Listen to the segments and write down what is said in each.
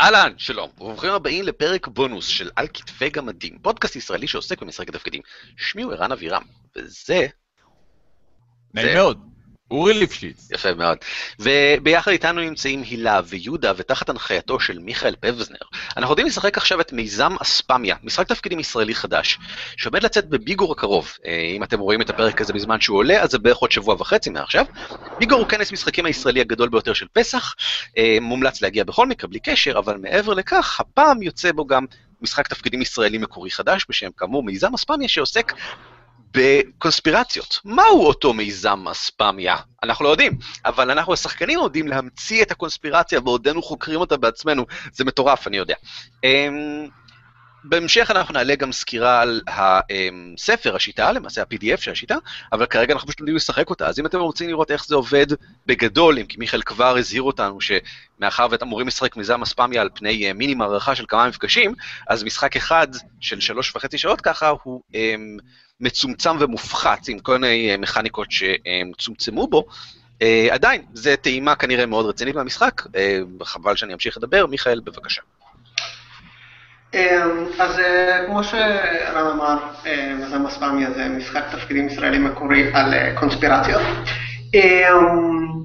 אהלן, שלום, וברוכים הבאים לפרק בונוס של על כתפי גמדים, פודקאסט ישראלי שעוסק במשחק התפקידים. שמי הוא ערן אבירם, וזה... נעים מאוד, אורי ליפשיץ. יפה מאוד. וביחד איתנו נמצאים הילה ויהודה, ותחת הנחייתו של מיכאל פבזנר. אנחנו יודעים לשחק עכשיו את מיזם אספמיה, משחק תפקידים ישראלי חדש, שעומד לצאת בביגור הקרוב. אה, אם אתם רואים את הפרק הזה בזמן שהוא עולה, אז זה בערך עוד שבוע וחצי מעכשיו. ביגור הוא כנס משחקים הישראלי הגדול ביותר של פסח, אה, מומלץ להגיע בכל מקרה, בלי קשר, אבל מעבר לכך, הפעם יוצא בו גם משחק תפקידים ישראלי מקורי חדש, בשם כאמור מיזם אספמיה, שעוסק בקונספירציות. מהו אותו מיזם אספמיה? אנחנו לא יודעים, אבל אנחנו השחקנים יודעים להמציא את הקונספירציה בעודנו חוקרים אותה בעצמנו. זה מטורף, אני יודע. אמ, בהמשך אנחנו נעלה גם סקירה על הספר, השיטה, למעשה ה-PDF של השיטה, אבל כרגע אנחנו פשוט לומדים לשחק אותה, אז אם אתם רוצים לראות איך זה עובד בגדול, אם כי מיכאל כבר הזהיר אותנו שמאחר ואתם אמורים לשחק מיזם אספמיה על פני אה, מינימום הערכה של כמה מפגשים, אז משחק אחד של שלוש וחצי שעות ככה הוא אמ, מצומצם ומופחת עם כל מיני אה, מכניקות שצומצמו בו. אה, עדיין, זו טעימה כנראה מאוד רצינית מהמשחק, אה, חבל שאני אמשיך לדבר. מיכאל, בבקשה. אז כמו שרן אמר, מיזם אספמיה זה משחק תפקידים ישראלי מקורי על קונספירציות,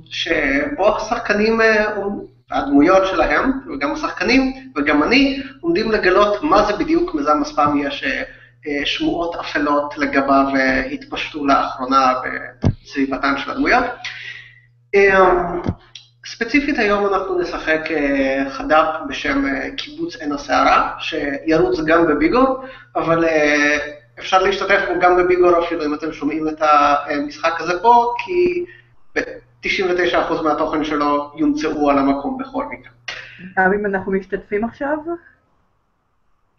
שבו השחקנים, הדמויות שלהם, וגם השחקנים וגם אני, עומדים לגלות מה זה בדיוק מיזם אספמיה ששמועות אפלות לגביו אה, התפשטו לאחרונה בסביבתן של הדמויות. אמ, ספציפית היום אנחנו נשחק אה, חד"פ בשם אה, קיבוץ עין הסערה, שירוץ גם בביגור, אבל אה, אפשר להשתתף בו גם בביגור אפילו אם אתם שומעים את המשחק הזה פה, כי ב-99% מהתוכן שלו יומצאו על המקום בכל מקרה. גם אם אנחנו משתתפים עכשיו?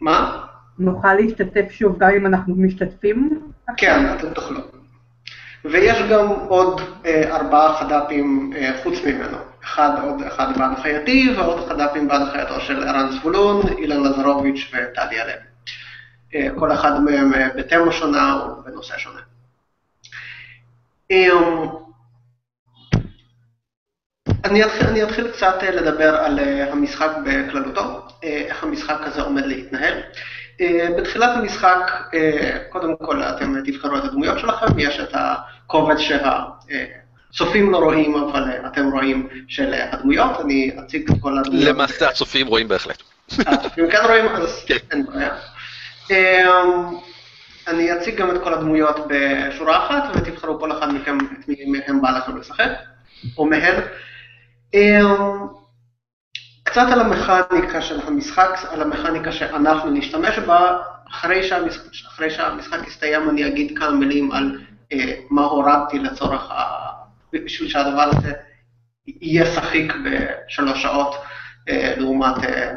מה? נוכל להשתתף שוב גם אם אנחנו משתתפים? כן, אתם תוכלו. ויש גם עוד אה, ארבעה חד"פים אה, חוץ ממנו. אחד עוד אחד בהנחייתי ועוד חד"פים בהנחייתו של ערן זבולון, אילן לזרוביץ' וטלי הלוי. אה, כל אחד מהם אה, בתמה שונה או בנושא שונה. אה, אני אתחיל, אני אתחיל קצת אה, לדבר על אה, המשחק בכללותו, אה, איך המשחק הזה עומד להתנהל. אה, בתחילת המשחק, אה, קודם כל אתם תבחרו את הדמויות שלכם, יש את הקובץ שהצופים לא רואים, אבל אה, אתם רואים של אה, הדמויות, אני אציג את כל הדמויות. למעשה הצופים רואים בהחלט. הצופים כן רואים, אז כן. אין בעיה. אה, אני אציג גם את כל הדמויות בשורה אחת, ותבחרו כל אחד מכם את מי מהם בא לכם לשחק, או מהן. קצת על המכניקה של המשחק, על המכניקה שאנחנו נשתמש בה. אחרי שהמשחק, אחרי שהמשחק יסתיים אני אגיד כמה מילים על אה, מה הורדתי לצורך, ה... בשביל שהדבר הזה יהיה שחיק בשלוש שעות אה, לעומת אה,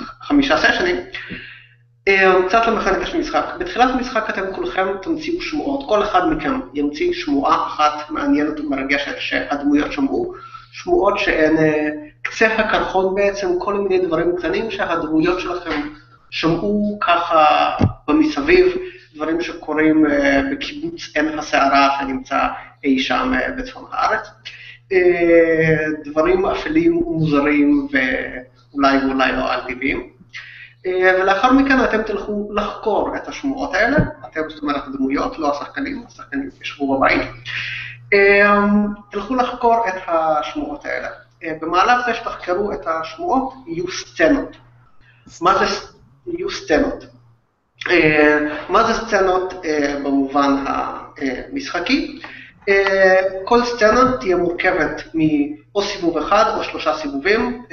חמישה סשנים. אה, קצת למכניקה של משחק. בתחילת המשחק אתם כולכם תמציאו שמועות, כל אחד מכם ימציא שמועה אחת מעניינת ומרגשת שהדמויות שמעו, שמועות שהן אה, קצה הקרחון בעצם, כל מיני דברים קטנים שהדמויות שלכם שמעו ככה במסביב, דברים שקורים אה, בקיבוץ עין הסערה שנמצא אי שם אה, בצפון הארץ. דברים אפלים ומוזרים ואולי ואולי לא על טבעיים. ולאחר מכן אתם תלכו לחקור את השמועות האלה, אתם זאת אומרת הדמויות, לא השחקנים, השחקנים ישבו בבית. אה, תלכו לחקור את השמועות האלה. אה, במהלך זה שתחקרו את השמועות יהיו סצנות. מה זה יהיו סצנות? אה, מה זה סצנות אה, במובן המשחקי? כל סצנה תהיה מורכבת מאו סיבוב אחד או שלושה סיבובים,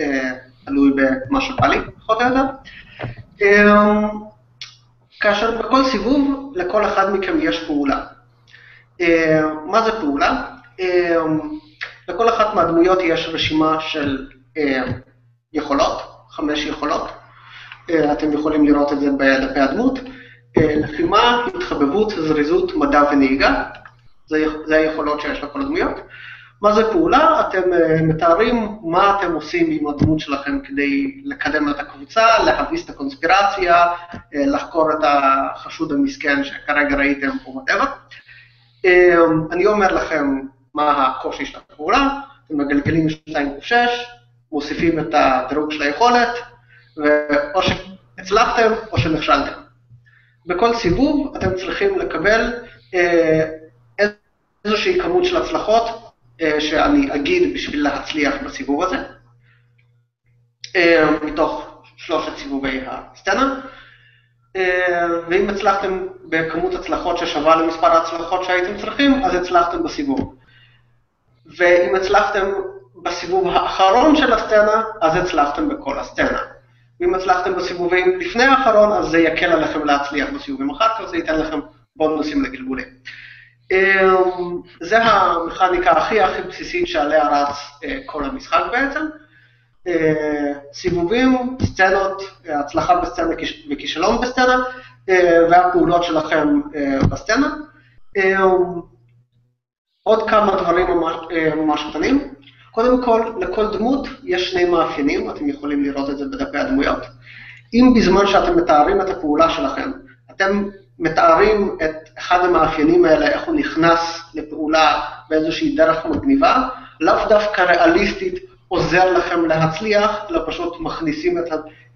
תלוי במה שבא לי, פחות או יותר. אה, כאשר בכל סיבוב לכל אחד מכם יש פעולה. אה, מה זה פעולה? אה, לכל אחת מהדמויות יש רשימה של אה, יכולות, חמש יכולות. אתם יכולים לראות את זה בדפי הדמות. לחימה, התחבבות, זריזות, מדע ונהיגה. זה, זה היכולות שיש לכל הדמויות. מה זה פעולה? אתם מתארים מה אתם עושים עם הדמות שלכם כדי לקדם את הקבוצה, להביס את הקונספירציה, לחקור את החשוד המסכן שכרגע ראיתם או וואטאבר. אני אומר לכם מה הקושי של הפעולה, אתם מגלגלים 2 q 6, מוסיפים את הדירוג של היכולת, ואו שהצלחתם או שנכשלתם. בכל סיבוב אתם צריכים לקבל אה, איזושהי כמות של הצלחות אה, שאני אגיד בשביל להצליח בסיבוב הזה, אה, מתוך שלושת סיבובי הסצנה. אה, הצלחתם בכמות הצלחות ששווה למספר ההצלחות שהייתם צריכים, אז הצלחתם בסיבוב. ואם הצלחתם בסיבוב האחרון של הסצנה, אז הצלחתם בכל הסצנה. ואם הצלחתם בסיבובים לפני האחרון, אז זה יקל עליכם להצליח בסיבובים אחר כך, זה ייתן לכם בונוסים לגלגולים. אמ, זה המכניקה הכי הכי בסיסית שעליה רץ אה, כל המשחק בעצם. אה, סיבובים, סצנות, הצלחה בסצנה וכישלון בסצנה, אה, והפעולות שלכם בסצנה. אמ, עוד כמה דברים ממש קטנים. קודם כל, לכל דמות יש שני מאפיינים, אתם יכולים לראות את זה בדפי הדמויות. אם בזמן שאתם מתארים את הפעולה שלכם, אתם מתארים את אחד המאפיינים האלה, איך הוא נכנס לפעולה באיזושהי דרך מגניבה, לאו דווקא ריאליסטית עוזר לכם להצליח, אלא פשוט מכניסים את,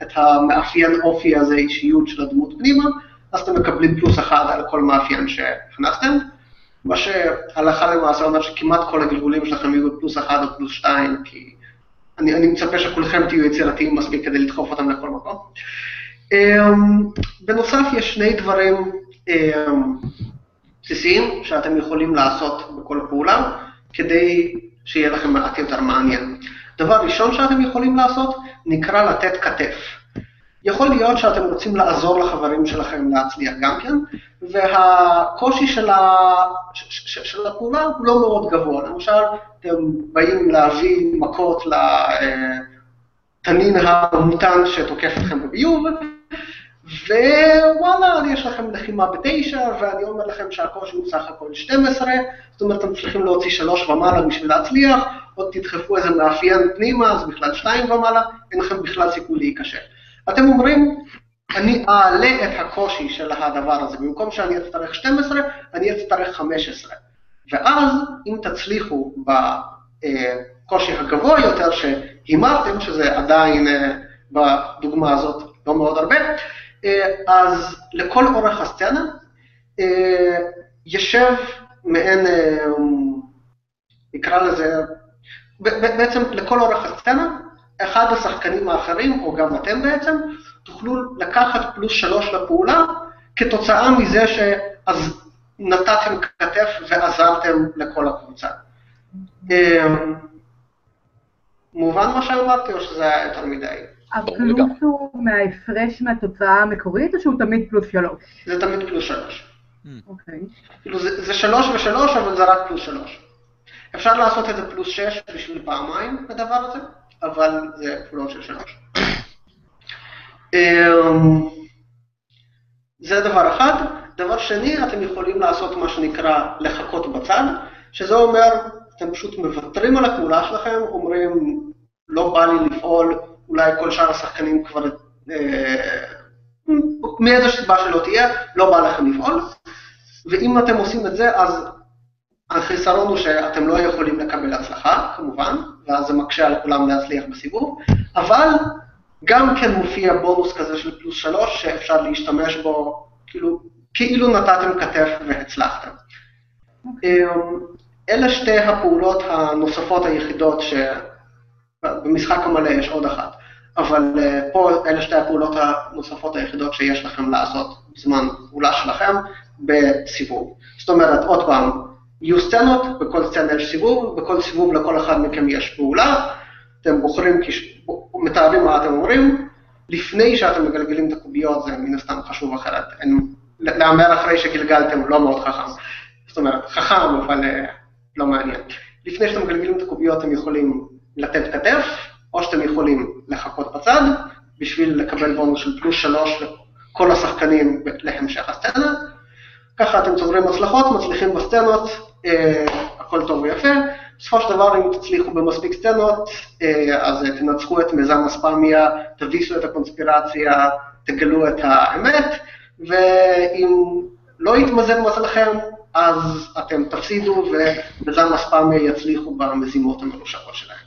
את המאפיין אופי הזה, אישיות של הדמות פנימה, אז אתם מקבלים פלוס אחד על כל מאפיין שהכנסתם. מה שהלכה למעשה אומר שכמעט כל הגלגולים שלכם יהיו פלוס אחד או פלוס שתיים, כי אני, אני מצפה שכולכם תהיו יצירתיים מספיק כדי לדחוף אותם לכל מקום. אמ, בנוסף, יש שני דברים אמ, בסיסיים שאתם יכולים לעשות בכל פעולה, כדי שיהיה לכם מעט יותר מעניין. דבר ראשון שאתם יכולים לעשות נקרא לתת כתף. יכול להיות שאתם רוצים לעזור לחברים שלכם להצליח גם כן, והקושי של, ה... ש... ש... של הפעולה הוא לא מאוד גבוה. למשל, אתם באים להביא מכות לתנין המוטנט שתוקף אתכם בביוב, ווואלה, יש לכם לחימה בתשע, ואני אומר לכם שהקושי הוא סך הכל 12, זאת אומרת, אתם צריכים להוציא שלוש ומעלה בשביל להצליח, עוד תדחפו איזה מאפיין פנימה, אז בכלל שתיים ומעלה, אין לכם בכלל סיכוי להיכשל. אתם אומרים, אני אעלה את הקושי של הדבר הזה, במקום שאני אצטרך 12, אני אצטרך 15. ואז, אם תצליחו בקושי הגבוה יותר שהימרתם, שזה עדיין אה, בדוגמה הזאת לא מאוד הרבה, אז לכל אורך הסצנה אה, יושב מעין, נקרא לזה, בעצם לכל אורך הסצנה אחד השחקנים האחרים, או גם אתם בעצם, תוכלו לקחת פלוס שלוש לפעולה, כתוצאה מזה שאז נתתם כתף ועזרתם לכל הקבוצה. מובן מה שאמרתי, או שזה היה יותר מדי? הפלוס הוא מההפרש מהתוצאה המקורית, או שהוא תמיד פלוס שלוש? זה תמיד פלוס שלוש. אוקיי. כאילו זה שלוש ושלוש, אבל זה רק פלוס שלוש. אפשר לעשות את זה פלוס שש בשביל פעמיים, הדבר הזה. אבל זה כפולות של שלוש. אמ, זה דבר אחד. דבר שני, אתם יכולים לעשות מה שנקרא לחכות בצד, שזה אומר, אתם פשוט מוותרים על הפעולה שלכם, אומרים, לא בא לי לפעול, אולי כל שאר השחקנים כבר, אה, מאיזה סיבה שלא תהיה, לא בא לכם לפעול, ואם אתם עושים את זה, אז החיסרון הוא שאתם לא יכולים לקבל הצלחה, כמובן, ואז זה מקשה על כולם להצליח בסיבוב, אבל גם כן מופיע בונוס כזה של פלוס שלוש, שאפשר להשתמש בו, כאילו, כאילו נתתם כתף והצלחתם. אמ, אלה שתי הפעולות הנוספות היחידות שבמשחק המלא יש עוד אחת, אבל אה, פה אלה שתי הפעולות הנוספות היחידות שיש לכם לעשות בזמן פעולה שלכם בסיבוב. זאת אומרת, עוד פעם, יהיו סצנות, בכל סצנה יש סיבוב, בכל סיבוב לכל אחד מכם יש פעולה, אתם בוחרים, מתארים מה אתם אומרים, לפני שאתם מגלגלים את הקוביות זה מן הסתם חשוב אחרת, להמר אחרי שגלגלתם לא מאוד חכם, זאת אומרת חכם אבל אה, לא מעניין. לפני שאתם מגלגלים את הקוביות אתם יכולים לתת כתף, או שאתם יכולים לחכות בצד, בשביל לקבל בונוס של פלוס שלוש לכל השחקנים להמשך הסצנה. ככה אתם צוברים הצלחות, מצליחים בסצנות, אה, הכל טוב ויפה. בסופו של דבר, אם תצליחו במספיק סצנות, אה, אז תנצחו את מיזם הספאמיה, תביסו את הקונספירציה, תגלו את האמת, ואם לא יתמזל מזלכם, אז אתם תפסידו ומיזם הספאמיה יצליחו במזימות המרושעות שלהם.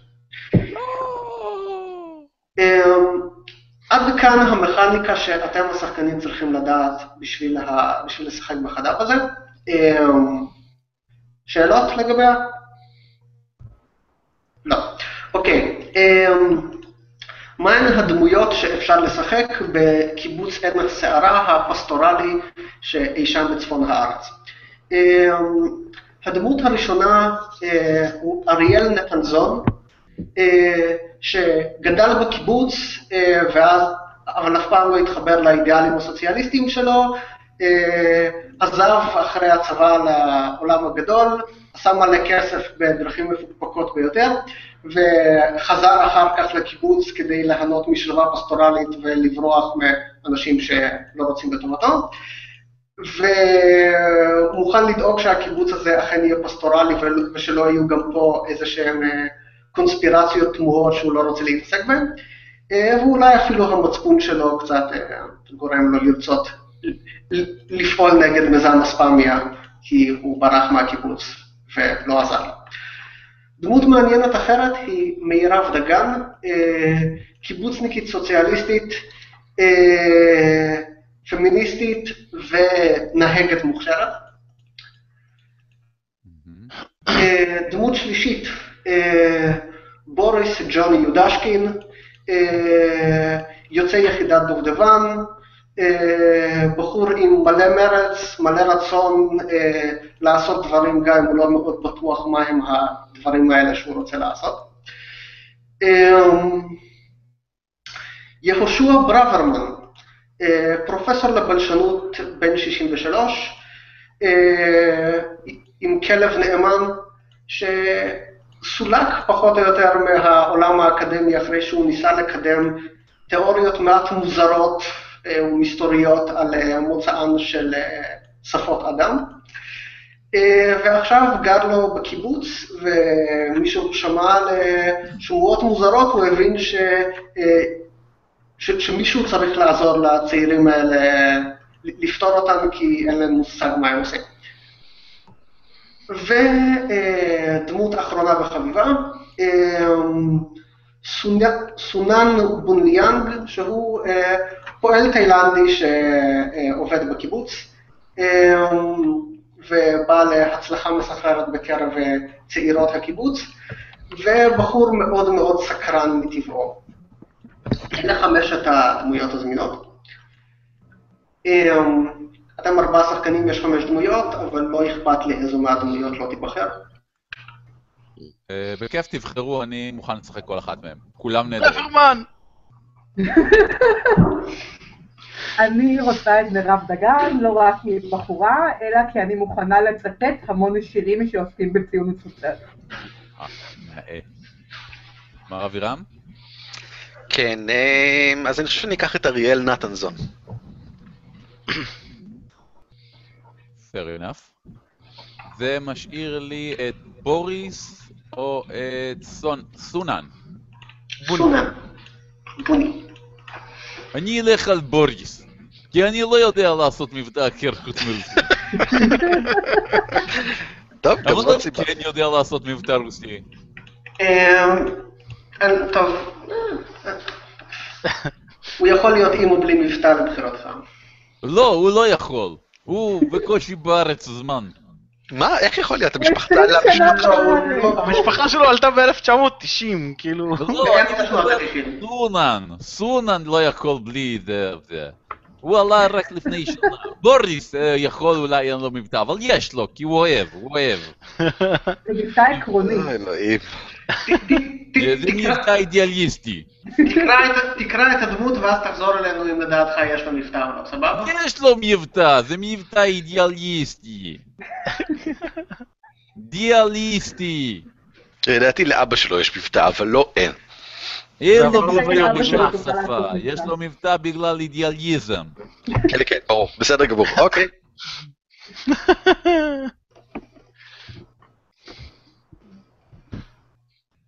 כאן המכניקה שאתם השחקנים צריכים לדעת בשביל, ה... בשביל לשחק בחדר הזה. אמ, שאלות לגביה? לא. אוקיי. אמ, מהן הדמויות שאפשר לשחק בקיבוץ עמק סערה הפסטורלי שאי שם בצפון הארץ? אמ, הדמות הראשונה אה, הוא אריאל נתנזון, שגדל בקיבוץ, אה, ואז, אבל אף פעם לא התחבר לאידיאלים הסוציאליסטיים שלו, עזב אחרי הצבא לעולם הגדול, עשה מלא כסף בדרכים מפוקפקות ביותר, וחזר אחר כך לקיבוץ כדי ליהנות משלווה פסטורלית ולברוח מאנשים שלא רוצים בטובתו. והוא מוכן לדאוג שהקיבוץ הזה אכן יהיה פסטורלי ושלא יהיו גם פה איזה שהן קונספירציות תמוהות שהוא לא רוצה להתעסק בהן, ואולי אפילו המצפון שלו קצת גורם לו לרצות לפעול נגד מזן אספמיה, כי הוא ברח מהקיבוץ ולא עזר. דמות מעניינת אחרת היא מירב דגן, קיבוצניקית סוציאליסטית, פמיניסטית ונהגת מוכשרת. דמות שלישית, בוריס ג'וני יודשקין, יוצא יחידת דובדבן, בחור עם מלא מרץ, מלא רצון לעשות דברים גם אם הוא לא מאוד בטוח מהם הדברים האלה שהוא רוצה לעשות. יהושע ברוורמן, פרופסור לבלשנות בן 63, עם כלב נאמן, שסולק פחות או יותר מהעולם האקדמי אחרי שהוא ניסה לקדם תיאוריות מעט מוזרות ומסתוריות על מוצאן של שפות אדם. ועכשיו גר לו בקיבוץ, ומישהו שמע על שמועות מוזרות, הוא הבין ש... ש... שמישהו צריך לעזור לצעירים האלה לפתור אותם, כי אין להם מושג מה הם עושים. ודמות אחרונה וחביבה, סונן בונליאנג, שהוא פועל תאילנדי שעובד בקיבוץ, ובא להצלחה מסחררת בקרב צעירות הקיבוץ, ובחור מאוד מאוד סקרן מטבעו. אלה חמשת הדמויות הזמינות. אתם ארבעה שחקנים, יש חמש דמויות, אבל לא אכפת לי איזו מהדמויות לא תיבחר. בכיף תבחרו, אני מוכן לשחק כל אחת מהם. כולם נהדרים. אני רוצה את מירב דגן, לא רק כי היא בחורה, אלא כי אני מוכנה לצטט המון שירים שעוסקים בציונות סוציאלית. מר אבירם? כן, אז אני חושב שאני אקח את אריאל נתנזון. Fair enough. זה משאיר לי את בוריס או את סון, סונן. סונן. אני אלך על בוריס, כי אני לא יודע לעשות מבטא אחר חוץ מרוסי. טוב, גם זאת לא סיבה. כי אני יודע לעשות מבטא רוסי. טוב. הוא יכול להיות עם או בלי מבטא לבחירתך. לא, הוא לא יכול. הוא בקושי בארץ זמן. מה? איך יכול להיות? המשפחה- לא- המשפחה שלו עלתה ב-1990, כאילו... לא, ה-90. סונן. סונן לא יכול בלי זה. הוא עלה רק לפני שנה. בוריס אה, יכול אולי אין לו מבטא, אבל יש לו, כי הוא אוהב, הוא אוהב. זה מבטא עקרוני. זה מבטא אידיאליסטי. תקרא את- הדמות ואז תחזור אלינו אם לדעתך יש לו מבטא או לא, סבבה? יש לו מבטא, זה מבטא אידיאליסטי. דיאליסטי. לדעתי לאבא שלו יש מבטא, אבל לא אין. אין לו אבל מבטא בגלל השפה, יש. לו מבטא בגלל אידיאליזם. כן, כן, ברור. בסדר גמור. אוקיי.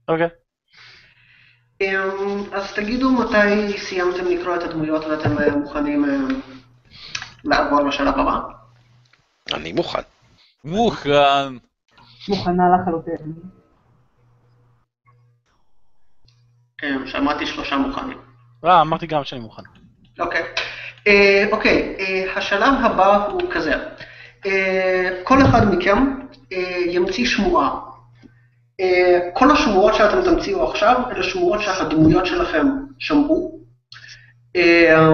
אוקיי. אמ, אז תגידו מתי סיימתם לקרוא את הדמויות ואתם אה, מוכנים אה, לעבור לשלב הבא. אני מוכן. מוכן. מוכנה לחלוטין. אמ, שמעתי שלושה מוכנים. אה, אמרתי גם שאני מוכן. אוקיי. אה, אוקיי, השלב הבא הוא כזה. כל אחד מכם ימציא שמועה. אה, כל השמועות שאתם תמציאו עכשיו, אלה שמועות שהדמויות שלכם שמעו. אה,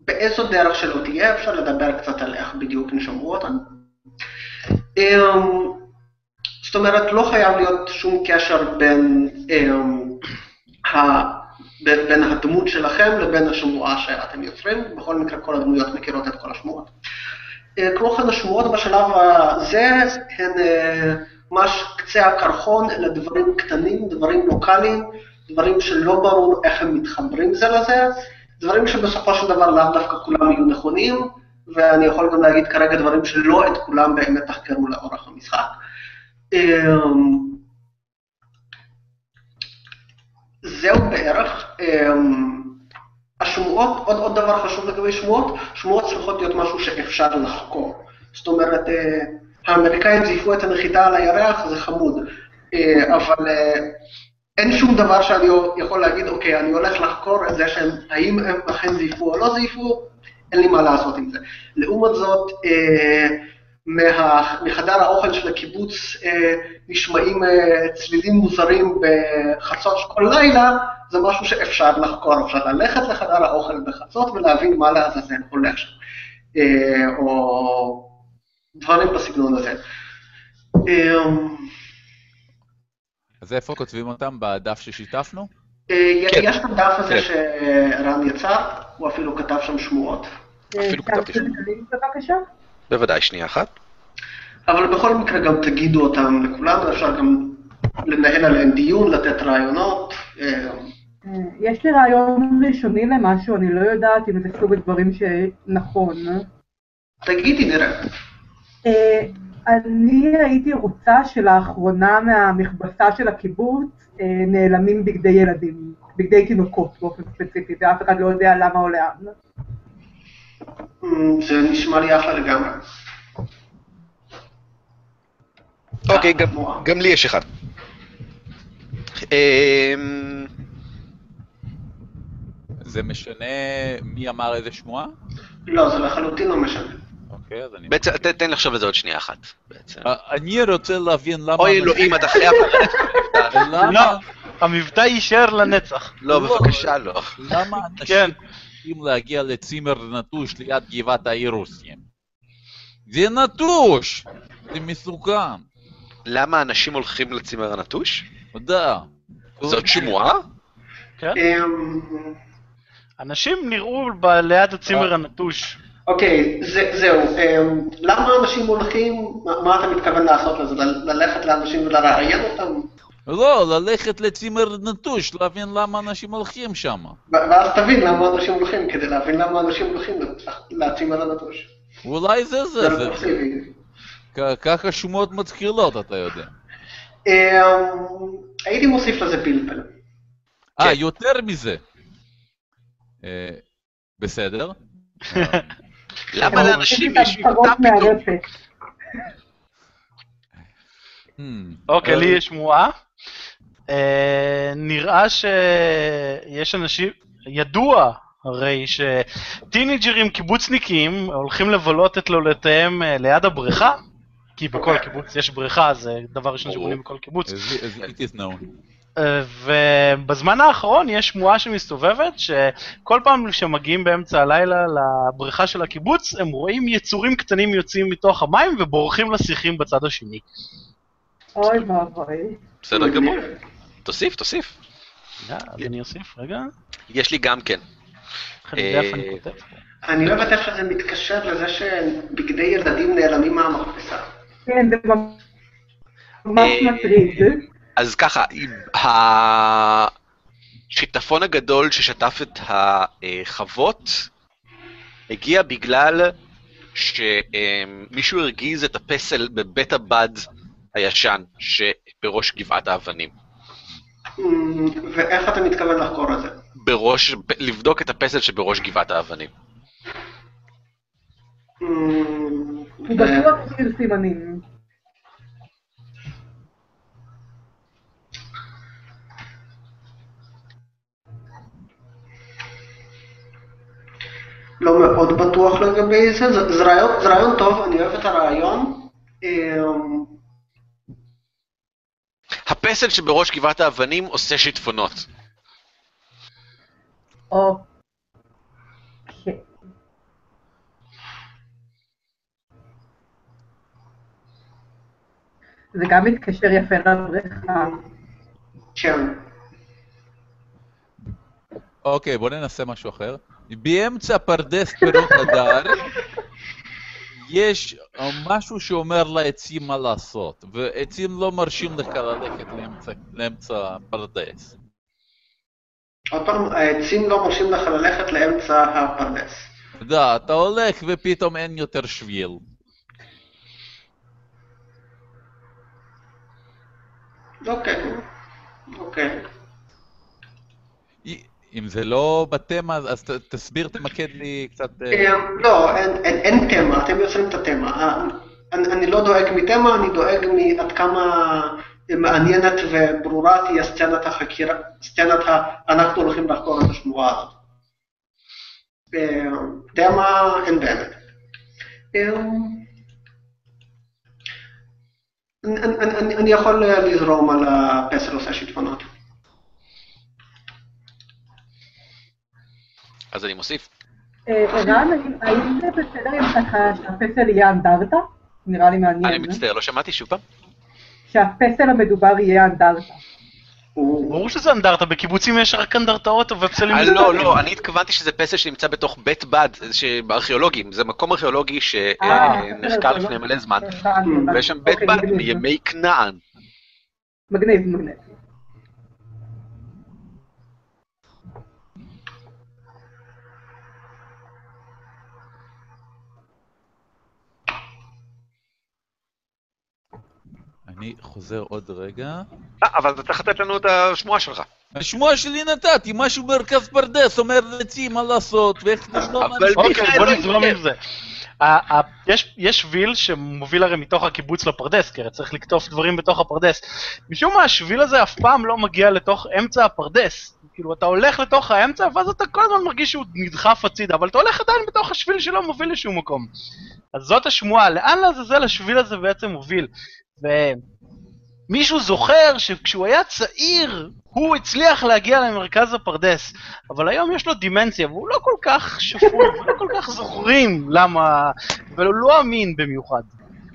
באיזו דרך שלא תהיה, אפשר לדבר קצת על איך בדיוק הם שמעו אותן. אה, זאת אומרת, לא חייב להיות שום קשר בין, בין הדמות שלכם לבין השמועה שאתם יוצרים. בכל מקרה, כל הדמויות מכירות את כל השמועות. כמו כן, השמועות בשלב הזה הן ממש קצה הקרחון, אלה דברים קטנים, דברים לוקאליים, דברים שלא ברור איך הם מתחברים זה לזה, דברים שבסופו של דבר לאו דווקא כולם יהיו נכונים, ואני יכול גם להגיד כרגע דברים שלא את כולם באמת תחקרו לאורך המשחק. אמ, זהו בערך. אמ, השמועות, עוד, עוד דבר חשוב לגבי שמועות, שמועות צריכות להיות משהו שאפשר לחקור. זאת אומרת, אה, האמריקאים זייפו את הנחיתה על הירח, זה חמוד, אה, אבל אה, אין שום דבר שאני יכול להגיד, אוקיי, אני הולך לחקור את זה שהם, האם הם אכן זייפו או לא זייפו, אין לי מה לעשות עם זה. לעומת זאת, אה, מה, מחדר האוכל של הקיבוץ נשמעים צלילים מוזרים בחצות כל לילה, זה משהו שאפשר לחקור, אפשר ללכת לחדר האוכל בחצות ולהבין מה לעזאזל הולך שם, או דברים בסגנון הזה. אה, אז איפה כותבים אותם? בדף ששיתפנו? אה, כן. יש את הדף הזה כן. שרן יצר, הוא אפילו כתב שם שמועות. אה, אפילו אפשר כתבתי בבקשה? בוודאי, שנייה אחת. אבל בכל מקרה גם תגידו אותם לכולם, אפשר גם לנהל עליהם דיון, לתת רעיונות. אה, אה, יש לי רעיון ראשוני למשהו, אני לא יודעת אם זה סוג הדברים שנכון. תגידי, נראה. אה, אני הייתי רוצה שלאחרונה מהמכבסה של הקיבוץ אה, נעלמים בגדי ילדים, בגדי תינוקות באופן ספציפי, ואף אחד לא יודע למה או לאן. אמ, זה נשמע לי אחלה לגמרי. אוקיי. גם לי יש אחד. אמ, זה משנה מי אמר איזה שמועה? לא, זה לחלוטין לא משנה. אוקיי, אז אני... בעצם, ת- תן לחשוב על זה עוד שנייה אחת, בעצם. אה, אני רוצה להבין למה... אוי אלוהים, אתה חייב לרדת. לא, למה? המבטא יישאר לנצח. לא, בבקשה, לא. למה אנשים כן. צריכים להגיע לצימר נטוש ליד גבעת האירוסים? זה נטוש! זה מסוכן. למה אנשים הולכים לצימר הנטוש? תודה. זאת שמועה? כן? אמ, אנשים נראו ליד הצימר אה. הנטוש. אוקיי, זה- זהו. אמ, למה אנשים הולכים, מה- מה אתה מתכוון לעשות לזה? ללכת לאנשים ולראיין אותם? לא, ללכת לצימר נטוש, להבין למה אנשים הולכים שם. ואז תבין למה אנשים הולכים, כדי להבין למה אנשים הולכים להצימר הנטוש. אולי זה זה זה, ככה שמועות מתחילות, אתה יודע. אמ, הייתי מוסיף לזה פלפל. אה, כן. יותר מזה. אה, בסדר. למה לאנשים יש מבטא פתאום? Hmm. אוקיי, אה, לי יש שמועה. אה, נראה שיש אנשים, ידוע הרי שטינג'רים קיבוצניקים הולכים לבלות את לולותיהם אה, ליד הבריכה, כי בכל קיבוץ יש בריכה, זה דבר ראשון. שבונים בכל קיבוץ. as it is known. ובזמן האחרון יש שמועה שמסתובבת, שכל פעם שמגיעים באמצע הלילה לבריכה של הקיבוץ, הם רואים יצורים קטנים יוצאים מתוך המים ובורחים לשיחים בצד השני. אוי ואבוי. בסדר גמור. תוסיף, תוסיף. רגע, אז אני אוסיף, רגע. יש לי גם כן. אני אה, אני לא יודעת איך שזה מתקשר לזה שבגדי ילדים נעלמים מהמכבסה. כן, זה ממש אה, מטריד. אז ככה, השיטפון הגדול ששטף את החוות הגיע בגלל שמישהו הרגיז את הפסל בבית הבד הישן שבראש גבעת האבנים. אמ, ואיך אתה מתכוון לחקור את זה? בראש, לבדוק את הפסל שבראש גבעת האבנים. אמ, הוא בטוח סימנים. לא מאוד בטוח לגבי זה, זה, זה, רעיון, זה רעיון טוב, אני אוהב את הרעיון. אמ, הפסל שבראש גבעת האבנים עושה שיטפונות. או... זה גם מתקשר יפה לבריכה. כן. אוקיי, בוא ננסה משהו אחר. באמצע פרדס פירות הדר, יש אה, משהו שאומר לעצים מה לעשות, ועצים לא מרשים לך ללכת לאמצע, לאמצע הפרדס. עוד פעם, העצים לא מרשים לך ללכת לאמצע הפרדס. יודע, אתה הולך ופתאום אין יותר שביל. אוקיי, אוקיי. אם זה לא בתמה, אז תסביר, תמקד לי קצת... אה, אה, לא, אין- תמה, אתם יוצרים את התמה. ה- אני לא דואג מתמה, אני דואג מעד כמה מעניינת וברורה תהיה סצנת החקירה, סצנת ה... אנחנו הולכים לחקור את השמועה הזאת. אה, תמה אין באמת. אה, אני יכול לזרום על הפסל עושה שיטפונות. אז אני מוסיף. אה, רן, האם- זה בסדר אם ככה שהפסל יהיה אנדרטה? נראה לי מעניין. אני מצטער, לא שמעתי שוב פעם. שהפסל המדובר יהיה אנדרטה. הוא- ברור שזה אנדרטה, בקיבוצים יש רק אנדרטאות ופסלים אה, מסתובבים. לא, לא, אני התכוונתי שזה פסל שנמצא בתוך בית בד, ארכיאולוגים, זה מקום ארכיאולוגי אה, שנחקר בסדר, לפני מלא זמן. ויש שם בית אוקיי, בד. מימי כנען. מגניב, מגניב. אני חוזר עוד רגע. אה, אבל אתה צריך לתת לנו את השמועה שלך. השמועה שלי נתתי, משהו מרכז פרדס אומר לעצים מה לעשות, ואיך לבנות... אנשים. אוקיי, מיכאל בוא לא נזרום. עם זה. ה- ה- יש- יש שביל שמוביל הרי מתוך הקיבוץ לפרדס, כי הרי צריך לקטוף דברים בתוך הפרדס. משום מה השביל הזה אף פעם לא מגיע לתוך אמצע הפרדס. כאילו אתה הולך לתוך האמצע ואז אתה כל הזמן מרגיש שהוא נדחף הצידה, אבל אתה הולך עדיין בתוך השביל שלא מוביל לשום מקום. אז זאת השמועה, לאן לעזאזל השביל הזה בעצם מוביל? ומישהו זוכר שכשהוא היה צעיר, הוא הצליח להגיע למרכז הפרדס, אבל היום יש לו דימנציה, והוא לא כל כך שפוי, ולא כל כך זוכרים למה, והוא לא אמין במיוחד.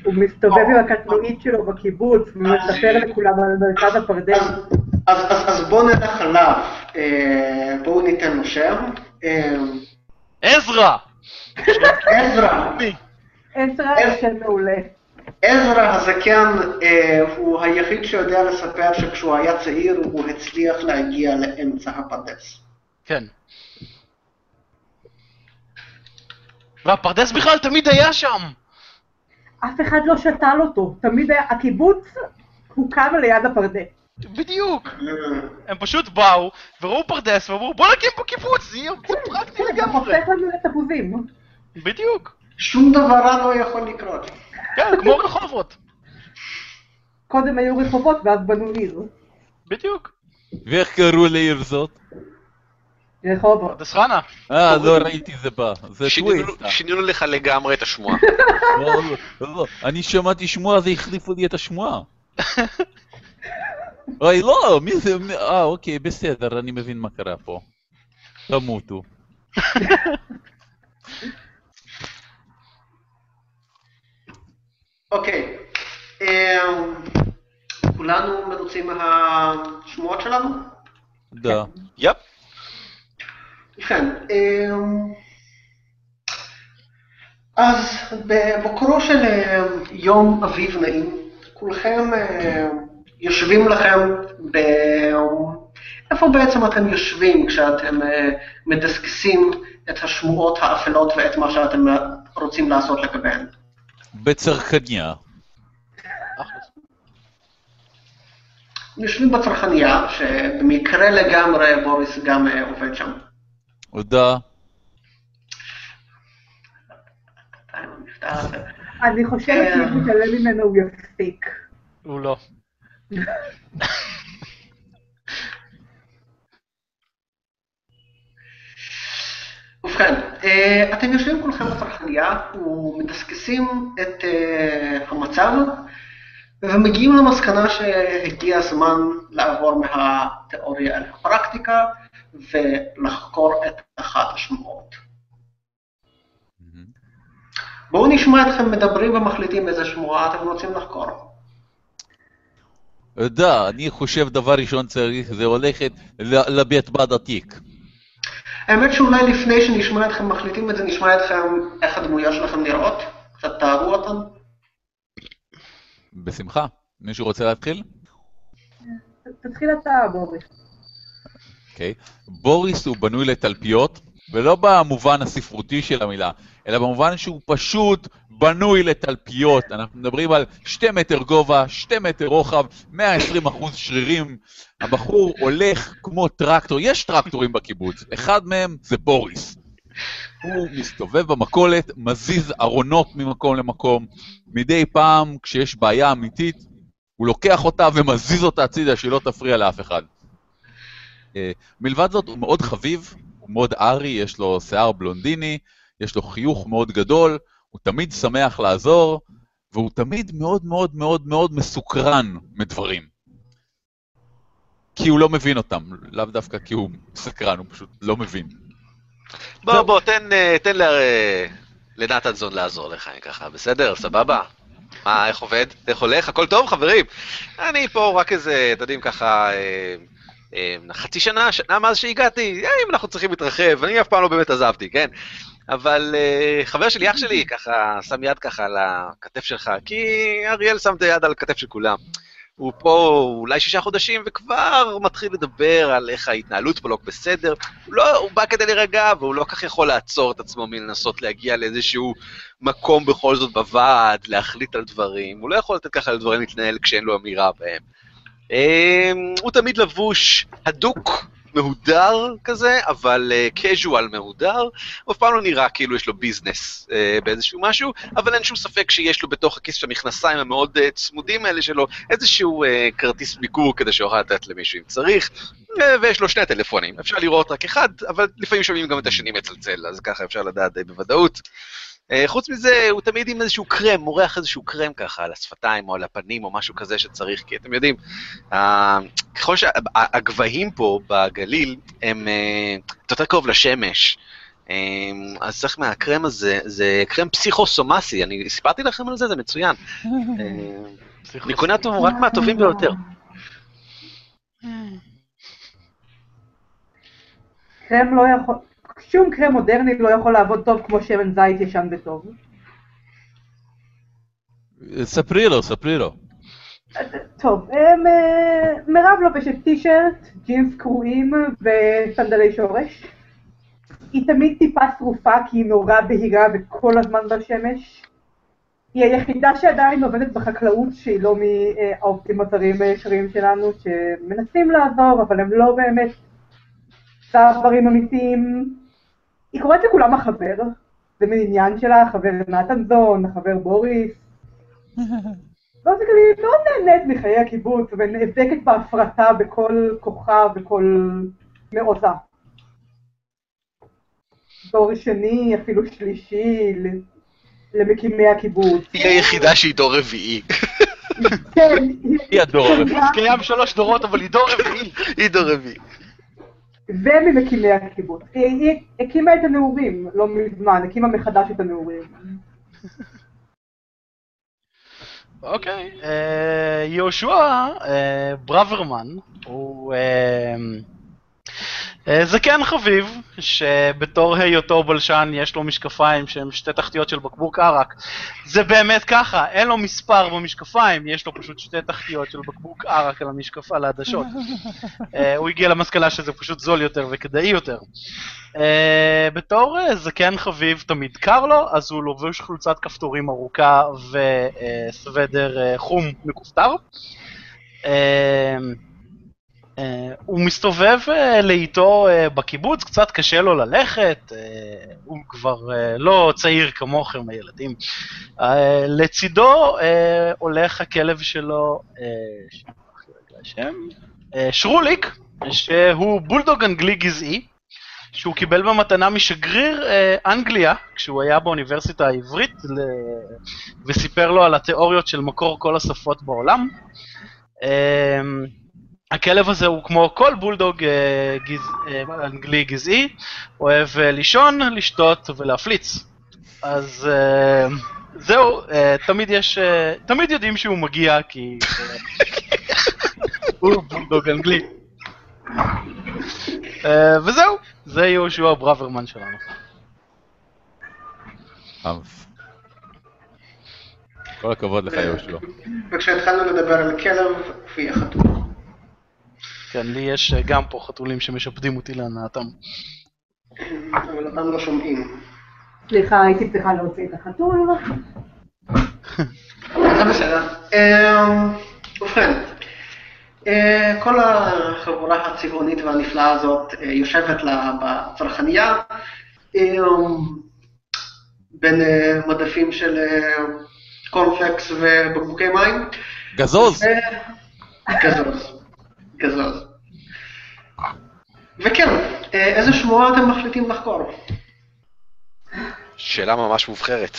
הוא מסתובב עם הקטנועית שלו בקיבוץ, ומספר לכולם על מרכז הפרדס. אז, אז, אז, אז בואו נלך עליו, אה, בואו ניתן לו שם. אה, עזרא! עזרא, עזרא שם מעולה. עזרא הזקן אה, הוא היחיד שיודע לספר שכשהוא היה צעיר הוא הצליח להגיע לאמצע הפרדס. כן. והפרדס בכלל תמיד היה שם! אף אחד לא שתל אותו. תמיד היה, הקיבוץ הוקם ליד הפרדס. בדיוק. אה, הם פשוט באו, וראו פרדס, ואמרו בוא נקים פה קיבוץ, זה יהיה זה פרקטי זה לגמרי. הופך לנו לתפוזים. בדיוק. שום דבר רע לא יכול לקרות. כן, כמו רחובות. קודם היו רחובות ואז בנו עיר. בדיוק. ואיך קראו לעיר זאת? רחובות. פרדס חנה. אה, לא ראיתי זה בא. זה טוויסט. שינינו לך לגמרי את השמועה. לא, לא, לא. אני שמעתי שמועה, אז החליפו לי את השמועה. אוי, לא, מי זה? אה, אוקיי, בסדר, אני מבין מה קרה פה. תמותו. אוקיי, אה, כולנו מרוצים מהשמועות שלנו? דה. יפ. ובכן, אה, אז בבוקרו של אה, יום אביב נעים, כולכם יושבים לכם ב... איפה בעצם אתם יושבים כשאתם מדסקסים את השמועות האפלות ואת מה שאתם רוצים לעשות לגביהן? בצרכניה. יושבים בצרכניה, שבמקרה לגמרי בוריס גם אה, עובד שם. דה. אני חושבת כן. שאם נתעלם ממנו הוא יפסיק. הוא לא. ובכן, אה, אתם יושבים כולכם בפרחניה ומדסקסים את אה, המצב ומגיעים למסקנה שהגיע הזמן לעבור מהתיאוריה אל הפרקטיקה ולחקור את אחת השמועות. מהמם. בואו נשמע אתכם מדברים ומחליטים איזה שמועה אתם רוצים לחקור. אתה יודע, אני חושב דבר ראשון צריך, זה הולכת לבית בד עתיק. האמת שאולי לפני שנשמע אתכם מחליטים את זה, נשמע אתכם איך הדמויות שלכם נראות, קצת תארו אותן. בשמחה. מישהו רוצה להתחיל? תתחיל אתה, בוריס. אוקיי. בוריס הוא בנוי לתלפיות, ולא במובן הספרותי של המילה, אלא במובן שהוא פשוט בנוי לתלפיות. אנחנו מדברים על שתי מטר גובה, שתי מטר רוחב, 120 אחוז שרירים. הבחור הולך כמו טרקטור, יש טרקטורים בקיבוץ, אחד מהם זה בוריס. הוא מסתובב במכולת, מזיז ארונות ממקום למקום. מדי פעם, כשיש בעיה אמיתית, הוא לוקח אותה ומזיז אותה הצידה, שהיא לא תפריע לאף אחד. אה, מלבד זאת, הוא מאוד חביב, מאוד ארי, יש לו שיער בלונדיני, יש לו חיוך מאוד גדול, הוא תמיד שמח לעזור, והוא תמיד מאוד מאוד מאוד מאוד מסוקרן מדברים. כי הוא לא מבין אותם, לאו דווקא כי הוא סקרן, הוא פשוט לא מבין. בוא, בוא, תן, אה, תן ל- אה, לנתן זון לעזור לך ככה, בסדר? סבבה? מה, איך עובד? איך הולך? הכל טוב, חברים? אני פה רק איזה, אתם יודעים, ככה, אה, חצי שנה, שנה מאז שהגעתי, אה, אם אנחנו צריכים להתרחב, אני אף פעם לא באמת עזבתי, כן? אבל אה, חבר שלי, אח שלי, ככה, שם יד ככה על הכתף שלך, כי אריאל שם את היד על הכתף של כולם. הוא פה אולי שישה חודשים וכבר מתחיל לדבר על איך ההתנהלות פה לא בסדר. הוא, לא, הוא בא כדי להירגע והוא לא כך יכול לעצור את עצמו מלנסות להגיע לאיזשהו מקום בכל זאת בוועד, להחליט על דברים. הוא לא יכול לתת ככה לדברים להתנהל כשאין לו אמירה בהם. אמ, הוא תמיד לבוש הדוק, מהודר כזה, אבל קז'ואל מהודר, הוא אף פעם לא נראה כאילו יש לו ביזנס אה, באיזשהו משהו, אבל אין שום ספק שיש לו בתוך הכיס של המכנסיים המאוד אה, צמודים האלה שלו איזשהו אה, כרטיס ביקור כדי שיוכל לתת למישהו אם צריך, אה, ויש לו שני טלפונים, אפשר לראות רק אחד, אבל לפעמים שומעים גם את השני מצלצל, אז ככה אפשר לדעת די בוודאות. אה, חוץ מזה, הוא תמיד עם איזשהו קרם, מורח איזשהו קרם ככה על השפתיים או על הפנים או משהו כזה שצריך, כי אתם יודעים, אה, ככל שהגבהים פה בגליל הם אה, יותר קרוב לשמש, אז צריך מהקרם הזה, זה קרם פסיכוסומאסי, אני סיפרתי לכם על זה, זה מצוין. אני קונה אותו רק מהטובים ביותר. קרם לא יכול, שום קרם מודרני לא יכול לעבוד טוב כמו שמן זית ישן וטוב. ספרי לו, ספרי לו. טוב, אמ, אה, מירב לובשת טישרט, ג'ינס קרועים וסנדלי שורש. היא תמיד טיפה שרופה כי היא נורא בהירה וכל הזמן בשמש. היא היחידה שעדיין עובדת בחקלאות שהיא לא מהעובדים הזרים הישרים שלנו שמנסים לעזור אבל הם לא באמת צברים אמיתיים. היא קוראת לכולם החבר, זה מין עניין שלה, החבר נתן זון, החבר בוריס. ואז היא מאוד נהנית מחיי הקיבוץ ונאבקת בהפרטה בכל כוחה וכל מעוזה. דור שני, אפילו שלישי, למקימי הקיבוץ. היא היחידה שהיא דור רביעי. כן, היא הדור הרביעי. קיים שלוש דורות, אבל היא דור רביעי. היא דור רביעי. וממקימי הקיבוץ. היא, הקימה את הנעורים לא מזמן, הקימה מחדש את הנעורים. אוקיי. אה, יהושע אה, ברוורמן הוא אה, אה, זקן חביב, שבתור היותו בלשן יש לו משקפיים שהם שתי תחתיות של בקבוק ערק. זה באמת ככה, אין לו מספר במשקפיים, יש לו פשוט שתי תחתיות של בקבוק ערק על המשקף, על העדשות. אה, הוא הגיע למסקנה שזה פשוט זול יותר וכדאי יותר. אה, בתור זקן חביב תמיד קר לו, אז הוא לובש חולצת כפתורים ארוכה וסוודר חום מכופתר. אה, הוא מסתובב אה, לאיתו אה, בקיבוץ, קצת קשה לו ללכת, הוא כבר לא צעיר כמוכם הילדים. לצידו הולך הכלב שלו, שרוליק, שהוא בולדוג אנגלי גזעי, שהוא קיבל במתנה משגריר אנגליה, כשהוא היה באוניברסיטה העברית. וסיפר לו על התיאוריות של מקור כל השפות בעולם. הכלב הזה הוא כמו כל בולדוג אה, גז... אה, אנגלי גזעי, אוהב אה, לישון, לשתות ולהפליץ. אז אה, זהו, אה, תמיד יש, אה, תמיד יודעים שהוא מגיע כי אה, הוא בולדוג אנגלי. אה, וזהו, זה יהושע ברוורמן שלנו. כל הכבוד לך, יהושע. וכשהתחלנו לדבר על כלב, הופיע חתול. כן, לי יש אה, גם פה חתולים שמשפדים אותי להנאתם. אבל אותם לא שומעים. סליחה, הייתי צריכה להוציא את החתול. זה בסדר. אמ, ובכן, אה, כל החבורה הצבעונית והנפלאה הזאת אה, יושבת לה בצרכנייה, אמ, בין אה, מדפים של אה, קורנפלקס ובקבוקי מים. גזוז! גזוז. גזוז. וכן, אה, איזה שמועה אתם מחליטים לחקור? שאלה ממש מובחרת.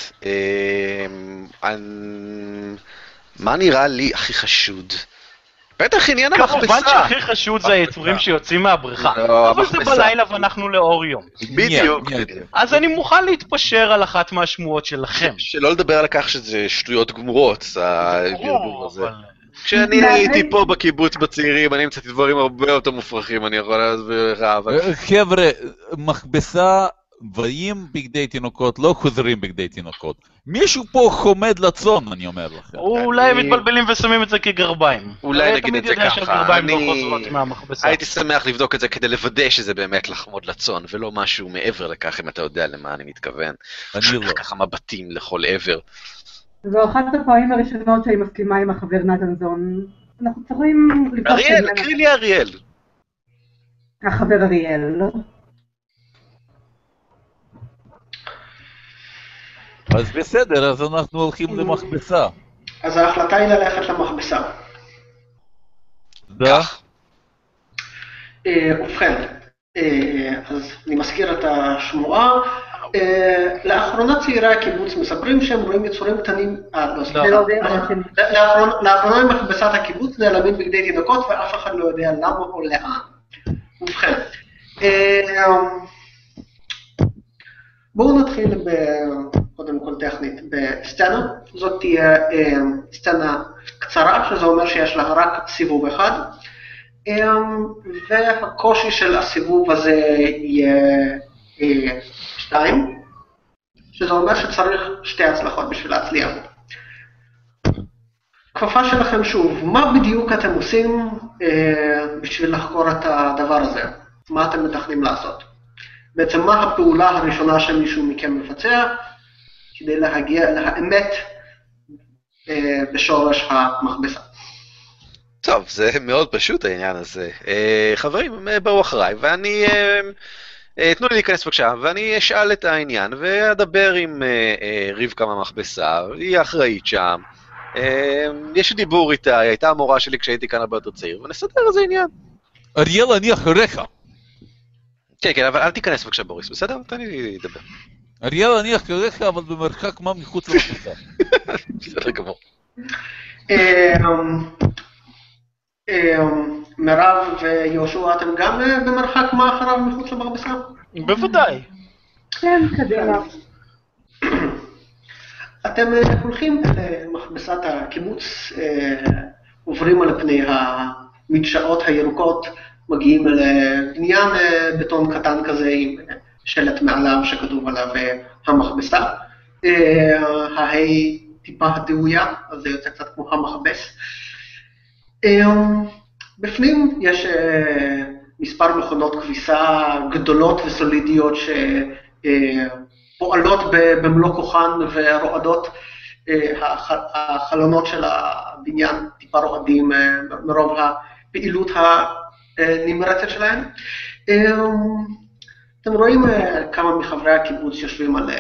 אנ- מה נראה לי הכי חשוד? בטח עניין המכבסה. כמובן שהכי חשוד זה היצורים שיוצאים מהבריכה. לא, אבל זה. בלילה ואנחנו לאור יום. בדיוק. אז אני מוכן להתפשר על אחת מהשמועות שלכם. שלא לדבר על כך שזה שטויות גמורות, הברבור הזה. אבל- כשאני. הייתי פה בקיבוץ בצעירים, אני מצאתי דברים הרבה יותר מופרכים, אני יכול להסביר לך, אבל... אה, חבר'ה, מכבסה, דברים בגדי תינוקות לא חוזרים בגדי תינוקות. מישהו פה חומד לצאן, אני אומר לכם. אולי הם מתבלבלים ושמים את זה כגרביים. אולי נגיד את זה ככה, לא אני-. הייתי שמח לבדוק את זה כדי לוודא שזה באמת לחמוד לצאן, ולא משהו מעבר לכך, אם אתה יודע למה אני מתכוון. אני לא. ככה מבטים לכל עבר. זו אחת הפעמים הראשונות שאני מסכימה עם החבר נתן זון. אנחנו צריכים אריאל. קריא לי אריאל. החבר אריאל. אז בסדר, אז אנחנו הולכים למכבסה. אז ההחלטה היא ללכת למכבסה. כך. אה, ובכן, אה, אז אני מזכיר את השמועה. אה, לאחרונה צעירי הקיבוץ מספרים שהם רואים יצורים קטנים, אה, לא, סליחה. זה לא. לאחרונה- מכבסת הקיבוץ נעלמים בגדי תינוקות ואף אחד לא יודע למה או לאן. ובכן, אה, בואו נתחיל קודם כל טכנית בסצנה. זאת תהיה אה, סצנה קצרה, שזה אומר שיש לה רק סיבוב אחד. והקושי של הסיבוב הזה יהיה שתיים, שזה אומר שצריך שתי הצלחות בשביל להצליח. כפפה שלכם שוב, מה בדיוק אתם עושים אה, בשביל לחקור את הדבר הזה? מה אתם מתכננים לעשות? בעצם מה הפעולה הראשונה שמישהו מכם מבצע כדי להגיע לאמת אה, בשורש המכבסה? טוב, זה מאוד פשוט העניין הזה. אה, חברים, אה, בואו אחריי, ואני... אה, תנו לי להיכנס בבקשה, ואני אשאל את העניין, ואדבר עם אה, אה, רבקה מהמכבסה, היא אחראית שם. אה, יש לי דיבור איתה, היא הייתה המורה שלי כשהייתי כאן הרבה יותר צעיר, ונסדר איזה עניין. אריאל, אני אחריך. כן, כן, אבל אל תיכנס בבקשה, בוריס, בסדר? תן לי לדבר. אריאל, אני אחריך, אבל במרחק מה מחוץ למכבסה. בסדר גמור. אה, מירב ויהושע, אתם גם אה, במרחק מה אחריו מחוץ למכבסה? בוודאי. כן, קדימה. אתם אה, הולכים למכבסת הקיבוץ, אה, עוברים על פני המדשאות הירוקות, מגיעים לבניין בטון קטן כזה עם שלט מעליו שכתוב עליו המכבסה. אה, ההי טיפה דאויה, אז זה יוצא קצת כמו המכבס. אה, בפנים יש אה, מספר מכונות כביסה גדולות וסולידיות ש... אה, במלוא כוחן ורועדות. הח- החלונות של הבניין טיפה רועדים מרוב הפעילות הנמרצת שלהם. אתם רואים כמה מחברי הקיבוץ יושבים על,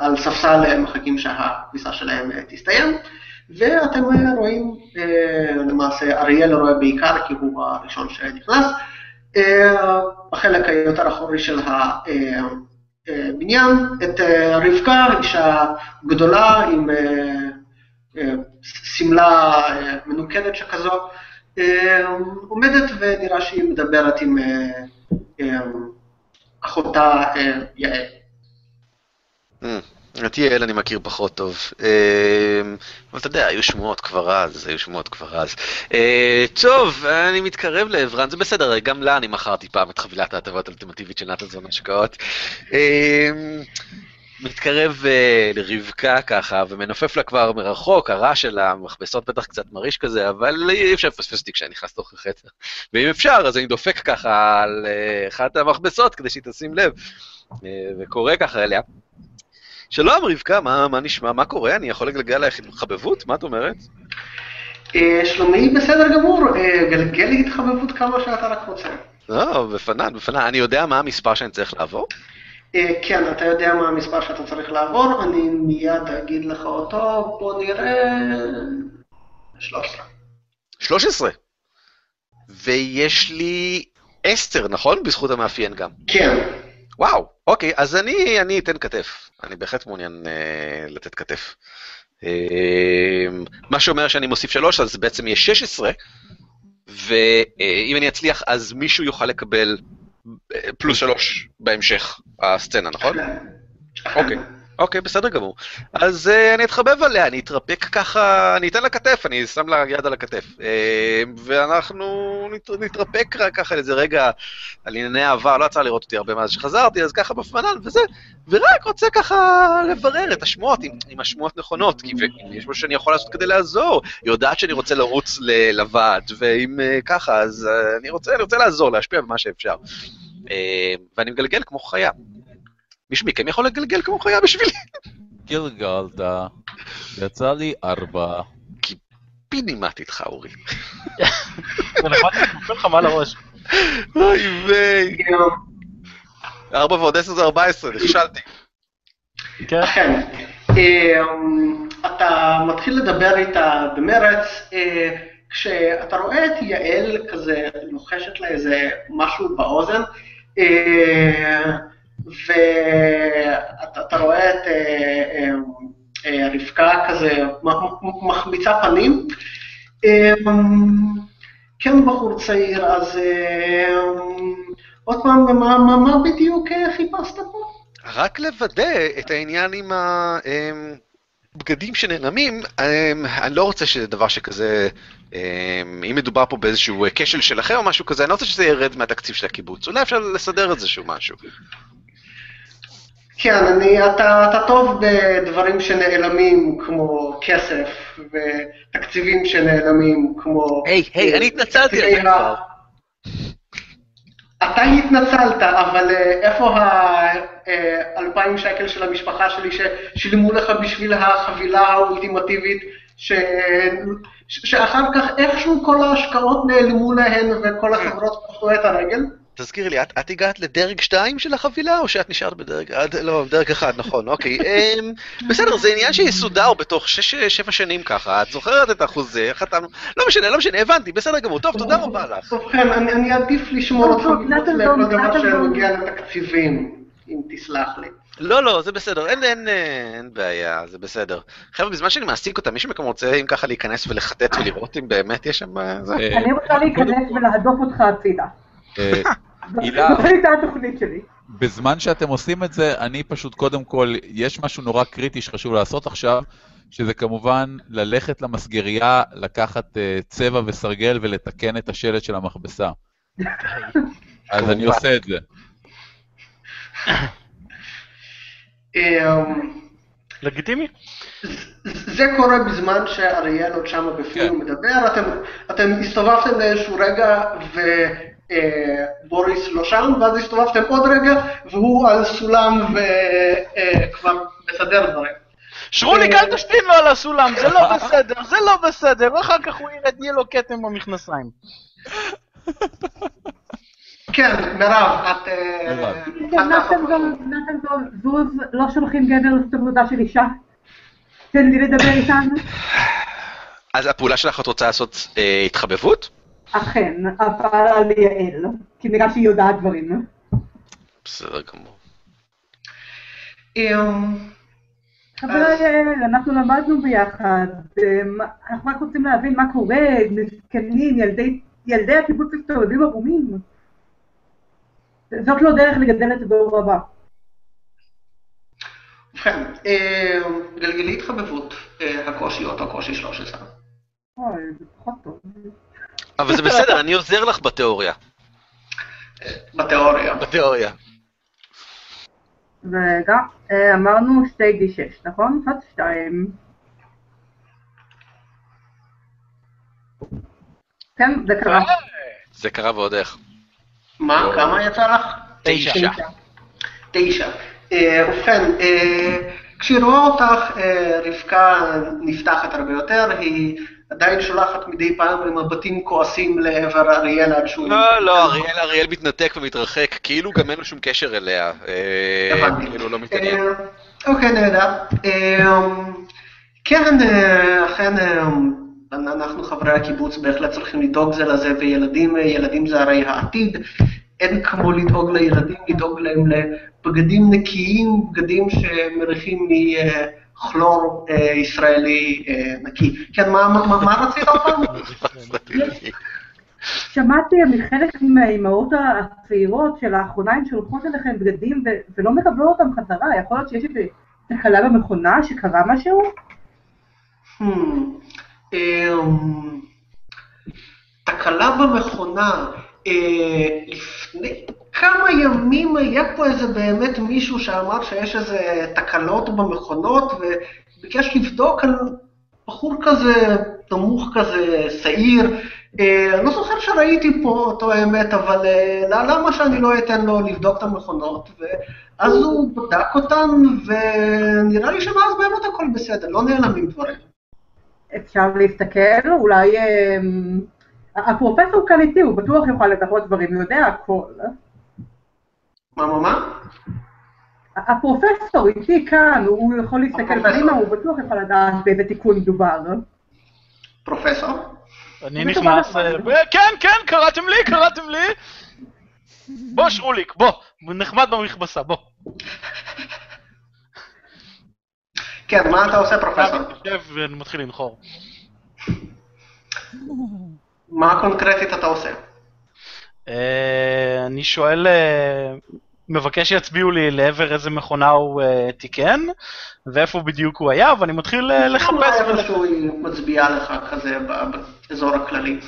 על ספסל, מחכים שהכביסה שלהם תסתיים, ואתם אה, רואים, אה, למעשה אריאל רואה בעיקר כי הוא הראשון שנכנס, אה, בחלק היותר אחורי של הבניין, את רבקה, אישה גדולה עם שמלה מנוקדת שכזו, עומדת ונראה שהיא מדברת עם אחותה יעל. את יעל אני מכיר פחות טוב. אה, אבל אתה יודע, היו שמועות כבר אז, היו שמועות כבר אז. אה, טוב, אני מתקרב לעברן, זה בסדר, גם לה אני מכרתי פעם את חבילת ההטבות האולטימטיבית של נתנזון השקעות. אה, מתקרב אה, לרבקה ככה, ומנופף לה כבר מרחוק, הרעש של המכבסות בטח קצת מרעיש כזה, אבל אי אפשר לפספס אותי כשאני נכנס לתוך החצר. ואם אפשר, אז אני דופק ככה על אה, אחת המכבסות כדי שהיא תשים לב, אה, וקורא ככה אליה. שלום רבקה, מה, מה נשמע? מה קורה? אני יכול לגלגל עלייך התחבבות? מה את אומרת? אה, שלומי בסדר גמור, אה, גלגל לי התחבבות כמה שאתה רק רוצה. לא, בפנן, בפנן. אני יודע מה המספר שאני צריך לעבור? אה, כן, אתה יודע מה המספר שאתה צריך לעבור, אני מיד אגיד לך אותו, בוא נראה... 13. 13. ויש לי 10, נכון? בזכות המאפיין גם. כן. וואו, אוקיי, אז אני, אני אתן כתף. אני בהחלט מעוניין אה, לתת כתף. אה, מה שאומר שאני מוסיף 3, אז בעצם יהיה 16, ואם אני אצליח, אז מישהו יוכל לקבל אה, פלוס 3 בהמשך הסצנה, נכון? אוקיי. אוקיי, בסדר גמור. אז uh, אני אתחבב עליה, אני אתרפק ככה, אני אתן לה כתף, אני שם לה יד על הכתף. Uh, ואנחנו נת, נתרפק רק ככה איזה רגע על ענייני העבר, לא יצא לראות אותי הרבה מאז שחזרתי, אז ככה בפנן וזה, ורק רוצה ככה לברר את השמועות, אם, אם השמועות נכונות, כי אם יש משהו שאני יכול לעשות כדי לעזור. היא יודעת שאני רוצה לרוץ לוועד, ואם uh, ככה, אז uh, אני, רוצה, אני רוצה לעזור, להשפיע במה שאפשר. Uh, ואני מגלגל כמו חיה. מישהו מכם יכול לגלגל כמו חיה בשבילי? גלגלת, יצא לי ארבע. פינימט איתך, אורי. ולמדתי, נופל לך מעל הראש. אוי ויי. 4 ועוד 10 זה 14, נכשלתי. כן. אה, אתה מתחיל לדבר איתה במרץ, אה, כשאתה רואה את יעל כזה לוחשת לה איזה משהו באוזן, אה, ואתה אתה רואה את אה, אה, אה, רבקה כזה מחמיצה פנים. אה, כן, בחור צעיר, אז עוד פעם, מה, מה, מה בדיוק חיפשת פה? רק לוודא את העניין עם הבגדים שנעלמים, אמ, אני לא רוצה שזה דבר שכזה, אמ, אם מדובר פה באיזשהו כשל שלכם או משהו כזה, אני לא רוצה שזה ירד מהתקציב של הקיבוץ. אולי אפשר לסדר איזשהו משהו. כן, אני, אתה, אתה טוב בדברים שנעלמים כמו כסף, ותקציבים שנעלמים כמו... היי, היי, אני התנצלתי על זה כבר. אתה התנצלת, אבל אה, איפה האלפיים שקל של המשפחה שלי ששילמו לך בשביל החבילה האולטימטיבית, ש... ש- שאחר כך איכשהו כל ההשקעות נעלמו להן וכל החברות פתחו את הרגל? תזכירי לי, את, את הגעת לדרג 2 של החבילה, או שאת נשארת בדרג... עד, לא, דרג 1, נכון, אוקיי. אמ, בסדר, זה עניין שיסודר בתוך 6-7 שנים ככה, את זוכרת את החוזה, חתמנו... לא משנה, לא משנה, הבנתי, בסדר גמור. טוב, תודה רבה לך. ובכן, אני, אני עדיף לשמור אותך טוב, מחוץ נתן לכל זון, דבר נתן זון. שנוגע לתקציבים, אם תסלח לי. לא, לא, זה בסדר, אין, אין, אה, אין בעיה, זה בסדר. חבר'ה, בזמן שאני מעסיק אותם, מישהו מכם רוצה, אם ככה, להיכנס ולחטט ולראות אם באמת יש שם... אה? אה, אני רוצה להיכנס ולהדוף אותך הצידה. הילה, זאת הייתה התוכנית שלי. בזמן שאתם עושים את זה, אני פשוט, קודם כל, יש משהו נורא קריטי שחשוב לעשות עכשיו, שזה כמובן ללכת למסגרייה, לקחת אה, צבע וסרגל ולתקן את השלט של המכבסה. אז אני. עושה את זה. אמ, לגיטימי. זה קורה בזמן שאריאל עוד שמה בפנים כן. מדבר, אתם, אתם הסתובבתם לאיזשהו רגע ובוריס לא שם, ואז הסתובבתם עוד רגע והוא על סולם וכבר מסדר דברים. שרוליק, אל תשתין לו על הסולם, זה לא בסדר, זה לא בסדר, ואחר כך הוא ירד, יהיה לו כתם במכנסיים. כן, מירב, את... אה, נתן זוז, לא שולחים גבר לעשות עבודה של אישה? תן לי לדבר איתנו. אז הפעולה שלך, את רוצה לעשות אה, התחבבות? אכן, אבל על יעל, כי נראה שהיא יודעת דברים. בסדר גמור. חברה יעל, אנחנו למדנו ביחד, אמ, אנחנו רק רוצים להבין מה קורה, מסכנים, ילדי, ילדי הקיבוץ מסתובבים ערומים. זאת לא דרך לגדל את הדור הבא. ובכן, אמ, גלגלי התחבבות, אה, הקושי אותו קושי 13. אוי, זה פחות טוב. אבל זה בסדר, אני עוזר לך בתיאוריה. בתיאוריה. בתיאוריה. רגע, אה, אמרנו 2D6, נכון? 1, 2. כן, זה קרה. זה קרה ועוד איך. מה? כמה יצא לך? תשע. תשע. אה, ובכן, אה, כשהיא רואה אותך, אה, רבקה נפתחת הרבה יותר, היא עדיין שולחת מדי פעם במבטים כועסים לעבר אריאל עד שהוא... לא, לא, אריאל, אריאל מתנתק ומתרחק, כאילו גם אין לו שום קשר אליה. אה, הבנתי. כאילו לא מתעניין. אה, אוקיי, נהדר. אה, כן, אכן, אנחנו חברי הקיבוץ בהחלט צריכים לדאוג זה לזה, וילדים, ילדים זה הרי העתיד. אין כמו לדאוג לילדים, לדאוג להם לבגדים נקיים, בגדים שמריחים מכלור אה, ישראלי אה, נקי. כן, מה, מה, מה, מה רצית עוד פעם? שמעתי מחלק מהאימהות הצעירות שלאחרונה הן שולחות אליכם בגדים ולא מקבלות אותם חזרה, יכול להיות שיש איזו תקלה במכונה, שקרה משהו? Hmm, אמ, תקלה במכונה. אה, לפני כמה ימים היה פה איזה באמת מישהו שאמר שיש איזה תקלות במכונות וביקש לבדוק על בחור כזה נמוך כזה, שעיר. אה, אני לא זוכר שראיתי פה אותו האמת, אבל אה, למה שאני לא אתן לו לבדוק את המכונות? ואז הוא בדק אותן, ונראה לי שמאז באמת הכל בסדר, לא נעלמים דברים. אפשר להסתכל, אולי... הפרופסור כאן איתי, הוא בטוח יוכל לזהות דברים, הוא יודע הכל. מה, מה, מה? הפרופסור איתי כאן, הוא יכול להסתכל. קדימה, הוא בטוח יכול לדעת באיזה תיקון מדובר. פרופסור? אני נכנס, אה, כן, כן, קראתם לי, קראתם לי. בוא, שרוליק, בוא. נחמד במכבסה, בוא. כן, מה אתה עושה, פרופסור? יושב ומתחיל לנחור. מה קונקרטית אתה עושה? אה, אני שואל, אה, מבקש שיצביעו לי לעבר איזה מכונה הוא אה, תיקן, ואיפה בדיוק הוא היה, ואני מתחיל אה, לחפש. ול- איפשהו היא מצביעה לך כזה באזור הכללי?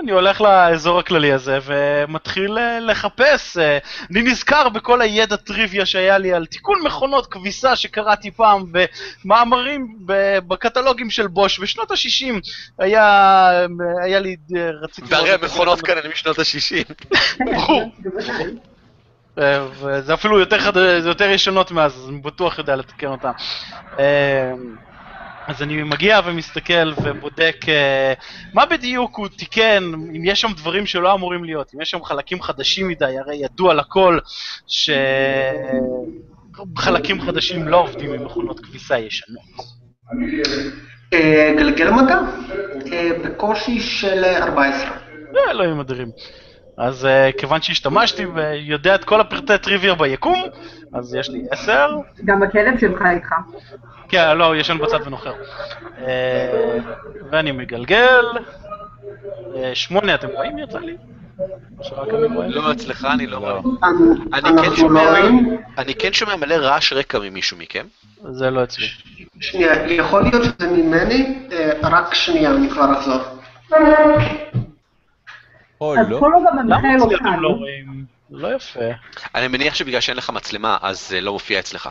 אני הולך לאזור הכללי הזה ומתחיל אה, לחפש. אה, אני נזכר בכל הידע טריוויה שהיה לי על תיקון מכונות כביסה שקראתי פעם במאמרים ב- בקטלוגים של בוש בשנות ה-60. היה, היה לי, אה, רציתי... והרי המכונות כאן הן משנות ה-60. ברור. בוודאי. אה, וזה אפילו יותר. זה יותר ישנות מאז, אז אני בטוח יודע לתקן אותם. אז אני מגיע ומסתכל ובודק אה, מה בדיוק הוא תיקן, אם יש שם דברים שלא אמורים להיות, אם יש שם חלקים חדשים מדי, הרי ידוע לכל שחלקים חדשים לא עובדים עם מכונות כביסה ישנות. אה, גלגל מדע, אה, בקושי של 14. אה, אלוהים אדירים. אז uh, כיוון שהשתמשתי ויודע את כל הפרטי טריוויה ביקום, אז יש לי עשר. גם הכלב שלך איתך. כן, לא, הוא ישן בצד ונוחר. אה, ואני מגלגל. אה, שמונה, אתם רואים יצא לי? רואה? לא, אצלך אני לא רואה. אני כן לא שומע. אני כן שומע מלא רעש רקע ממישהו מכם. זה לא אצלי. שנייה, יכול להיות שזה ממני, רק שנייה, אני כבר אחזור. אוי, אז לא. כל עוד המנחה לא כאן. לא? לא יפה. אני מניח שבגלל שאין לך מצלמה, אז זה לא מופיע אצלך.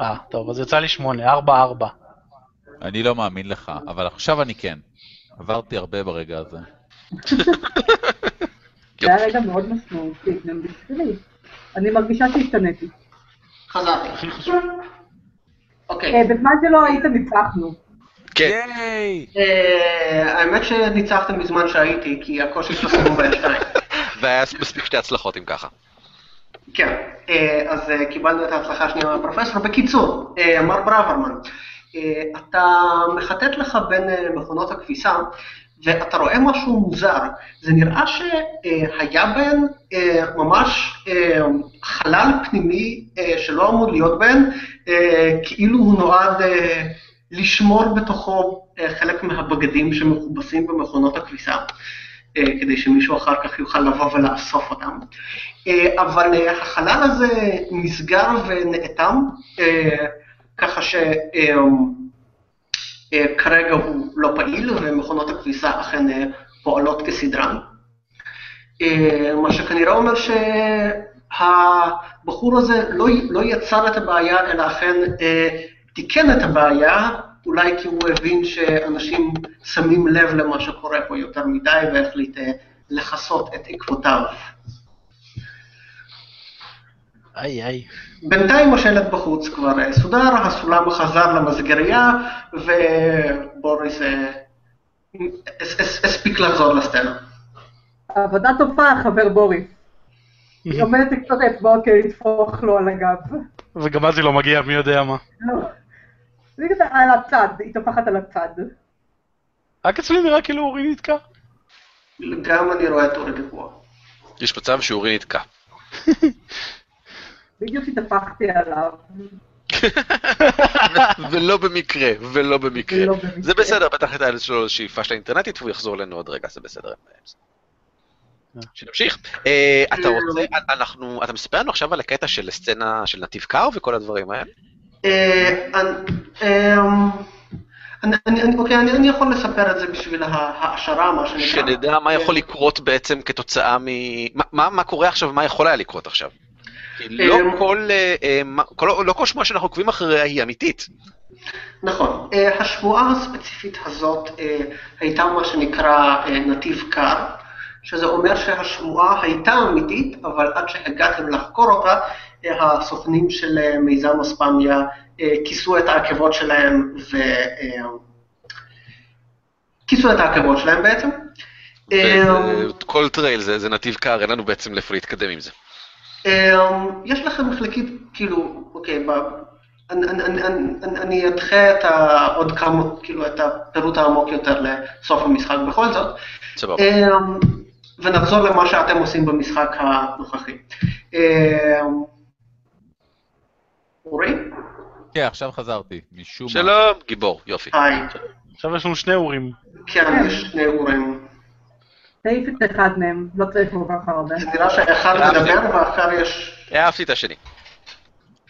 אה, טוב, אז יצא לי שמונה, ארבע, ארבע. אני לא מאמין לך, אבל עכשיו אני כן. עברתי הרבה ברגע הזה. זה היה רגע מאוד משמעותי, גם בשבילי. אני מרגישה שהשתניתי. חזרתי. אוקיי. אה, בזמן שלא היית ניצחנו. כן. ייי! אה, האמת שניצחתם בזמן שהייתי, כי הקושי של הסיבוב היה שתיים. והיה מספיק שתי הצלחות אם ככה. כן, אה, אז אה, קיבלנו את ההצלחה השנייה מהפרופסור. בקיצור, מר ברוורמן, אתה מחטט לך בין מכונות הכביסה, ואתה רואה משהו מוזר. זה נראה שהיה בהן ממש חלל פנימי שלא אמור להיות בהן, כאילו הוא נועד לשמור בתוכו אה, חלק מהבגדים שמכובסים במכונות הכביסה. אה, כדי שמישהו אחר כך יוכל לבוא ולאסוף אותם. אה, אבל החלל הזה נסגר ונאטם, ככה שכרגע הוא לא פעיל ומכונות הכביסה אכן פועלות כסדרן. מה שכנראה אומר שהבחור הזה לא, לא יצר את הבעיה, אלא אכן תיקן את הבעיה, אולי כי הוא הבין שאנשים שמים לב למה שקורה פה יותר מדי והחליט אה, לכסות את עקבותיו. איי איי. בינתיים השלט בחוץ כבר אה, סודר, הסולם חזר למסגריה, ובוריס אה, הס- הס- הספיק לחזור לסצנה. עבודה טובה, חבר בוריס. היא עומדת לקצות האצבעות כדי לטפוח לו על הגב. וגם אז היא לא מגיעה, מי יודע מה. לא. על הצד, היא טופחת על הצד. רק אצלי נראה כאילו אורי נתקע. גם אני רואה את אורי גבוה. יש מצב שאורי נתקע. בדיוק התהפכתי עליו. ולא במקרה, ולא במקרה. זה בסדר, בטח הייתה איזושהי פאשלה אינטרנטית והוא יחזור אלינו עוד רגע, זה בסדר. שנמשיך. אה, אתה רוצה, אנחנו, אתה מספר לנו עכשיו על הקטע של סצנה של נתיב קר וכל הדברים האלה? אה, אני- אמ, אוקיי, אני יכול לספר את זה בשביל ההעשרה, מה שנקרא. שנדע מה יכול לקרות בעצם כתוצאה מ... מה- קורה עכשיו ומה יכול היה לקרות עכשיו. כי לא כל, אה, אה, לא כל שמועה שאנחנו עוקבים אחריה היא אמיתית. נכון. אה, השבועה הספציפית הזאת אה, הייתה מה שנקרא אה, נתיב קר, שזה אומר שהשבועה הייתה אמיתית, אבל עד שהגעתם לחקור אותה, אה, הסוכנים של אה, מיזם אספמיה אה, כיסו את העקבות שלהם ו... אה, כיסו את העקבות שלהם בעצם. cold trail זה זה נתיב קר, אין לנו בעצם לאיפה להתקדם עם זה. יש לכם חלקית, כאילו, אוקיי, ב... אני, אני, אני, אני, אדחה את ה... עוד כמה, כאילו, את הפירוט העמוק יותר לסוף המשחק בכל זאת, סבבה. ונחזור למה שאתם עושים במשחק הנוכחי. אורי? כן, עכשיו חזרתי, משום מה. שלום, גיבור, יופי. היי. עכשיו יש לנו שני אורים. כן, יש שני אורים. תעיף את אחד מהם, לא צריך כל כך הרבה. זה נראה שאחד מדבר ואחר יש... אהבתי את השני.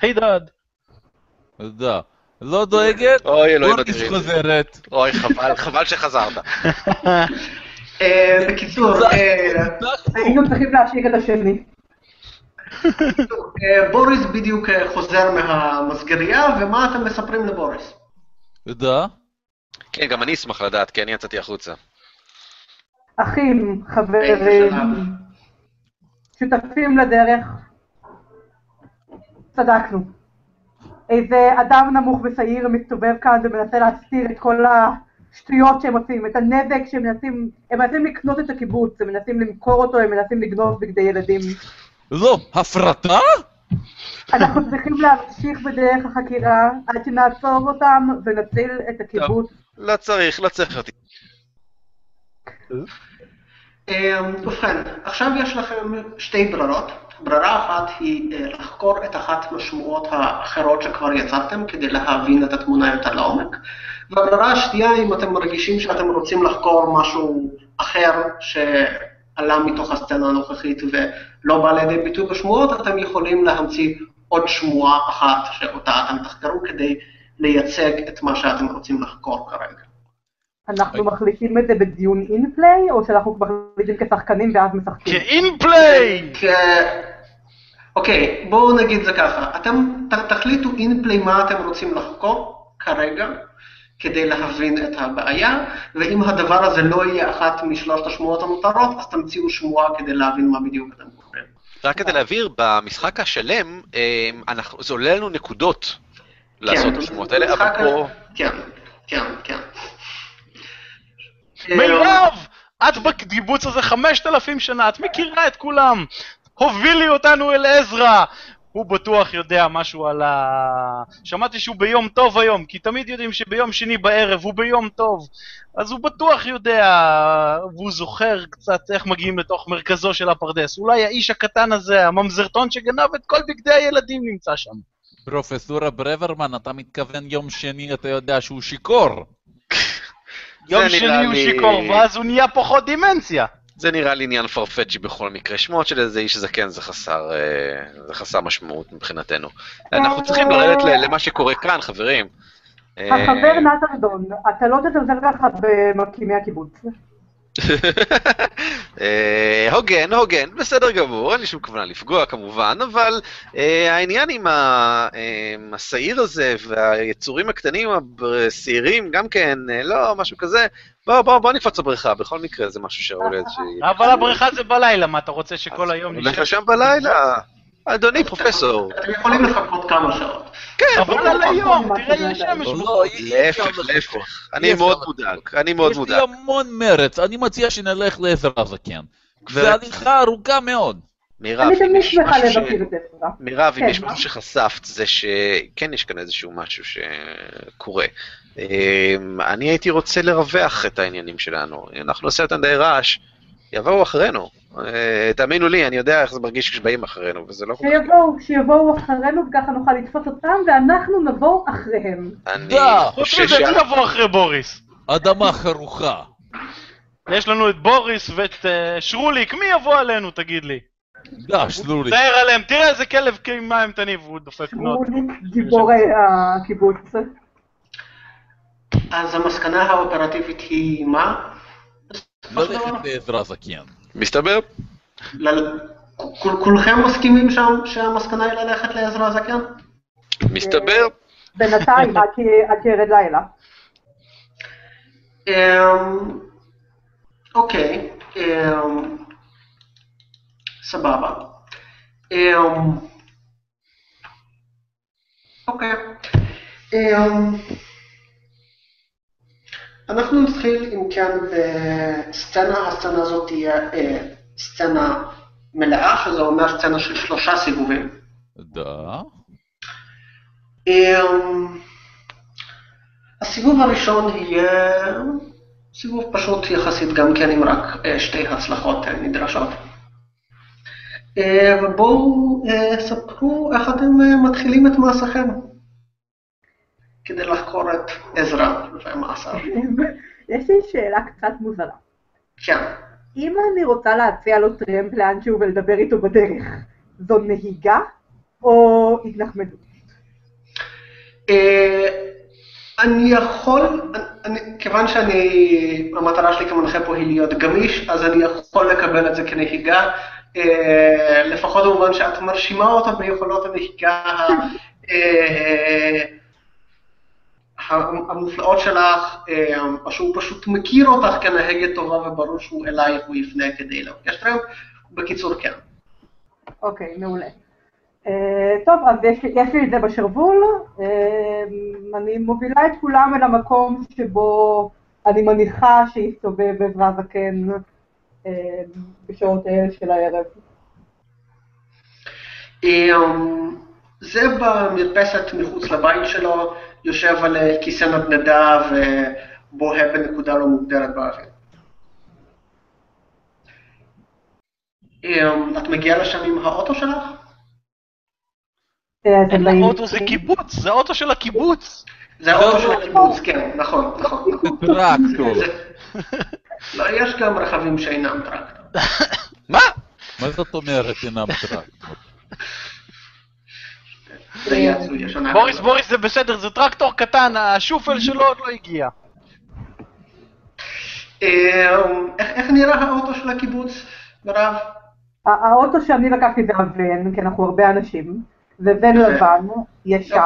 היי דאד. תודה. לא דואגת? אוי, אלוהים אדירים. חוזרת. אוי, חבל, חבל שחזרת. אה, בקיצור, אה, היינו צריכים להשאיר את השני. אה, בוריס בדיוק אה, חוזר מהמסגריה, ומה אתם מספרים לבוריס? תודה. כן, גם אני אשמח לדעת, כי אני יצאתי החוצה. אחים, חברים? שותפים לדרך. צדקנו. איזה אדם נמוך ושעיר מסתובב כאן ומנסה להסתיר את כל השטויות שהם עושים, את הנזק שהם מנסים, הם מנסים לקנות את הקיבוץ, הם מנסים למכור אותו, הם מנסים לגנוב בגדי ילדים. לא, הפרטה? אנחנו צריכים להמשיך בדרך החקירה עד שנעצור אותם ונציל את הקיבוץ. לא צריך, לא צריך אותי. אמ, ובכן, עכשיו יש לכם שתי ברירות. ברירה אחת היא אה, לחקור את אחת מהשמועות האחרות שכבר יצרתם כדי להבין את התמונה יותר לעומק. והברירה השנייה, אם אתם מרגישים שאתם רוצים לחקור משהו אחר שעלה מתוך הסצנה הנוכחית ולא בא לידי ביטוי בשמועות, אתם יכולים להמציא עוד שמועה אחת שאותה אתם תחקרו כדי לייצג את מה שאתם רוצים לחקור כרגע. אנחנו מחליטים את זה בדיון אינפליי, או שאנחנו מחליטים כשחקנים ואז משחקים? כאינפליי! אוקיי, בואו נגיד זה ככה, אתם תחליטו אינפליי מה אתם רוצים לחקור כרגע, כדי להבין את הבעיה, ואם הדבר הזה לא יהיה אחת משלושת השמועות הנותרות, אז תמציאו שמועה כדי להבין מה בדיוק אתם קוראים. רק כדי להבהיר, במשחק השלם, אה, אנחנו- זה עולה לנו נקודות לעשות את השמועות האלה, אבל פה... כן, כן, כן. מירב! את בקיבוץ הזה חמשת אלפים שנה, את מכירה את כולם. הובילי אותנו אל עזרא. הוא בטוח יודע משהו על ה... שמעתי שהוא ביום טוב היום, כי תמיד יודעים שביום שני בערב הוא ביום טוב. אז הוא בטוח יודע, והוא זוכר קצת איך מגיעים לתוך מרכזו של הפרדס. אולי האיש הקטן הזה, הממזרטון שגנב את כל בגדי הילדים נמצא שם. פרופסורה ברוורמן, אתה מתכוון יום שני, אתה יודע שהוא שיכור. יום שני הוא לי- שיכור, ואז הוא נהיה פחות דימנציה. זה נראה לי עניין פרפצ'י בכל מקרה. שמועות של איזה איש זקן זה חסר, אה, זה חסר משמעות מבחינתנו. אנחנו צריכים לרדת למה שקורה כאן, חברים. אה, החבר נתן דון, אתה לא תזלזל ככה במקימי הקיבוץ. אה, הוגן, הוגן, בסדר גמור, אין לי שום כוונה לפגוע כמובן, אבל העניין עם השעיר הזה והיצורים הקטנים השעירים, גם כן, לא, משהו כזה, בוא, בוא, בוא נקפוץ לבריכה, בכל מקרה זה משהו שראוי לאיזושהי... אבל הבריכה זה בלילה, מה אתה רוצה שכל היום הולך נשב? לשם בלילה. אדוני, פרופסור. אתם יכולים לחכות כמה שעות. כן, אבל על היום, תראה, יש שמש לא, להפך, להפך. אני מאוד. מודאג, אני מאוד יש לי מודאג. המון מרץ, אני מציע שנלך לעזר הזקן. זה הליכה ארוכה מאוד. מירב, אני אם יש כן? משהו שחשפת, זה שכן יש כאן איזשהו משהו שקורה. אמ, אני הייתי רוצה לרווח את העניינים שלנו. אנחנו נעשה אותם די רעש, יבואו אחרינו. אה, תאמינו לי, אני יודע איך זה מרגיש כשבאים אחרינו, וזה לא כל כך... שיבואו, שיבואו אחרינו וככה נוכל לתפוס אותם ואנחנו נבוא אחריהם. אני חושב שה... מי יבוא אחרי בוריס? אדמה חרוכה. יש לנו את בוריס ואת אה, שרוליק, מי יבוא עלינו, תגיד לי? דש, לולי. תאר עליהם, תראה איזה כלב מים תניב, הוא דופק בנות. גיבורי הקיבוץ. אז המסקנה האופרטיבית היא מה? ללכת לעזר הזקן. מסתבר? כולכם מסכימים שם שהמסקנה היא ללכת לעזרא הזקן? מסתבר? בינתיים, עד שירד לילה. אמ, אוקיי, אמ, סבבה. אמ, אוקיי. אמ, אנחנו נתחיל אם כן בסצנה, הסצנה הזאת תהיה אה, סצנה מלאה, שזה אומר סצנה של שלושה סיבובים. דה. אמ, הסיבוב הראשון יהיה סיבוב פשוט יחסית גם כן עם רק אה, שתי הצלחות אה, נדרשות. ובואו אה, ספרו איך אתם מתחילים את מעשיכם כדי לחקור את עזרא ומעשיו. יש לי שאלה קצת מוזרה. כן. אם אני רוצה להציע לו טרמפ לאנשהו ולדבר איתו בדרך, זו נהיגה או התנחמדות? אה, אני יכול, אני, כיוון שאני, המטרה שלי כמנחה פה היא להיות גמיש, אז אני יכול לקבל את זה כנהיגה, אה, לפחות במובן שאת מרשימה אותה ביכולות הנהיגה אה, המופלאות שלך, אה, או שהוא פשוט מכיר אותך כנהגת טובה וברור שהוא אלייך הוא יפנה כדי לבקש טרמפ, בקיצור כן. אוקיי, מעולה. אה, טוב, אז יש, יש לי את זה בשרוול. אה, אני מובילה את כולם אל המקום שבו אני מניחה שיסתובב עזרא זקן אה, בשעות האלה של הערב. אמ, זה במרפסת מחוץ לבית שלו, יושב על אה, כיסא נדנדה ובוהה בנקודה לא מוגדרת באוויר. אמ, את מגיעה לשם עם האוטו שלך? אין לה אוטו, זה קיבוץ, זה אוטו של הקיבוץ. זה האוטו של הקיבוץ, כן, נכון, נכון. טרקטור. לא, יש גם רכבים שאינם טרקטור. מה? מה זאת אומרת אינם טרקטור? זה יהיה. בוריס, בוריס, זה בסדר, זה טרקטור קטן, השופל שלו עוד לא הגיע. אמ, איך נראה האוטו של הקיבוץ, מירב? האוטו שאני לקחתי זה הוון, כי אנחנו הרבה אנשים, זה יפה. לבן, ישן.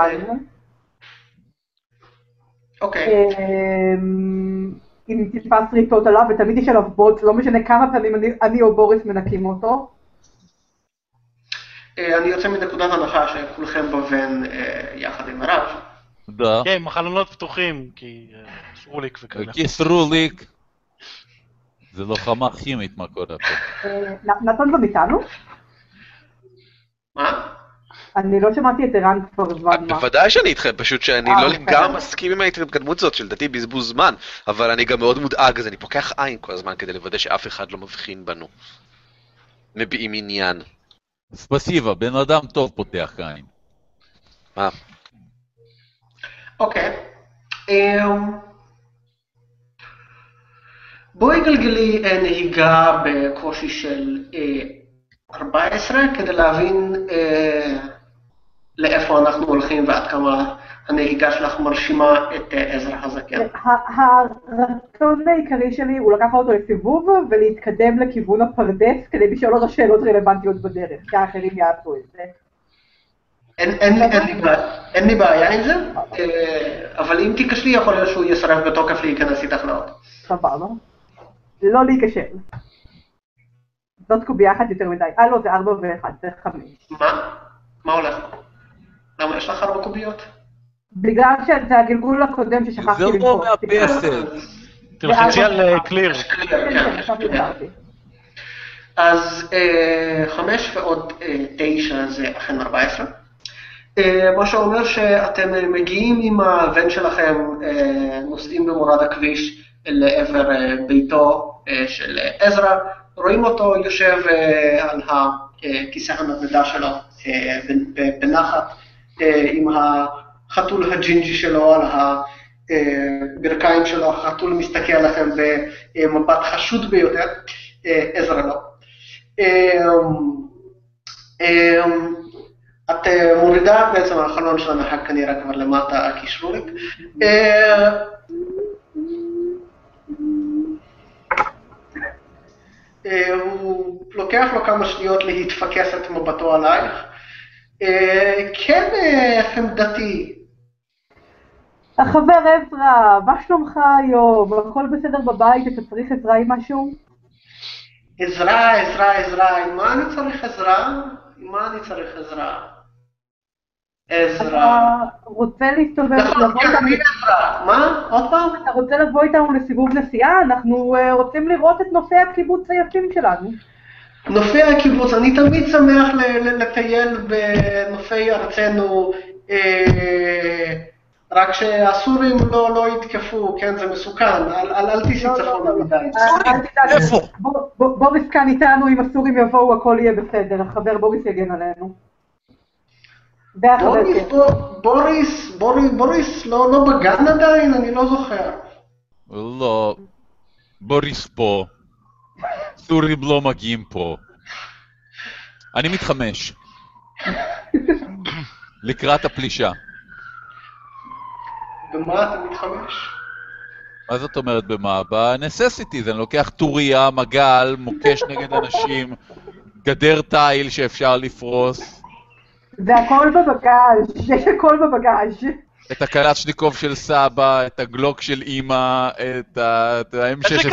אוקיי. אוקיי. אמ, עם טיפה שריטות עליו, ותמיד יש עליו בוץ, לא משנה כמה פעמים אני או בוריס מנקים אותו. אה, אני יוצא מנקודת הנחה שכולכם בוון אה, יחד עם מירב. דה. כן, עם החלונות פתוחים, כי אה, שרוליק וכאלה. כיסרוליק. זה לוחמה כימית מה קורה פה. נתן גם איתנו? מה? אני לא שמעתי את ערן כבר זמן מה. בוודאי שאני איתכם, פשוט שאני לא. לגמרי מסכים עם ההתקדמות הזאת, שלדעתי בזבוז זמן, אבל אני גם מאוד מודאג, אז אני פוקח עין כל הזמן כדי לוודא שאף אחד לא מבחין בנו. מביעים עניין. ספסיבה, בן אדם טוב פותח עין. מה? אוקיי. אמ, בואי גלגלי אה, נהיגה בקושי של אה, 14 כדי להבין אה, לאיפה אנחנו הולכים ועד כמה הנהיגה שלך מרשימה את אה, עזרא הזקן. ה- הרצון העיקרי שלי הוא לקחת אותו לסיבוב ולהתקדם לכיוון הפרדס כדי לשאול אותו שאלות רלוונטיות בדרך, כי האחרים יעשו את זה. אין, לי- בעיה- עם זה, אה, אבל אם תיכשלי יכול להיות שהוא יסרב בתוקף להיכנס איתך לאוטו. סבבה. לא להיכשל. זאת קובייה אחת יותר מדי. אה לא, זה ארבע ואחד, זה חמש. מה? מה הולך? למה יש לך ארבע קוביות? בגלל שזה הגלגול הקודם ששכחתי זה לא למחוק. מהפסל. תלחצי על קליר. כן, כן, עכשיו נזכרתי. אז אה, חמש ועוד אה, תשע זה אכן 14. אה, מה שאומר שאתם אה, מגיעים עם הבן שלכם, אה, נוסעים במורד הכביש לעבר אה, ביתו אה, של אה, עזרא, רואים אותו יושב אה, על הכיסא הנדנדה שלו אה, בנחת, אה, עם החתול הג'ינג'י שלו על הברכיים שלו, החתול מסתכל עליכם במבט חשוד ביותר, אה, עזרא לא. את מורידה בעצם החלון של הנהג כנראה כבר למטה הקישרוריק. אה, הוא לוקח לו כמה שניות להתפקס את מבטו עלייך. כן, חמדתי, החבר עזרא, מה שלומך היום? הכל בסדר בבית? אתה צריך עזרה עם משהו? עזרה, עזרה, עזרה, עם מה אני צריך עזרה? עם מה אני צריך עזרה? עזרה. אתה רוצה להסתובב, נכון, כן, אני עזרה. מה? עוד פעם? אתה רוצה לבוא איתנו לסיבוב נסיעה? אנחנו אה, רוצים לראות את נופי הקיבוץ היפים שלנו. נופי הקיבוץ, אני תמיד שמח לטייל בנופי ארצנו, אה, רק שהסורים לא, לא יתקפו, כן, זה מסוכן, אל, אל, אל תיסעי לא, לא, צפונה לא. מדי. אל תדאג. איפה? בור- בור- בוריס כאן איתנו, אם הסורים יבואו הכל יהיה בסדר, החבר בוריס יגן עלינו. בוריס. ב- בוריס, בוריס, בוריס לא, לא בגן עדיין, אני לא זוכר. לא, בוריס פה. סורים לא מגיעים פה. אני מתחמש. לקראת הפלישה. במה אתה מתחמש? מה זאת אומרת במה? בנססיטיז, אני לוקח טוריה, מגל, מוקש נגד אנשים, גדר תיל שאפשר לפרוס, זה הכל בבגאז', יש הכל בבגאז'. את הקלצ'ניקוב של סבא, את הגלוק של אימא, את ה- את איזה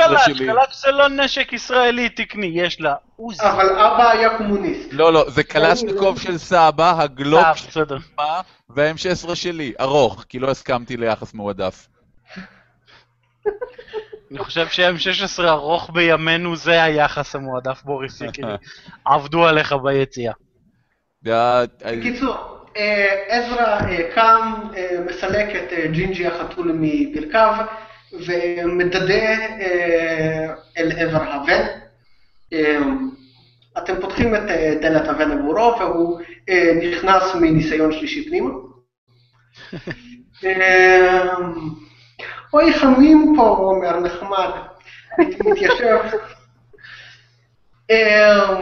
ה-M16? שלי. קלאץ' זה לא נשק ישראלי תקני, יש לה עוזי. אבל אבא היה קומוניסט. לא, לא, זה קלצ'ניקוב של סבא, הגלוק אה, של. אימא, וה-M16 שלי, ארוך, כי לא הסכמתי ליחס מועדף. אני חושב ש-M16 ארוך בימינו זה היחס המועדף, בוריס יקירי. עבדו עליך ביציאה. וה- בקיצור, אה, עזרא אה, קם, אה, מסלק את אה, ג'ינג'י החתול מברכיו, ומדדה אה, אל עבר הבן. אה, אתם פותחים את אה, דלת הבן עבורו, והוא אה, נכנס מניסיון שלישי פנימה. אה, אוי, חמים פה, הוא אומר, נחמד. מת- מתיישב. אה,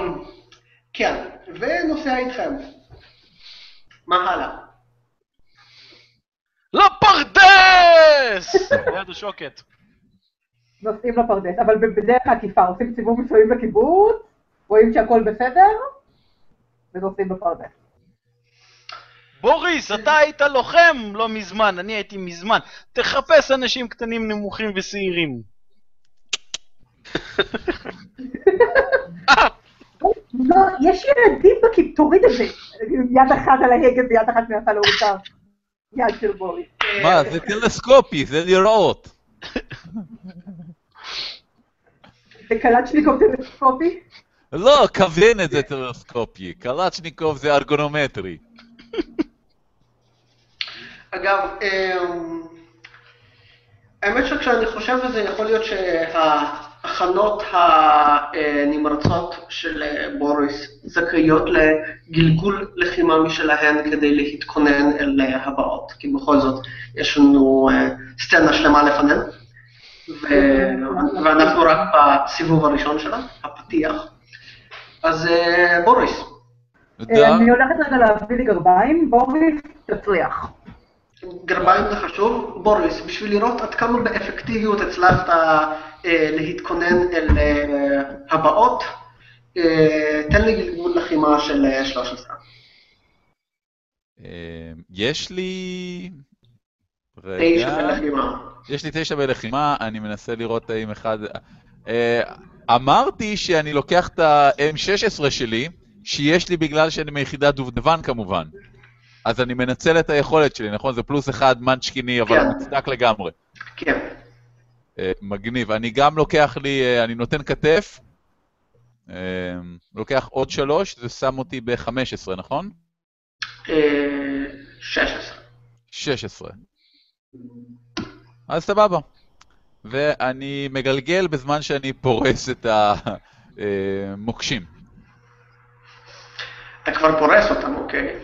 כן, ונוסע איתכם. מה הלאה? לפרדס! ליד השוקת. נוסעים לפרדס, אבל בדרך עקיפה, עושים סיבוב מסביב לקיבוץ, רואים שהכל בסדר, ונוסעים לפרדס. בוריס, אתה היית לוחם לא מזמן, אני הייתי מזמן. תחפש אנשים קטנים, נמוכים ושעירים. לא, יש ילדים בכיתה, תוריד את זה. יד אחת על ההגה ויד אחת מנסה להוריד את היד של בוריס. מה, זה טלסקופי, זה לראות. זה קלצ'ניקוב טלסקופי? לא, כוונת זה טלסקופי, קלצ'ניקוב זה ארגונומטרי. אגב, אמ, האמת שכשאני חושב על זה, יכול להיות שההכנות הנמרצות של אה, בוריס זכאיות לגלגול לחימה משלהן כדי להתכונן אל אה, הבאות, כי בכל זאת יש לנו אה, סצנה שלמה לפנינו, ו- ואנחנו רק בסיבוב הראשון שלה, הפתיח. אז בוריס. אני הולכת רגע להביא לי גרביים, בוריס, תצליח. גרביים זה חשוב. בוריס, בשביל לראות עד כמה באפקטיביות הצלחת אה, להתכונן אל אה, הבאות, אה, תן לי גלגול לחימה של אה, 13. אה, יש לי... תשע רגע. בלחימה. יש לי תשע בלחימה, אני מנסה לראות האם אחד... אה, אמרתי שאני לוקח את ה-M16 שלי, שיש לי בגלל שאני מיחידת דובדבן כמובן. אז אני מנצל את היכולת שלי, נכון? זה פלוס אחד מנצ'קיני, אבל כן. מוצדק לגמרי. כן. אה, מגניב. אני גם לוקח לי, אה, אני נותן כתף, אה, לוקח עוד שלוש, זה שם אותי ב-15, נכון? אה, 16. 16. אז סבבה. ואני מגלגל בזמן שאני פורס את המוקשים. אתה כבר פורס אותם, אוקיי?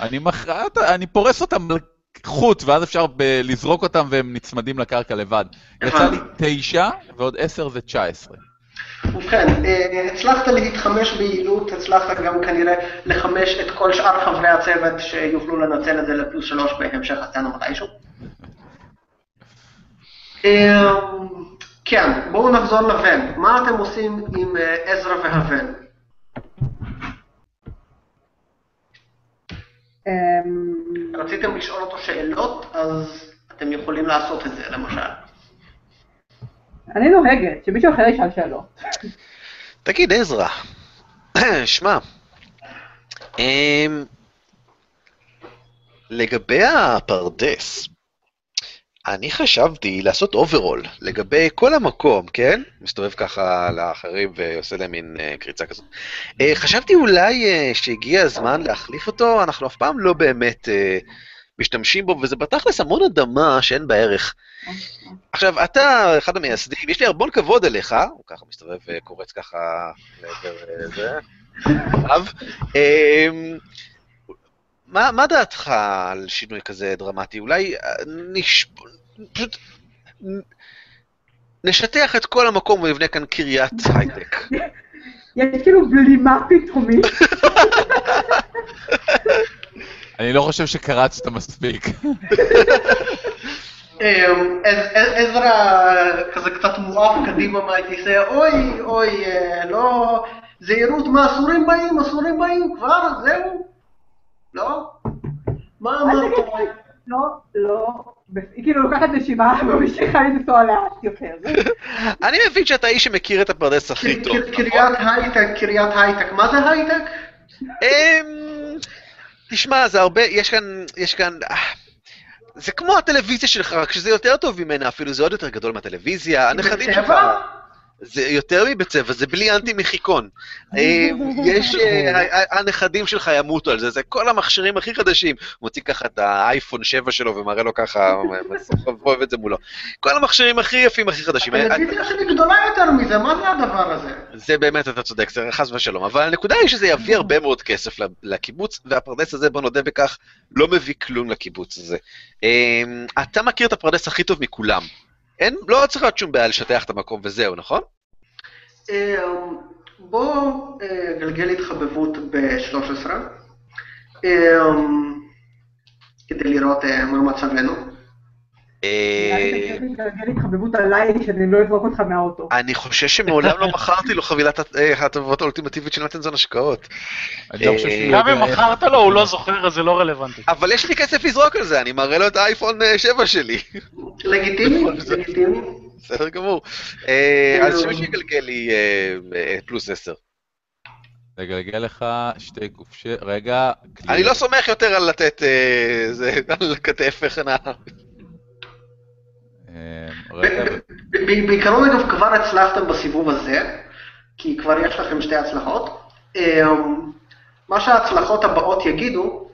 אני, מח... אני פורס אותם על חוט, ואז אפשר ב... לזרוק אותם והם נצמדים לקרקע לבד. יצא לי תשע, ועוד עשר זה תשע עשרה. ובכן, אה, הצלחת להתחמש ביעילות, הצלחת גם כנראה לחמש את כל שאר חברי הצוות שיוכלו לנצל את זה לפלוס שלוש בהמשך הסצנה מתישהו. אה, כן, בואו נחזור לבן. מה אתם עושים עם אה, עזרא והבן? רציתם לשאול אותו שאלות, אז אתם יכולים לעשות את זה, למשל. אני נוהגת, שמישהו אחר ישאל שאלות. תגיד, עזרא, שמע, אמ, לגבי הפרדס, אני חשבתי לעשות overhaul לגבי כל המקום, כן? מסתובב ככה לאחרים ועושה להם מין אה, קריצה כזאת. אה, חשבתי אולי אה, שהגיע הזמן להחליף אותו, אנחנו אף פעם לא באמת אה, משתמשים בו, וזה בתכלס המון אדמה שאין בה ערך. עכשיו, אתה אחד המייסדים, יש לי המון כבוד אליך, הוא ככה מסתובב וקורץ ככה לעבר אה, זה, אב. מה, מה דעתך על שינוי כזה דרמטי? אולי אה, נש... פשוט נשטח את כל המקום ונבנה כאן קריית הייטק. יש כאילו בלימה פתאומית. אני לא חושב שקרצת מספיק. אמ, עז- עז- עזרא כזה קצת מואף קדימה מהכיסא, אוי, אוי, אה, לא, זהירות, מה, אסורים באים, אסורים באים, כבר, זהו? לא? מה אמרת? לא, לא, היא כאילו לוקחת נשימה וממשיכה לנסוע לאט יותר. אני מבין שאתה האיש שמכיר את הפרדס הכי טוב, נכון? קריית הייטק, קריית הייטק, מה זה הייטק? אמ, תשמע, זה הרבה, יש כאן, יש כאן, אה, זה כמו הטלוויזיה שלך, רק שזה יותר טוב ממנה אפילו, זה עוד יותר גדול מהטלוויזיה, הנכדים שלך... זה יותר מבצבע, זה בלי אנטי מחיקון. אמ, יש, אה, הנכדים שלך ימותו על זה, זה כל המכשירים הכי חדשים. הוא מוציא ככה את האייפון 7 שלו ומראה לו ככה, מסובב את זה מולו. כל המכשירים הכי יפים, הכי חדשים. הטלוויזיה שלי גדולה יותר מזה, מה זה הדבר הזה? זה באמת, אתה צודק, זה חס ושלום. אבל הנקודה היא שזה יביא הרבה מאוד כסף לקיבוץ, והפרדס הזה, בוא נודה בכך, לא מביא כלום לקיבוץ הזה. אמ, אתה מכיר את הפרדס הכי טוב מכולם. אין, לא צריך להיות שום בעיה לשטח את המקום וזהו, נכון? אמ, בוא אה, גלגל התחבבות ב-13, כדי לראות אה, מה מצבנו. אני חושב שמעולם לא מכרתי לו חבילת אה, ההטבות האולטימטיבית של נתנזון השקעות. לא אה, גם אם מכרת לו, הוא לא זוכר, אז זה לא רלוונטי. אבל יש לי כסף לזרוק על זה, אני מראה לו את האייפון אה, 7 שלי. לגיטימי, זאת. לגיטימי. בסדר גמור. אה, אז שמישהו יגלגל לי אה, אה, פלוס 10. לגלגל לך שתי קופשי... רגע. אני לא סומך יותר על לתת אה, זה, על כתף וכן בעיקרון אגב כבר הצלחתם בסיבוב הזה, כי כבר יש לכם שתי הצלחות. אמ, מה שההצלחות הבאות יגידו,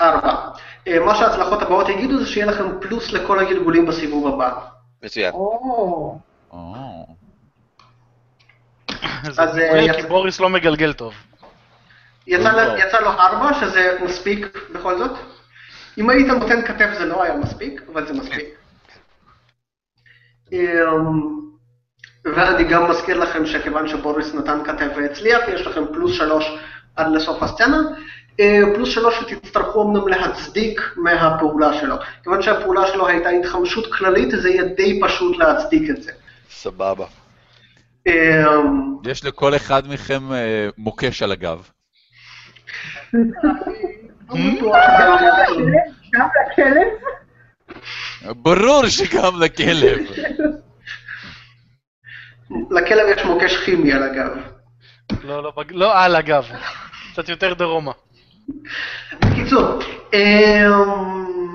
ארבע. אה, מה שההצלחות הבאות יגידו זה שיהיה לכם פלוס לכל הגלגולים בסיבוב הבא. מצוין. אז, אה, כי בוריס לא מגלגל טוב. לא. יצא לו ארבע, שזה מספיק בכל זאת. אם היית נותן כתף זה לא היה מספיק, אבל זה מספיק. אמ, ואני גם מזכיר לכם שכיוון שבוריס נתן כתף והצליח, יש לכם פלוס שלוש עד לסוף הסצנה. אה, פלוס שלוש שתצטרכו אמנם להצדיק מהפעולה שלו. כיוון שהפעולה שלו הייתה התחמשות כללית, זה יהיה די פשוט להצדיק את זה. סבבה. אמ, יש לכל אחד מכם אה, מוקש על הגב. לא גם לכלב, ברור שגם לכלב. לכלב יש מוקש כימי על הגב. לא, לא, בג- לא על הגב. קצת יותר דרומה. בקיצור, אמ,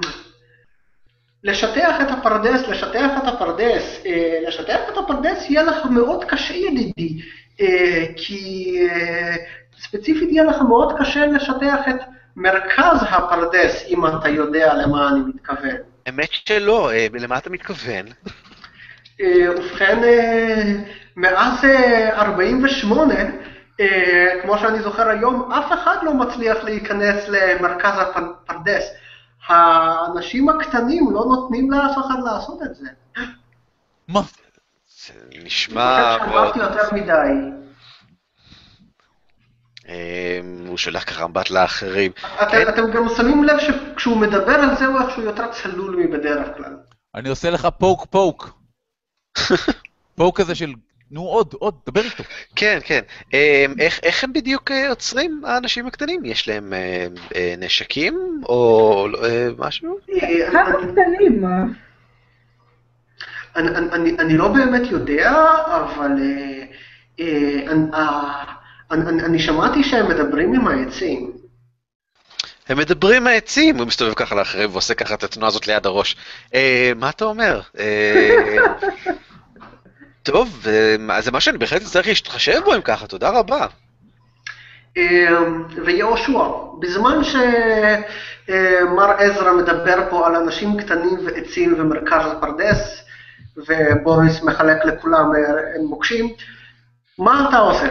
לשטח את הפרדס, לשטח את הפרדס, אה, לשטח את הפרדס יהיה לך מאוד קשה ידידי, אה, כי אה, ספציפית יהיה לך מאוד קשה לשטח את מרכז הפרדס, אם אתה יודע למה אני מתכוון. האמת שלא, אה, למה אתה מתכוון? אה, ובכן, אה, מאז אה, 48, אה, כמו שאני זוכר היום, אף אחד לא מצליח להיכנס למרכז הפרדס. האנשים הקטנים לא נותנים לאף אחד לעשות את זה. מה? זה נשמע אני. חושב שאמרתי יותר מדי. אה, הוא שולח ככה מבט לאחרים. אתם, גם שמים לב שכשהוא מדבר על זה הוא איכשהו יותר צלול מבדרך כלל. אני עושה לך פוק פוק. פוק כזה של, נו עוד, עוד, דבר איתו. כן, כן. אה, איך, איך הם בדיוק אה, עוצרים, האנשים הקטנים? יש להם אה, אה, נשקים או אה, משהו? כמה אני- קטנים. אני, אני, אני, אני לא באמת יודע, אבל אה, אה, אני, אה, אני, שמעתי שהם מדברים עם העצים. הם מדברים מהעצים, הוא מסתובב ככה לאחרים ועושה ככה את התנועה הזאת ליד הראש. אה, מה אתה אומר? אה, טוב, אה, זה מה שאני בהחלט אצטרך להתחשב בו אם ככה, תודה רבה. אה, ויהושע, בזמן שמר עזרא מדבר פה על אנשים קטנים ועצים ומרכז הפרדס, ובוריס מחלק לכולם אה, מוקשים, מה אתה עושה?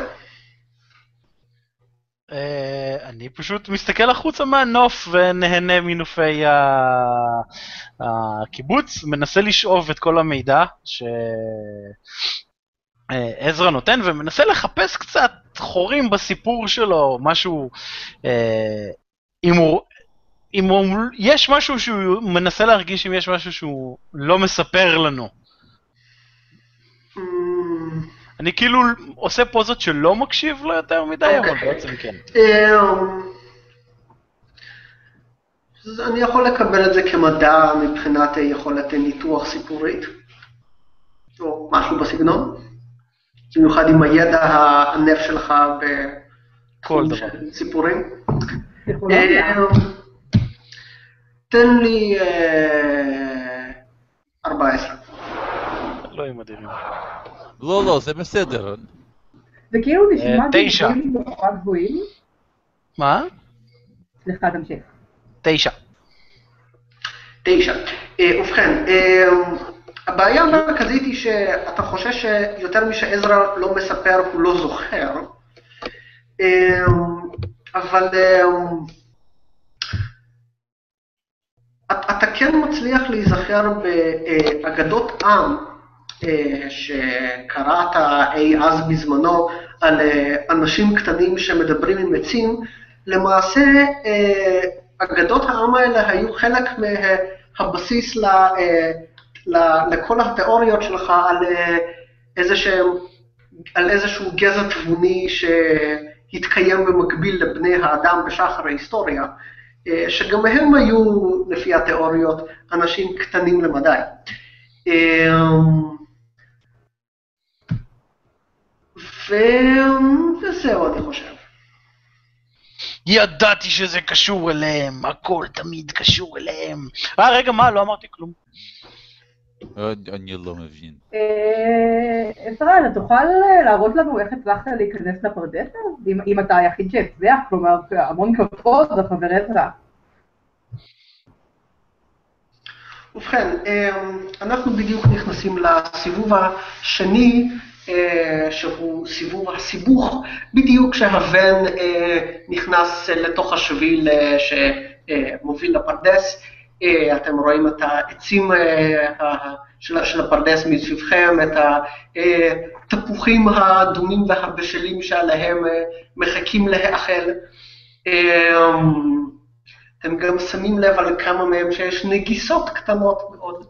אה, אני פשוט מסתכל החוצה מהנוף ונהנה מנופי הקיבוץ, מנסה לשאוב את כל המידע שעזרא נותן, ומנסה לחפש קצת חורים בסיפור שלו, משהו... אה, אם הוא... אם הוא, יש משהו שהוא מנסה להרגיש אם יש משהו שהוא לא מספר לנו. אני כאילו עושה פוזות שלא מקשיב לו יותר מדי, אבל אוקיי. בעצם כן. אז אני יכול לקבל את זה כמדע מבחינת יכולת ניתוח סיפורית, או משהו בסגנון, במיוחד עם הידע הענף שלך כל בתחום. של סיפורים. אמ, תן לי אה, 14. אלוהים אדירים. לא, לא, זה בסדר. זה כאילו נשמע אה, תשע. נורא גבוהים. מה? סליחה, תמשיך. תשע. תשע. אה, ובכן, אה, הבעיה המרכזית היא שאתה חושש שיותר משעזרא לא מספר, הוא לא זוכר. אבל את- אתה כן מצליח להיזכר באגדות עם שקראת אי אז בזמנו על אה, אנשים קטנים שמדברים עם עצים, למעשה אה, אגדות העם האלה היו חלק מהבסיס ל, אה, לכל התיאוריות שלך על אה, איזשהם, על איזשהו גזע תבוני שהתקיים במקביל לבני האדם בשחר ההיסטוריה, אה, שגם הם היו, לפי התיאוריות, אנשים קטנים למדי. אה, ו- וזהו, אני חושב. ידעתי שזה קשור אליהם, הכל תמיד קשור אליהם. אה, רגע, מה? לא אמרתי כלום. אני לא מבין. אה, עזרא, אתה תוכל אה, להראות לנו איך הצלחת להיכנס לפרדס? אז? אם- אם אתה היחיד שהצליח, כלומר, המון כבוד, חבר עזרא. ובכן, אה, אנחנו בדיוק נכנסים לסיבוב השני, שהוא סיבוב הסיבוך, בדיוק כשהבן אה, נכנס לתוך השביל אה, שמוביל לפרדס. אה, אתם רואים את העצים אה, של הפרדס מסביבכם, את התפוחים האדומים והבשלים שעליהם אה, מחכים להאכל. אה, אתם גם שמים לב על כמה מהם שיש נגיסות קטנות מאוד.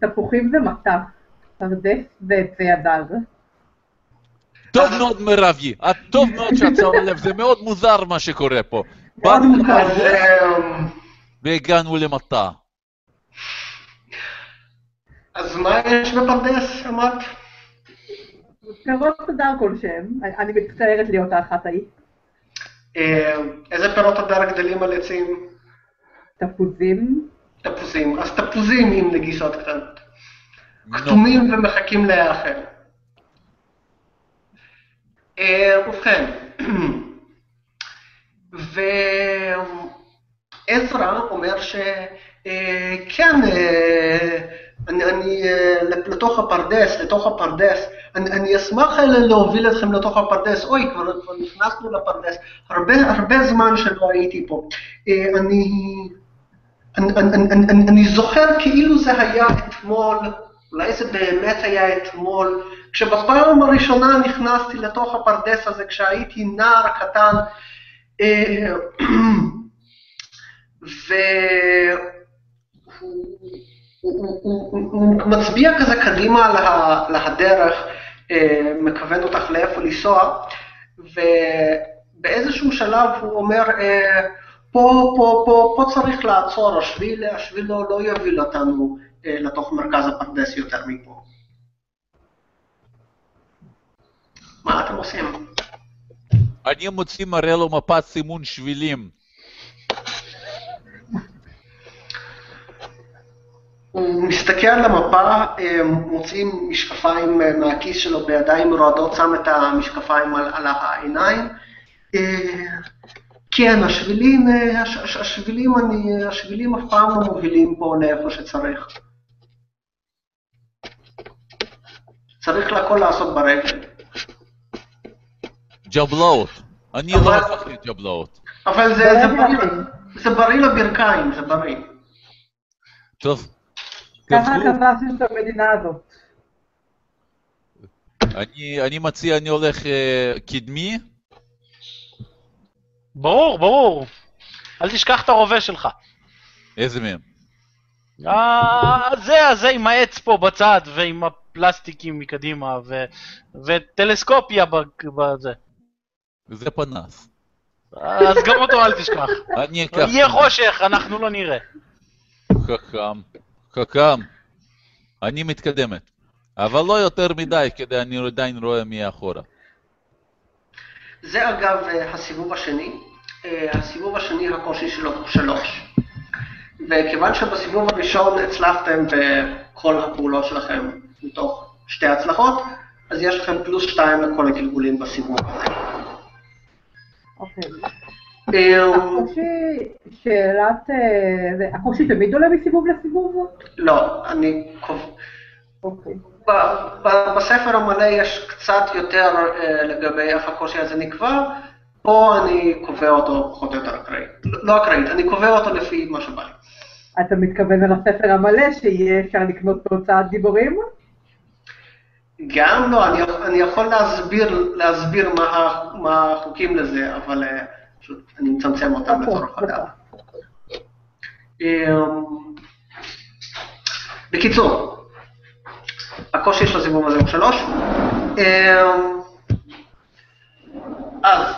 תפוחים זה מטף, פרדס ועצי הדג. טוב מאוד, מירבי. את טוב מאוד שאת שמה לב, זה מאוד מוזר מה שקורה פה. באנו אה, והגענו למטע. אז מה יש בפרדס, אמרת? פירות הדר כלשהם, אני מצטערת להיות האחת ההיא. איזה פירות הדר גדלים על עצים? תפוזים, תפוזים. אז תפוזים עם נגיסות קטנות. כתומים ומחכים להאכל. אה, ובכן, ועזרא אומר שכן, אני, אני אה, לתוך הפרדס, לתוך הפרדס, אני, אני אשמח אה, להוביל אתכם לתוך הפרדס, אוי, כבר, כבר נכנסנו לפרדס, הרבה, הרבה זמן שלא הייתי פה. אה, אני, אני, אני, אני, אני, אני זוכר כאילו זה היה אתמול, אולי זה באמת היה אתמול, כשבפעם הראשונה נכנסתי לתוך הפרדס הזה, כשהייתי נער קטן, אה, והוא הוא, הוא, הוא, הוא מצביע כזה קדימה לה, להדרך, אה, מכוון אותך לאיפה לנסוע, ובאיזשהו שלב הוא אומר, אה, פה, פה, פה, פה צריך לעצור, השביל, השביל לא, לא יוביל אותנו לתוך מרכז הפרדס יותר מפה. מה אתם עושים? אני מוציא מראה לו מפת סימון שבילים. הוא מסתכל על המפה, אה, מוציא משקפיים אה, מהכיס שלו בידיים רועדות, שם את המשקפיים על, על העיניים. אה, כן, השבילים, אה, הש, הש, השבילים, אני, השבילים אף פעם לא מובילים פה לאיפה שצריך. צריך לכל לעשות ברגל. ג'בלאות. אני אבל- לא הפכתי ג'בלאות. אבל זה, זה, בריא, זה בריא לברכיים, זה בריא. טוב. ככה. כבשנו את המדינה הזאת. אני, אני מציע, אני הולך אה, קדמי. ברור, ברור. אל תשכח את הרובה שלך. איזה מהם? אה, זה, הזה עם העץ פה בצד, ועם הפלסטיקים מקדימה, ו... וטלסקופיה בזה. זה פנס. אז גם אותו אל תשכח. אני אקח. יהיה חושך, אנחנו לא נראה. חכם. חכם. אני מתקדמת. אבל לא יותר מדי, כדי אני עדיין רואה מי אחורה. זה אגב הסיבוב השני. אה, הסיבוב השני, הקושי שלו הוא שלוש. וכיוון שבסיבוב הראשון הצלחתם בכל הפעולות שלכם מתוך שתי הצלחות, אז יש לכם פלוס שתיים לכל הגלגולים בסיבוב הזה. אוקיי. אה, הקושי, שאלת... אה, הקושי תמיד עולה מסיבוב לסיבוב? לא, אני. אוקיי. בספר המלא יש קצת יותר אה, לגבי איך הקושי הזה נקבע, פה אני קובע אותו פחות או יותר אקראית. לא לא אקראית, אני קובע אותו לפי מה שבא לי. אתה מתכוון על הספר המלא שיהיה אפשר לקנות בהוצאת גיבורים? גם לא, אני, אני יכול להסביר, להסביר מה, מה החוקים לזה, אבל אה, פשוט אני מצמצם אותם לצורך הדעת. אמ, בקיצור, הקושי של הסיבוב הזה הוא שלוש. אמ, אז,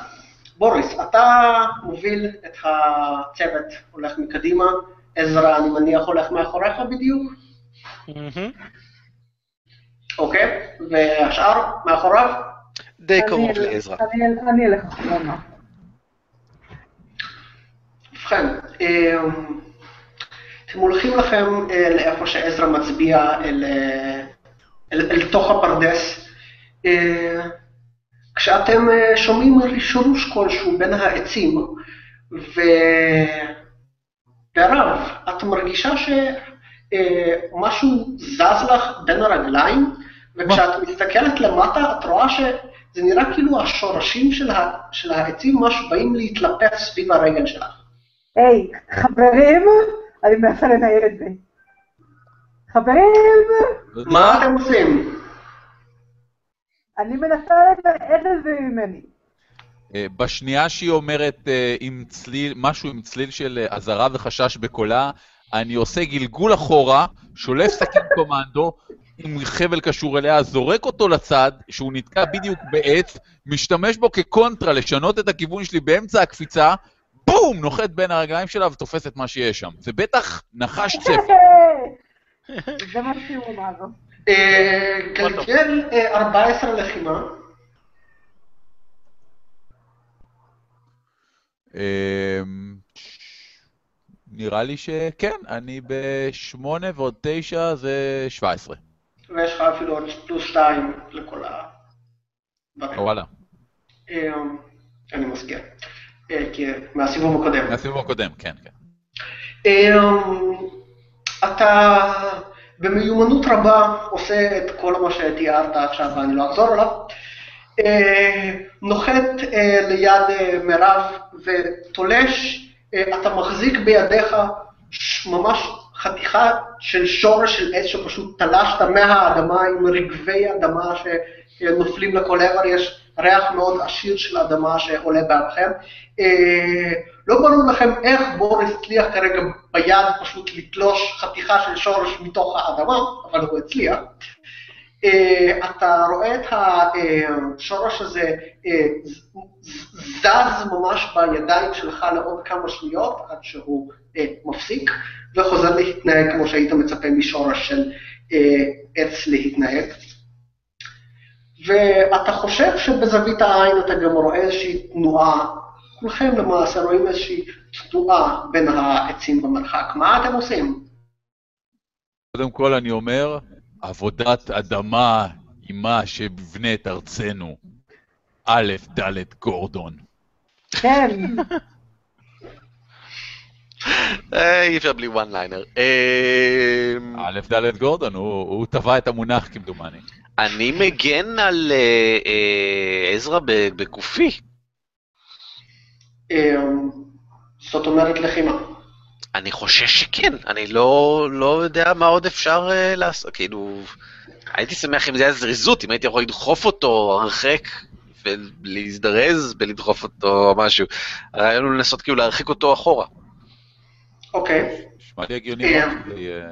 בוריס, אתה מוביל את הצוות, הולך מקדימה, עזרא, אני מניח, הולך מאחוריך בדיוק, מהמם. אוקיי? והשאר מאחוריו? די אני- קרוב לעזרא. אני- אלך אחרונה. ובכן, אמ, אתם הולכים לכם אה, לאיפה שעזרא מצביע אל, אל, אל תוך הפרדס. אה, כשאתם אה, שומעים רישורוש כלשהו בין העצים, ורב, את מרגישה אה, משהו זז לך בין הרגליים, וכשאת מסתכלת למטה, את רואה שזה נראה כאילו השורשים של, ה, של העצים ממש באים להתלפף סביב הרגל שלך. היי, חברים, אני מנסה לנהל את זה. חברים, מה אתם עושים? אני מנסה לנהל את זה ממני. אה, בשנייה שהיא אומרת אה, עם צליל, משהו עם צליל של אה, אזהרה וחשש בקולה, אני עושה גלגול אחורה, שולף סכין קומנדו, עם חבל קשור אליה, זורק אותו לצד, שהוא נתקע בדיוק בעץ, משתמש בו כקונטרה לשנות את הכיוון שלי באמצע הקפיצה, בום! נוחת בין הרגליים שלה ותופס את מה שיש שם. זה בטח נחש צפי. זה מה שהוא אמר. אה, גלגל אה, 14 לחימה, אמ, נראה לי שכן, אני בשמונה ועוד תשע זה 17. ויש לך אפילו עוד פלוס 2 לכל ה... וואלה, אה, אני מזכיר. אה, מהסיבוב הקודם. מהסיבוב הקודם, כן, כן. אמ, אתה במיומנות רבה עושה את כל מה שתיארת עכשיו ואני לא אחזור עליו. אה, נוחת אה, ליד מירב ותולש, אתה מחזיק בידיך ממש חתיכה של שורש של עץ שפשוט תלשת מהאדמה עם רגבי אדמה שנופלים לכל עבר, יש ריח מאוד עשיר של אדמה שעולה בארכם. אה, לא ברור לכם איך בוריס הצליח כרגע ביד פשוט לתלוש חתיכה של שורש מתוך האדמה, אבל הוא הצליח. אה, אתה רואה את השורש הזה אה, ז- זז ממש בידיים שלך לעוד כמה שניות עד שהוא אה, וחוזר להתנהג כמו שהיית מצפה משורש של אה, עץ להתנהג. ואתה חושב שבזווית העין אתה גם רואה איזושהי תנועה, כולכם למעשה רואים איזושהי תנועה בין העצים במרחק. מה אתם עושים? קודם כל אני אומר, עבודת אדמה היא מה שבבנה את ארצנו. א', ד', גורדון. כן, אי אפשר בלי וואן ליינר. אה, א', ד', גורדון, הוא טבע את המונח כמדומני. אני מגן על אה, אה, עזרא ב- בגופי. אה, זאת אומרת לחימה. אני חושש שכן, אני לא, לא יודע מה עוד אפשר אה, לעשות, כאילו... הייתי שמח אם זה היה זריזות, אם הייתי יכול לדחוף אותו הרחק ולהזדרז בלדחוף אותו או משהו. הרעיון הוא לנסות כאילו להרחיק אותו אחורה. אוקיי. נשמע לי הגיוני אה. מאוד. אה,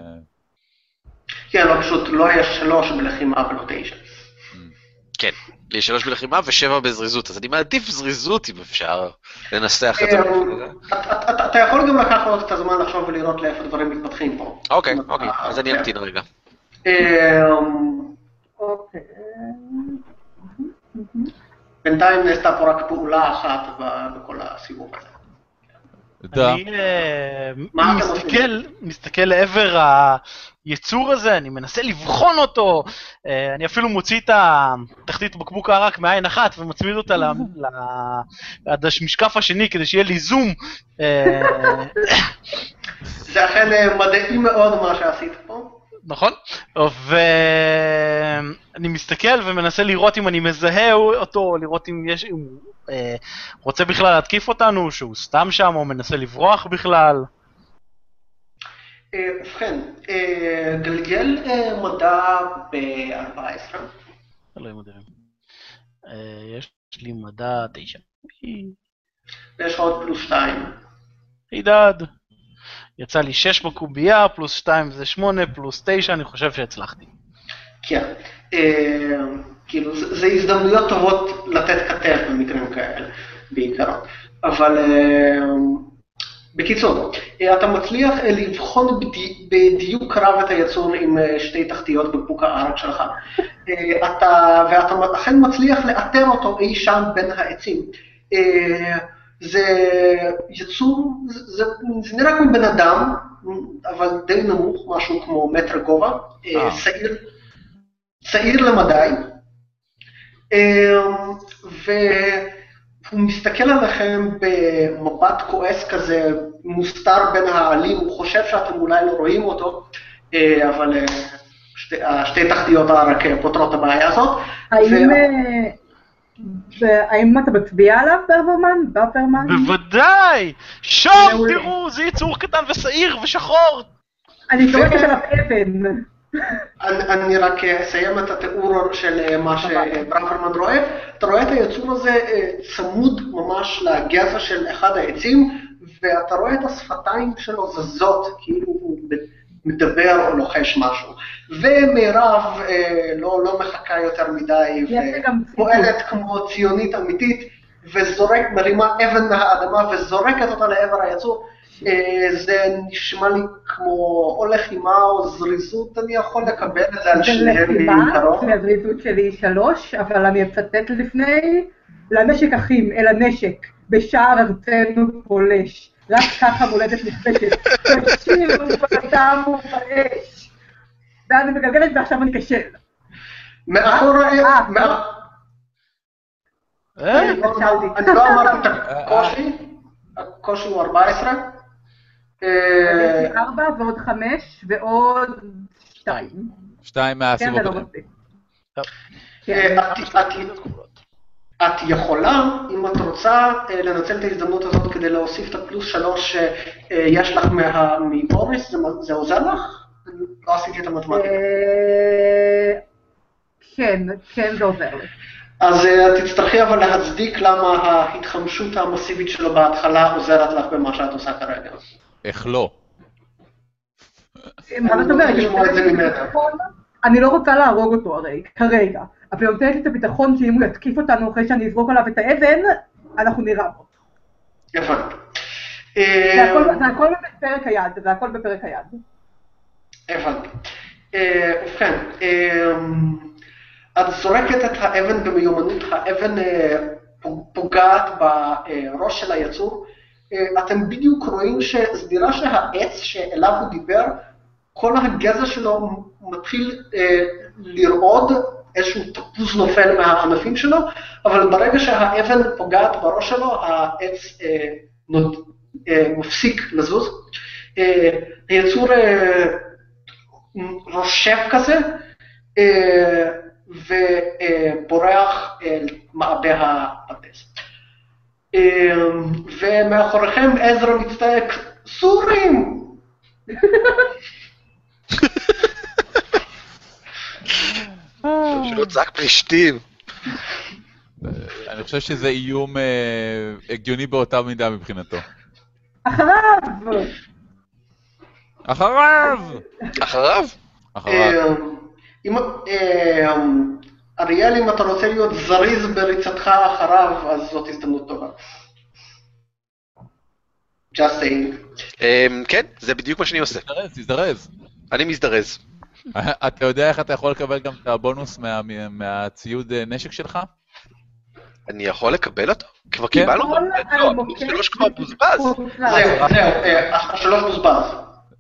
כן, לא פשוט, לא היה שלוש בלחימה ולא תשע. כן, לי יש שלוש בלחימה ושבע בזריזות, אז אני מעדיף זריזות אם אפשר לנסח את זה. אה, אתה- אתה- אתה יכול גם לקחת עוד את הזמן לחשוב ולראות לאיפה דברים מתפתחים פה. אוקיי, אתה- אוקיי, אז אני אמתין רגע. אה, אוקיי. בינתיים נעשתה פה רק פעולה אחת בכל הסיבוב הזה. אתה- אני אה? מסתכל, מסתכל לעבר היצור הזה, אני מנסה לבחון אותו, אה, אני אפילו מוציא את התחתית בקבוק הערק מעין אחת ומצמיד אותה עד המשקף השני כדי שיהיה לי זום. אה, זה אכן מדעי מאוד מה שעשית פה. נכון? ואני מסתכל ומנסה לראות אם אני מזהה אותו, לראות אם יש, אם הוא אה, רוצה בכלל להתקיף אותנו, שהוא סתם שם או מנסה לברוח בכלל. אה, ובכן, אה, גלגל אה, מדע ב-14. אלוהים אדירים. יש לי מדע תשע. ויש לך עוד פלוס 2. הידד. יצא לי 6 בקובייה, פלוס 2 זה 8, פלוס 9, אני חושב שהצלחתי. כן. אה, כאילו, זה, זה הזדמנויות טובות לתת כתף במקרים כאלה, בעיקרון. אבל אה, בקיצור, אה, אתה מצליח אה, לבחון בדי, בדיוק רב את היצור עם אה, שתי תחתיות בקבוק הערק שלך. אתה, ואתה אכן מצליח לאתר אותו אי שם בין העצים. זה יצור, זה, זה, נראה כמו בן אדם, אבל די נמוך, משהו כמו מטר גובה. שעיר, צעיר למדי, אה, והוא מסתכל עליכם במבט כועס כזה, מוסתר בין העלים, הוא חושב שאתם אולי לא רואים אותו, אה, אבל אה, שתי- השתי תחתיות רק אה, פותרות את הבעיה הזאת. האם, ו- אה, האם אתה מצביע עליו, ברברמן? בפרמן? בוודאי! שוב. תראו, זה יצור קטן ושעיר ושחור! אני זורקת עליו אבן. אני, רק אסיים את התיאור של אה, מה שבראברמן רואה. אתה רואה את היצור הזה אה, צמוד ממש לגזע של אחד העצים, ואתה רואה את השפתיים שלו זזות, כאילו הוא מדבר או לוחש משהו. ומירב אה, לא, לא מחכה יותר מדי. ופועלת כמו ציונית אמיתית, וזורק, מרימה אבן מהאדמה וזורקת אותה לעבר היצור. אה, זה נשמע לי כמו או לחימה או זריזות, אני יכול לקבל את זה על זה שניהם לחימה, מקרוב. הזריזות שלי שלוש, אבל אני אצטט לפני, לנשק אחים, אל הנשק, בשער ארצנו פולש, רק ככה מולדת נכבשת, תקשיבו בדם ובאש. ואז אני מגלגלת ועכשיו אני כשל. מאחורי, אה, אה? אני לא אמרתי את הקושי, הקושי הוא 14. אה, ארבע ועוד חמש ועוד שתיים. שתיים כן, מהסיבוב זה לא. טוב. כן. אה, את- יכולה, אם את רוצה, אה, לנצל את ההזדמנות הזאת כדי להוסיף את הפלוס שלוש שיש לך מה- מבוריס, זה עוזר לך? לא עשיתי את המתמטיקה. כן, כן זה עוזר לי. אז תצטרכי אבל להצדיק למה ההתחמשות המסיבית שלו בהתחלה עוזרת לך במה שאת עושה כרגע. איך לא? אני לא רוצה להרוג אותו הרי, כרגע. אבל היא נותנת לי את הביטחון שאם הוא יתקיף אותנו אחרי שאני אזרוק עליו את האבן, אנחנו נראה בו. זה אה, הכל- זה הכל בפרק היד, זה הכל בפרק היד. הבנתי. אה, ובכן, אה, את זורקת את האבן במיומנות, האבן פוג- פוגעת בראש של היצור. אה, אתם בדיוק רואים שנראה שהעץ שאליו הוא דיבר, כל הגזע שלו מתחיל אה, לרעוד, איזשהו תפוז נופל מהענפים שלו, אבל ברגע שהאבן פוגעת בראש שלו, העץ אה, מפסיק לזוז. היצור רושף כזה, ובורח אל מעבה הפרדס. אה, ומאחוריכם עזרא מצטעק, סורים! שלא צעק פלישתים. אני חושב שזה איום אה, הגיוני באותה מידה מבחינתו. אחריו! אחריו! אחריו? אחריו. אריאל, אם אתה רוצה להיות זריז בריצתך אחריו, אז זאת הזדמנות טובה. Just saying. אמ, כן, זה בדיוק מה שאני עושה. תזדרז, תזדרז. אני מזדרז. אתה יודע איך אתה יכול לקבל גם את הבונוס מה- מהציוד אה, נשק שלך? אני יכול לקבל אותו? כבר כן. קיבלנו? כל לא, המוקד שלוש כבר בוזבז. זהו. זהו, אה, השלוש מוזבז.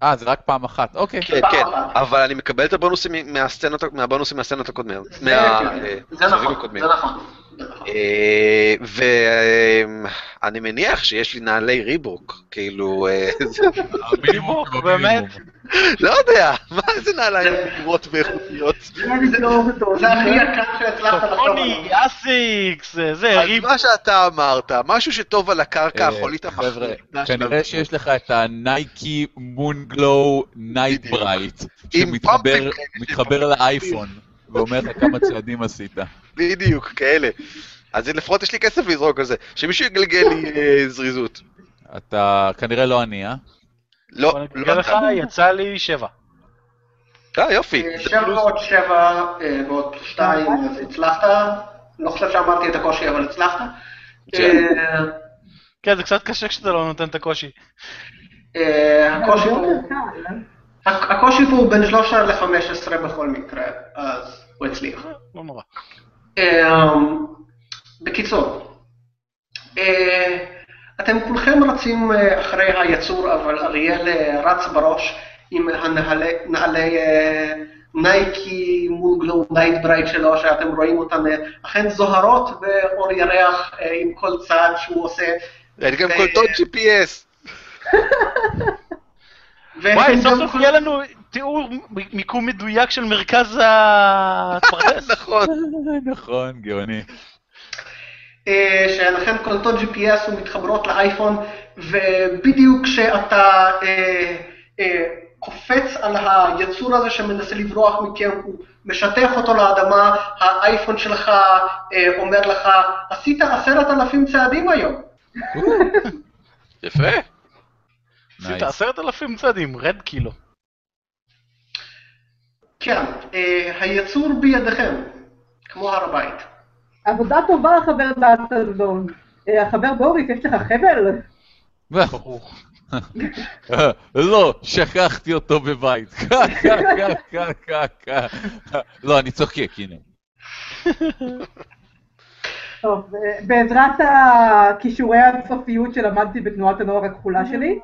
אה, זה רק פעם אחת, אוקיי. כן, כן. אבל אני מקבל את הבונוסים מהסצנות, מהבונוסים מהסצנות הקודמות. זה- כן, אה, נכון. זה נכון. זה נכון. אה, ואני מניח שיש לי נעלי ריבוק, כאילו, אה, המינימום באמת? לא יודע, מה איזה נעליים גרועות ואיכותיות. לא. זה הכי יקר שהצלחת לחשוב עליו. אסיקס, זה, זה, אז ריב... מה שאתה אמרת, משהו שטוב על הקרקע, אה, החולית חבר'ה, המחליטה כנראה שיש לך את הנייקי מונגלו נייט. ברייט, שמתחבר לאייפון, ואומר לך כמה צעדים עשית. בדיוק, כאלה. אז לפחות יש לי כסף לזרוק על זה, שמישהו יגלגל לי אה, זריזות. אתה כנראה לא עני, אה? לא, לא לך. יצא לי שבע. אה, יופי. אה, שבע. ועוד שבע אה, ועוד שתיים, אז הצלחת. לא חושב שאמרתי את הקושי, אבל הצלחת. כן. אה, כן, זה קצת קשה כשאתה לא נותן את הקושי. אה, הקושי פה הוא בין 13 ל-15 בכל מקרה, אז הוא הצליח. לא נורא. אמ, בקיצור, אה, אתם כולכם רצים אה, אחרי היצור, אבל אריאל אה, רץ בראש עם הנעלי נעלי, אה, נייקי Moonglow Night Bright שלו, שאתם רואים אותן אכן זוהרות באור ירח עם כל צעד שהוא עושה. אין גם קולטות GPS. וואי, סוף סוף יהיה לנו תיאור מיקום מדויק של מרכז הפרדס. נכון. נכון, גאוני. אה, שלכן קולטות GPS ומתחברות לאייפון, ובדיוק כשאתה אה, אה, קופץ על היצור הזה שמנסה לברוח מכם, הוא משטח אותו לאדמה, האייפון שלך אומר לך, עשית עשרת אלפים צעדים היום. יפה. עשית. עשרת אלפים צעדים, רד קילו. כן, היצור בידיכם, כמו הר הבית. עבודה טובה, חבר דאטלדון. אה, החבר בוריס, יש לך חבל? ברור. לא, שכחתי אותו בבית. קה, קה, קה, קה, קה, קה. לא, אני צוחק, הנה. טוב, אה, בעזרת הכישורי האינסופיות שלמדתי בתנועת הנוער הכחולה שלי,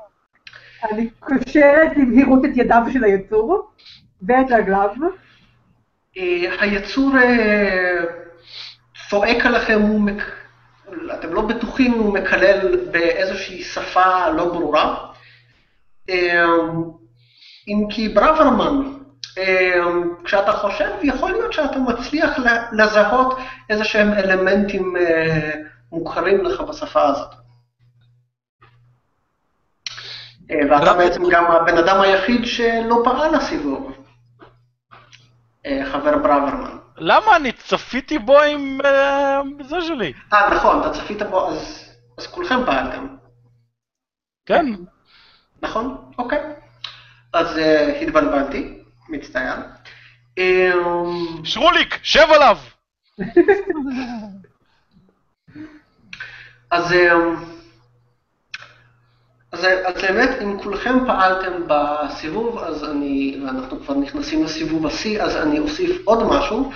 אני קושרת במהירות את ידיו של היצור ואת רגליו. אה, היצור אה, צועק עליכם, הוא מק... אתם לא בטוחים אם הוא מקלל באיזושהי שפה לא ברורה. אה, אם כי ברוורמן, אה, כשאתה חושב, יכול להיות שאתה מצליח לזהות איזה שהם אלמנטים אה, מוכרים לך בשפה הזאת. אה, ואתה בעצם גם הבן אדם היחיד שלא פעל הסיבוב, אה, חבר ברוורמן. למה אני צפיתי בו עם אה, זה שלי? אה, נכון, אתה צפית בו, אז, אז כולכם פעלתם, כן. נכון? אוקיי. אז uh, התבלבלתי, מצטער. Um, שרוליק, שב עליו! אז, um, אז, אז באמת, אם כולכם פעלתם בסיבוב, אז אני, ואנחנו כבר נכנסים לסיבוב השיא, אז אני אוסיף עוד משהו,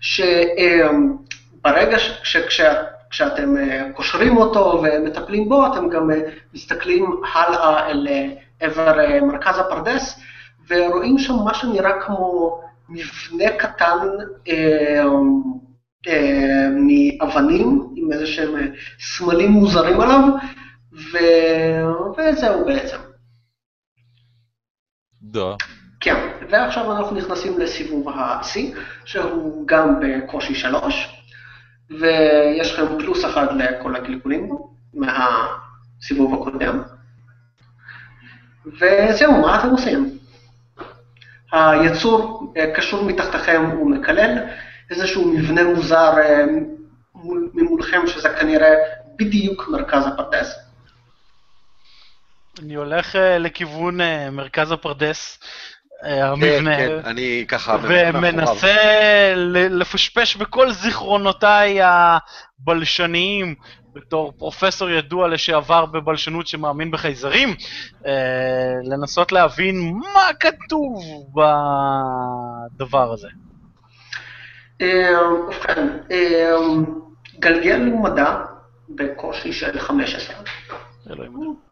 שברגע ש, ש, כש, כשאתם אה, קושרים אותו ומטפלים בו, אתם גם אה, מסתכלים הלאה אל אה, עבר אה, מרכז הפרדס, ורואים שם מה שנראה כמו מבנה קטן אה, אה, מאבנים, עם איזה שהם אה, סמלים מוזרים עליו, ו... וזהו בעצם. דה. כן, ועכשיו אנחנו נכנסים לסיבוב השיא, שהוא גם בקושי שלוש, ויש לכם פלוס אחד לכל הגלגולים בו, מהסיבוב הקודם. וזהו, מה אתם עושים? היצור אה, קשור מתחתכם, הוא מקלל איזשהו מבנה מוזר אה, מול- ממולכם, שזה כנראה בדיוק מרכז הפרדס. אני הולך אה, לכיוון אה, מרכז הפרדס, אה, המבנה, כן, כן, אני ככה... ומנסה לפשפש בכל זיכרונותיי הבלשניים, בתור פרופסור ידוע לשעבר בבלשנות שמאמין בחייזרים, לנסות להבין מה כתוב בדבר הזה. ובכן, גלגל מדע בקושי של 15. אלוהים.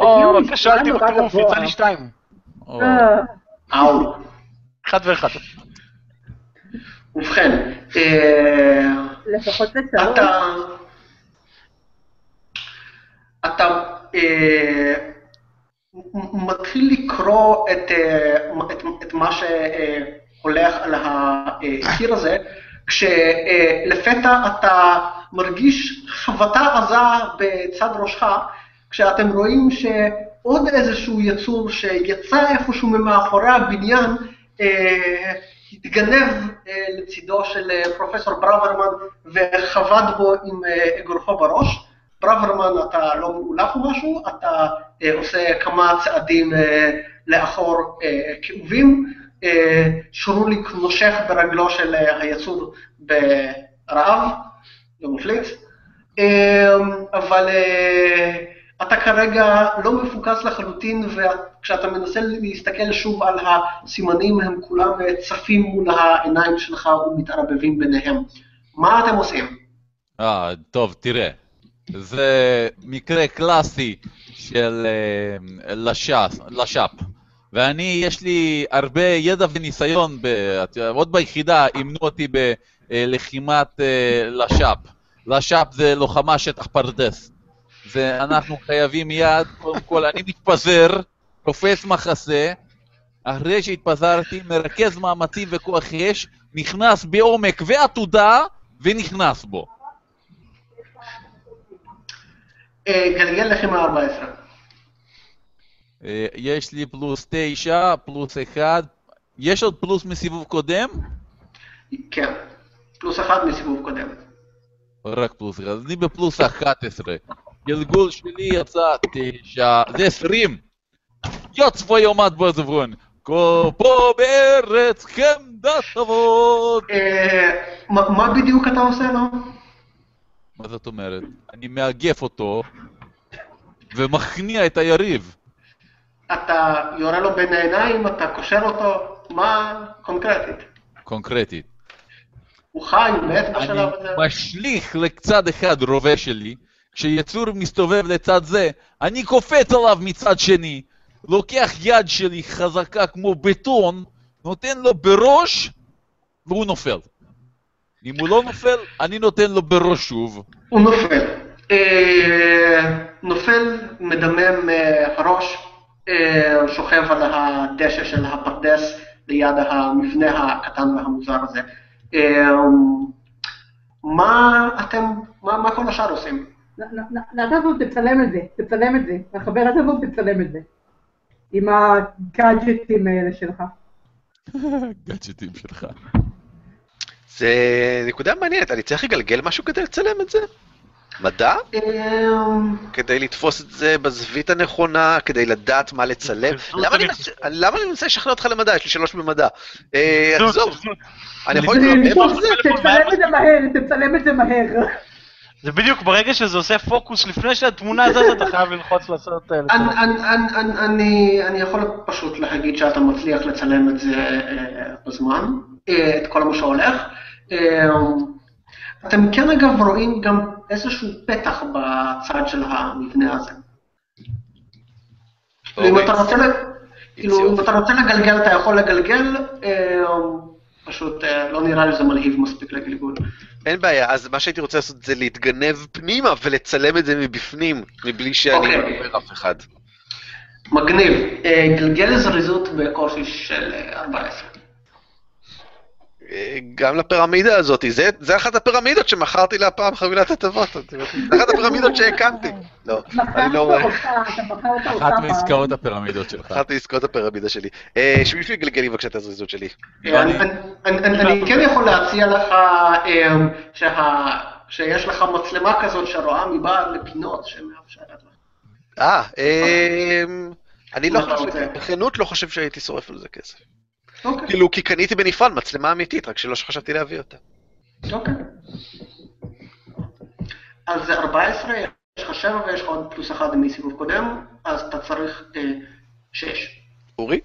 או, כשלתי בטירוף. יצא לי שתיים. או, אה, אאו. אחד ואחד. ובכן, אה, לפחות. אתה... אתה אה, מתחיל לקרוא את, את, את מה שהולך על הקיר הזה, כשלפתע אתה מרגיש חבטה עזה בצד ראשך, כשאתם רואים שעוד איזשהו יצור שיצא איפשהו ממאחורי הבניין, אה, התגנב אה, לצידו של אה, פרופסור ברוורמן וחבט בו עם אה, אגרופו בראש. ברוורמן, אתה לא מאולף או משהו, אתה אה, עושה כמה צעדים אה, לאחור אה, כאובים. אה, שורוליק נושך ברגלו של אה, היצור ברעב, לא מפליץ. אה, אבל אה, אתה כרגע לא מפוקס לחלוטין, וכשאתה מנסה להסתכל שוב על הסימנים, הם כולם אה, צפים מול העיניים שלך ומתערבבים ביניהם. מה אתם עושים? אה, טוב, תראה. זה מקרה קלאסי של אה, לש"ס, לש"פ. ואני, יש לי הרבה ידע וניסיון, ב, עוד ביחידה אימנו אותי בלחימת אה, לש"פ. לש"פ זה לוחמה שטח פרדס. זה אנחנו חייבים מיד, קודם כל אני מתפזר, תופס מחסה, אחרי שהתפזרתי, מרכז מאמצים וכוח אש, נכנס בעומק ועתודה, ונכנס בו. גלגל לחימה 14. אה, יש לי פלוס 9, פלוס 1. יש עוד פלוס מסיבוב קודם? כן. פלוס אחד מסיבוב קודם. רק פלוס 1. אז אני בפלוס 11. גלגול שלי יצא 9, זה 20. יוץ פה יומת בזברון. פה בארץ חמדת אבות. אה, מה בדיוק אתה עושה לו? מה זאת אומרת? אני מאגף אותו ומכניע את היריב. אתה יורה לו בין העיניים, אתה קושר אותו, מה קונקרטית? קונקרטית. הוא חי, הוא מת אני בשלב הזה? משליך לצד אחד רובה שלי, כשיצור מסתובב לצד זה, אני קופץ עליו מצד שני, לוקח יד שלי חזקה כמו בטון, נותן לו בראש, והוא נופל. אם הוא לא נופל, אני נותן לו בראש שוב. הוא נופל. אה, נופל, מדמם אה, הראש, אה, שוכב על הדשא של הפרדס ליד המבנה הקטן והמוזר הזה. מה אתם, מה כל השאר עושים? נעזוב, תצלם את זה, תצלם את זה. החבר עזוב, תצלם את זה. עם הגאדג'טים האלה שלך. גאדג'טים שלך. זה נקודה מעניינת, אני צריך לגלגל משהו כדי לצלם את זה? מדע? אה, כדי לתפוס את זה בזווית הנכונה, כדי לדעת מה לצלם? למה אני מנסה- למה אני מנסה לשכנע אותך למדע? יש לי שלוש במדע. אה, עזוב. אני יכול תצלם על זה? תצלם את זה מהר, תצלם את זה מהר. זה בדיוק ברגע שזה עושה פוקוס לפני שהתמונה זזה, אתה חייב ללחוץ לעשות... אה, אני- לצלם. אני- אני- אני- אני אני יכול פשוט להגיד שאתה מצליח לצלם את זה אה, בזמן, אה, את כל מה שהולך. אתם כן אגב רואים גם איזשהו פתח בצד של המבנה הזה. אם אתה רוצה ל- כאילו, אתה רוצה לגלגל, אתה יכול לגלגל, פשוט אה, לא נראה לי שזה מלהיב מספיק לגלגול. אין בעיה, אז מה שהייתי רוצה לעשות זה להתגנב פנימה ולצלם את זה מבפנים, מבלי שאני אוקיי. אומר אף אחד. מגניב. אה, גלגל זריזות בקושי של אה, 14. גם לפירמידה הזאת, זה, זה אחת הפירמידות שמכרתי לה פעם חבילת הטבות, זה אחת הפירמידות שהקמתי. לא, אני לא אומר. אחת מעסקאות הפירמידות שלך. אחת מעסקאות הפירמידה שלי. אה, שמישהו יגלגל לי בבקשה את הזריזות שלי. אני- אני- אני אני כן יכול להציע לך אה, שה- שיש לך מצלמה כזאת שרואה מבעד לפינות שמאפשרת לך. אה, אה, אני לא חושב? בכנות לא חושב שהייתי שורף על זה כסף. אוקיי, כאילו, כי קניתי בנפרד מצלמה אמיתית, רק שלא חשבתי להביא אותה. אוקיי. אז זה 14, יש לך 7 ויש לך עוד פלוס 1 מסיבוב קודם, אז אתה צריך 6. אורי?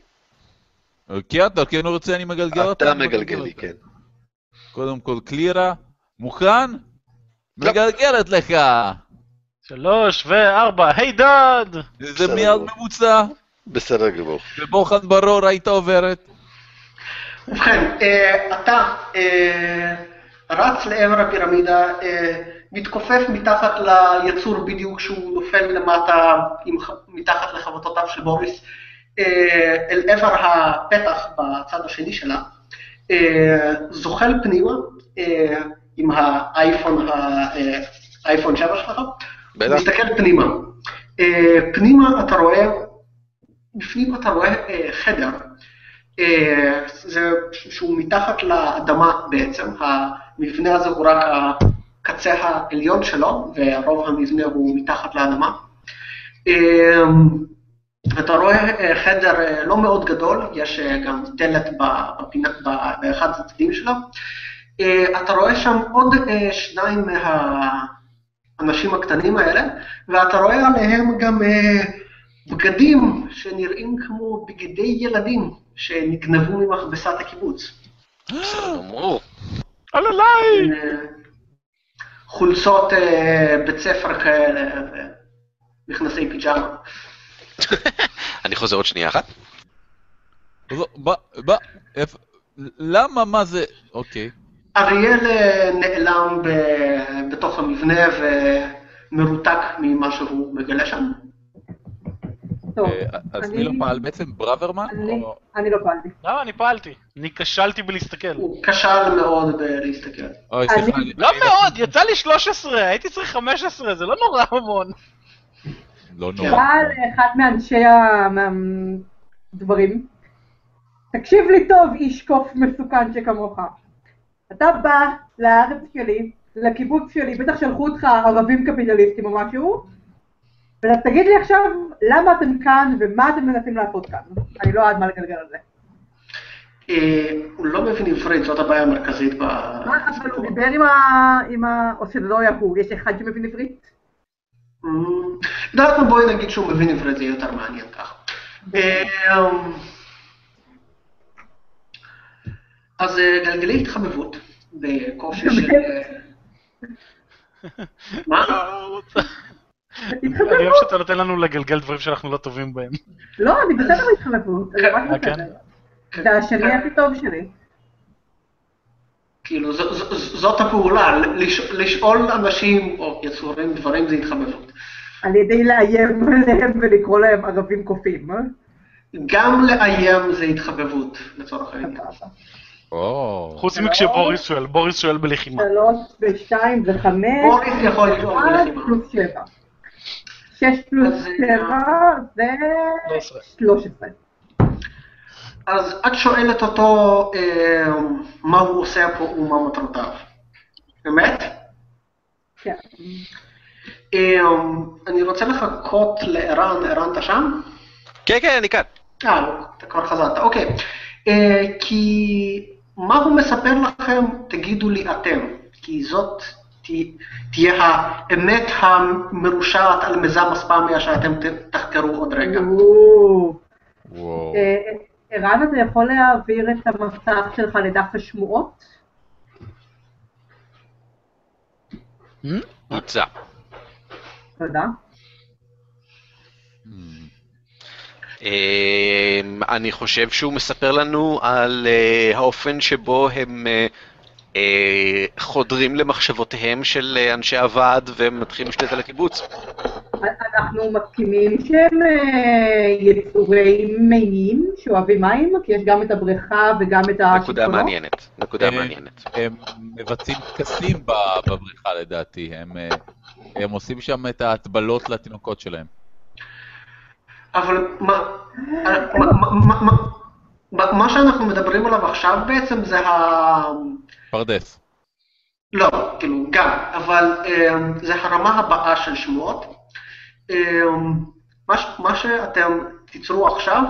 אוקיי, אתה כן רוצה אני מגלגל אותה? אתה מגלגל לי, כן. קודם כל קלירה. מוכן? לא. מגלגלת לך. שלוש וארבע, היי דאד! זה מיד. ממוצע. בסדר גמור. ובוחן ברור היית עוברת. ובכן, אה, אתה אה, רץ לעבר הפירמידה, אה, מתכופף מתחת ליצור בדיוק כשהוא נופל למטה מתחת לחבטותיו של בוריס, אל עבר הפתח בצד השני שלה, זוחל פנימה עם האייפון, האייפון 7 שלך. מסתכל פנימה. פנימה אתה רואה, בפנים אתה רואה אה, חדר. אה, זה שהוא מתחת לאדמה בעצם, המבנה הזה הוא רק הקצה העליון שלו, ורוב המבנה הוא מתחת לאדמה. אה, אתה רואה אה, חדר לא מאוד גדול, יש גם דלת בפינה, באחד הצדדים שלו. אתה רואה שם עוד שניים מהאנשים הקטנים האלה, ואתה רואה עליהם גם בגדים שנראים כמו בגדי ילדים שנגנבו ממכבסת הקיבוץ. בסדר גמור. אללי! אה, חולצות אה, בית ספר כאלה, ומכנסי פיג'מה. אני חוזר עוד שנייה אחת. לא, למה, מה זה? אוקיי. אריאל אה, נעלם בתוך המבנה ומרותק ממה שהוא מגלה שם. טוב, אה, אז מי לא פעל בעצם? ברוורמן? אני- לא פעלתי. למה? אני פעלתי. אני כשלתי בלהסתכל. הוא כשל מאוד בלהסתכל. אוי, סליחה. לא מאוד, יצא לי 13, הייתי צריך 15, זה לא נורא המון. לא כן. נורא. בא לאחד מאנשי הדברים, תקשיב לי טוב, איש קוף מסוכן שכמוך. אתה בא לארץ שלי, לקיבוץ שלי, בטח שלחו אותך ערבים קפיטליסטים או משהו, ותגיד לי עכשיו למה אתם כאן ומה אתם מנסים לעשות כאן. אני לא עד מה לגלגל על זה. אה, הוא לא מבין עברית, זאת הבעיה המרכזית ב... מה, אבל הוא דיבר עם ה... עם ה... או שזה לא היה הוא, יש אחד שמבין עברית? יודעת מה, בואי נגיד שהוא מבין עברית, זה יהיה יותר מעניין ככה. אמ, אז אה, גלגלי התחבבות בקושי של... אה, מה? אני אוהב שאתה נותן לנו לגלגל דברים שאנחנו לא טובים בהם. לא, אני בסדר זה ממש אה, כן? זה השני הכי טוב שלי. כאילו, זאת הפעולה, לש- לשאול אנשים או יצורים דברים זה התחבבות. על ידי לאיים עליהם ולקרוא להם ערבים קופים, אה? גם לאיים זה התחבבות, לצורך העניין. חוץ מכשבוריס שואל, בוריס שואל בלחימה. שלוש ושתיים וחמש, בוריס יכול לשאול אחד בלחימה. פלוס שבע. שש פלוס אז, שבע זה 13. שלוש עשרה. אז את שואלת אותו אה, מה הוא עושה פה ומה מטרותיו. באמת? כן. אה, אני רוצה לחכות לערן, ערן אתה שם? כן, כן, אני כאן. אה, אתה כבר חזרת, אוקיי. אה, כי מה הוא מספר לכם, תגידו לי אתם, כי זאת תהיה האמת המרושעת על מיזם אספמיה שאתם תחקרו עוד רגע. וואו. אה, ערן, אתה יכול להעביר את המסך שלך לדף השמועות? בוצע. תודה. Hmm. אמ, אני חושב שהוא מספר לנו על אה, האופן שבו הם אה, אה, חודרים למחשבותיהם של אה, אנשי הוועד ומתחילים להשתלט על הקיבוץ. אנחנו מסכימים שהם אה, יצורי מינים שאוהבים מים, כי יש גם את הבריכה וגם את נקודה השיטפונות. מעניינת. נקודה אה, מעניינת. הם מבצעים טקסים בבריכה לדעתי, הם, אה, הם עושים שם את ההטבלות לתינוקות שלהם. אבל מה, מה, מה, מה, מה, מה שאנחנו מדברים עליו עכשיו בעצם זה ה... פרדס. לא, כאילו, גם, אבל um, זה הרמה הבאה של שמועות. Um, מה, מה שאתם תיצרו עכשיו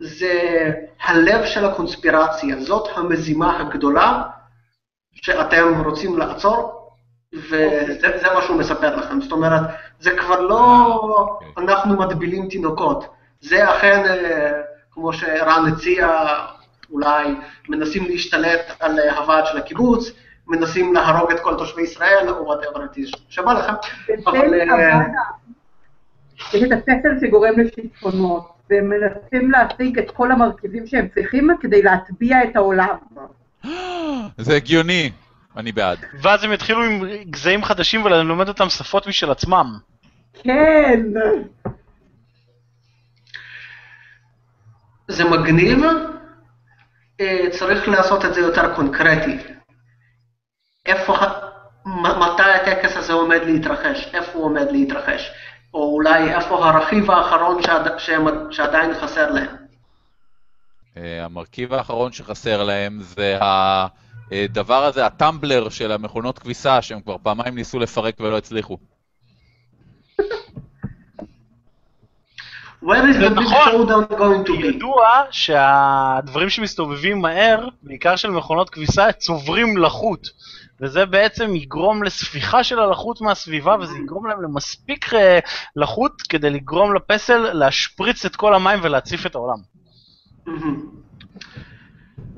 זה הלב של הקונספירציה, זאת המזימה הגדולה שאתם רוצים לעצור, וזה זה מה שהוא מספר לכם. זאת אומרת, זה כבר לא אוקיי. אנחנו מטבילים תינוקות, זה אכן, אה, כמו שערן הציע, אולי מנסים להשתלט על הוועד של הקיבוץ, מנסים להרוג את כל תושבי ישראל, או וואטאבר it is שבא לכם. אבל, אה, יש את הספר שגורם לשיטפונות, והם מנסים להשיג את כל המרכיבים שהם צריכים כדי להטביע את העולם. זה הגיוני, אני בעד. ואז הם יתחילו עם גזעים חדשים וללמד אותם שפות משל עצמם. כן! זה מגניב, צריך לעשות את זה יותר קונקרטי. איפה, מתי הטקס הזה עומד להתרחש? איפה הוא עומד להתרחש? או אולי איפה הרכיב האחרון שעד, שהם- שעדיין חסר להם? אה, המרכיב האחרון שחסר להם זה הדבר הזה, הטמבלר של המכונות כביסה, שהם כבר פעמיים ניסו לפרק ולא הצליחו. Where is the big נכון. showdown going to be? ידוע שהדברים שמסתובבים מהר, בעיקר של מכונות כביסה, צוברים לחות. וזה בעצם יגרום לספיחה של הלחות מהסביבה, וזה יגרום להם למספיק אה, לחות כדי לגרום לפסל להשפריץ את כל המים ולהציף את העולם.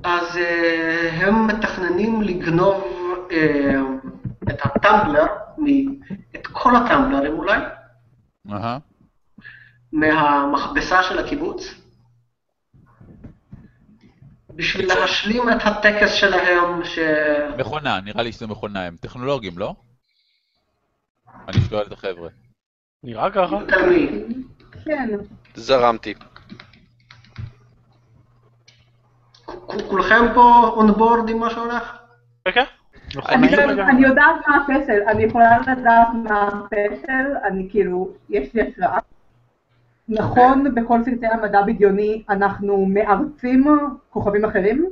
אז אה, הם מתכננים לגנוב אה, את הטמבלר, את כל הטמבלרים אולי, אהה. מהמכבסה של הקיבוץ, בשביל להשלים את הטקס שלהם, ש... מכונה, נראה לי שזה מכונה, הם טכנולוגים, לא? אני שואל את החבר'ה. נראה ככה. כן. זרמתי. כולכם פה און בורד עם מה שהולך? כן? אני אני יודעת מה הפסל, אני יכולה לדעת מה הפסל, אני כאילו, יש לי השראה. נכון, בכל סרטי המדע בדיוני אנחנו מארצים כוכבים אחרים?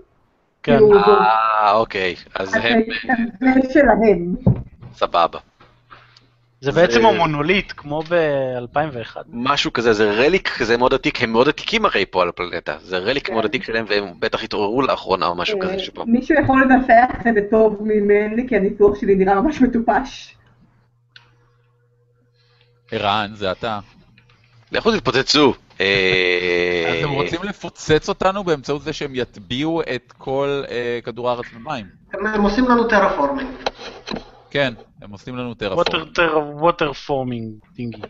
כן. כאילו, אה, אוקיי. אז הם... זה שלהם. סבבה. זה בעצם זה- המונוליט, כמו ב-2001. משהו כזה, זה רליק כזה מאוד עתיק, הם מאוד עתיקים הרי פה על הפלנטה. זה רליק כן. מאוד עתיק שלהם, והם בטח התעוררו לאחרונה או משהו אה, כזה שפה. מישהו יכול לנסח את זה טוב ממני, כי הניתוח שלי נראה ממש מטופש. ערן, זה אתה. לכו תתפוצצו. אה, אז הם רוצים לפוצץ אותנו באמצעות זה שהם יטביעו את כל אה, כדור הארץ במים. הם עושים לנו terraforming. כן, הם עושים לנו terraforming. Water forming thingy.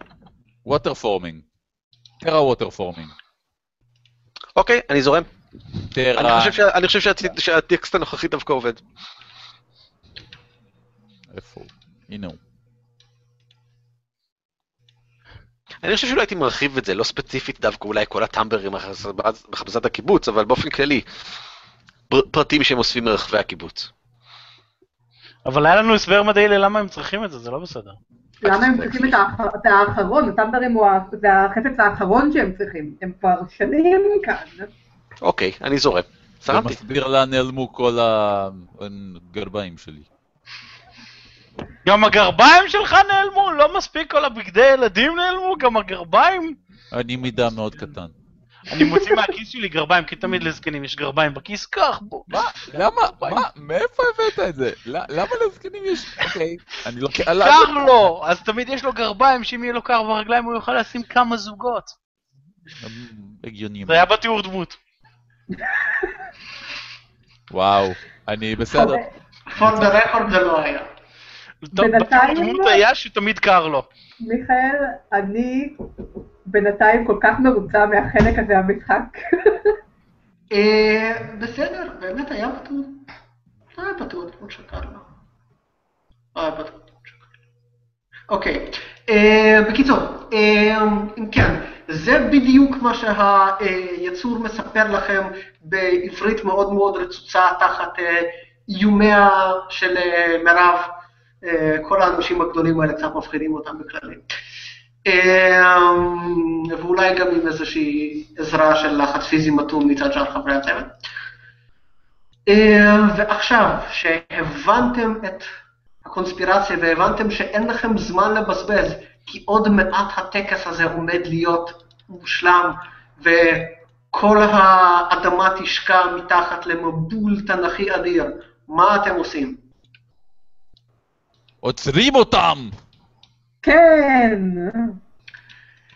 Water forming. Terra water forming. אוקיי, אני זורם. אני. חושב שהטקסט הנוכחי דווקא עובד. איפה הוא? הנה הוא. אני חושב שאולי הייתי מרחיב את זה, לא ספציפית דווקא אולי כל הטמברים בחפשת הקיבוץ, אבל באופן כללי, פר- פרטים שהם אוספים מרחבי הקיבוץ. אבל היה לנו הסבר מדעי ללמה הם צריכים את זה, זה לא בסדר. למה הם צריכים את האח- את האחרון? הטמברים זה החפץ האחרון שהם צריכים. הם כבר שנים כאן. אוקיי, אני זורם. זה. מסביר לאן נעלמו כל הגרביים שלי. גם הגרביים שלך נעלמו? לא מספיק כל הבגדי ילדים נעלמו? גם הגרביים? אני מידה מאוד קטן. אני מוציא מהכיס שלי גרביים, כי תמיד לזקנים יש גרביים בכיס, קח בוא. מה? למה? מה? מאיפה הבאת את זה? למה לזקנים יש... אוקיי. אני לא... לא- קר לו! אז תמיד יש לו גרביים, שאם יהיה לו קר ברגליים הוא יוכל לשים כמה זוגות. הגיוני. זה היה בתיאור דמות. וואו. אני בסדר. פור דה רקורד זה לא היה. בינתיים- דמות היה שתמיד קר לו. מיכאל, אני בינתיים כל כך מרוצה מהחלק הזה במשחק. אה, בסדר, באמת היה בתיעוד. לא היה בתיעוד דמות של קרלו. לא היה בתיעוד דמות של קרלו. אוקיי, אה, בקיצור, אה, אם כן, זה בדיוק מה שהיצור מספר לכם בעברית מאוד מאוד רצוצה תחת איומיה של מירב. אה, כל האנשים הגדולים האלה קצת מפחידים אותם בכללי. אה, ואולי גם עם איזושהי עזרה של לחץ פיזי מתון מצד שאר חברי הצוות. אה, ועכשיו, שהבנתם את הקונספירציה והבנתם שאין לכם זמן לבזבז, כי עוד מעט הטקס הזה עומד להיות מושלם, וכל האדמה תשקע מתחת למבול תנכי אדיר, מה אתם עושים? עוצרים אותם! כן.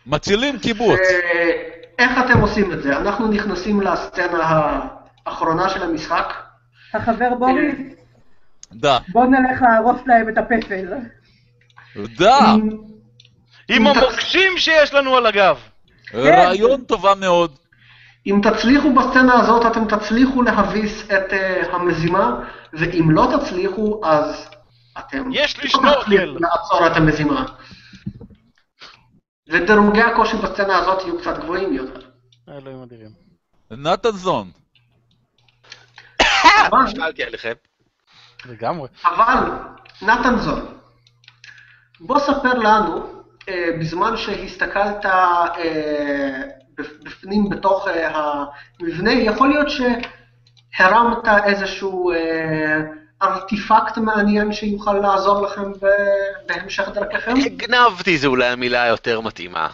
מצילים קיבוץ. אה, איך אתם עושים את זה? אנחנו נכנסים לסצנה האחרונה של המשחק. החבר בוריס, דה. בוא נלך להרוס להם את הפסל. דה. אם- עם המוקשים שיש לנו על הגב. רעיון טובה מאוד. אם תצליחו בסצנה הזאת, אתם תצליחו להביס את uh, המזימה, ואם לא תצליחו, אז אתם... יש לי שנורקל. תצליחו לעצור את המזימה. ודירוגי הקושי בסצנה הזאת יהיו קצת גבוהים יותר. אלוהים אדירים. נתן זון. אבל, שאלתי עליכם. לגמרי. אבל, נתן זון, בוא ספר לנו, אה, בזמן שהסתכלת אה, בפ- בפנים בתוך אה, המבנה, יכול להיות שהרמת איזשהו אה, ארטיפקט מעניין שיוכל לעזור לכם בהמשך דרככם? הגנבתי זה אולי המילה היותר מתאימה.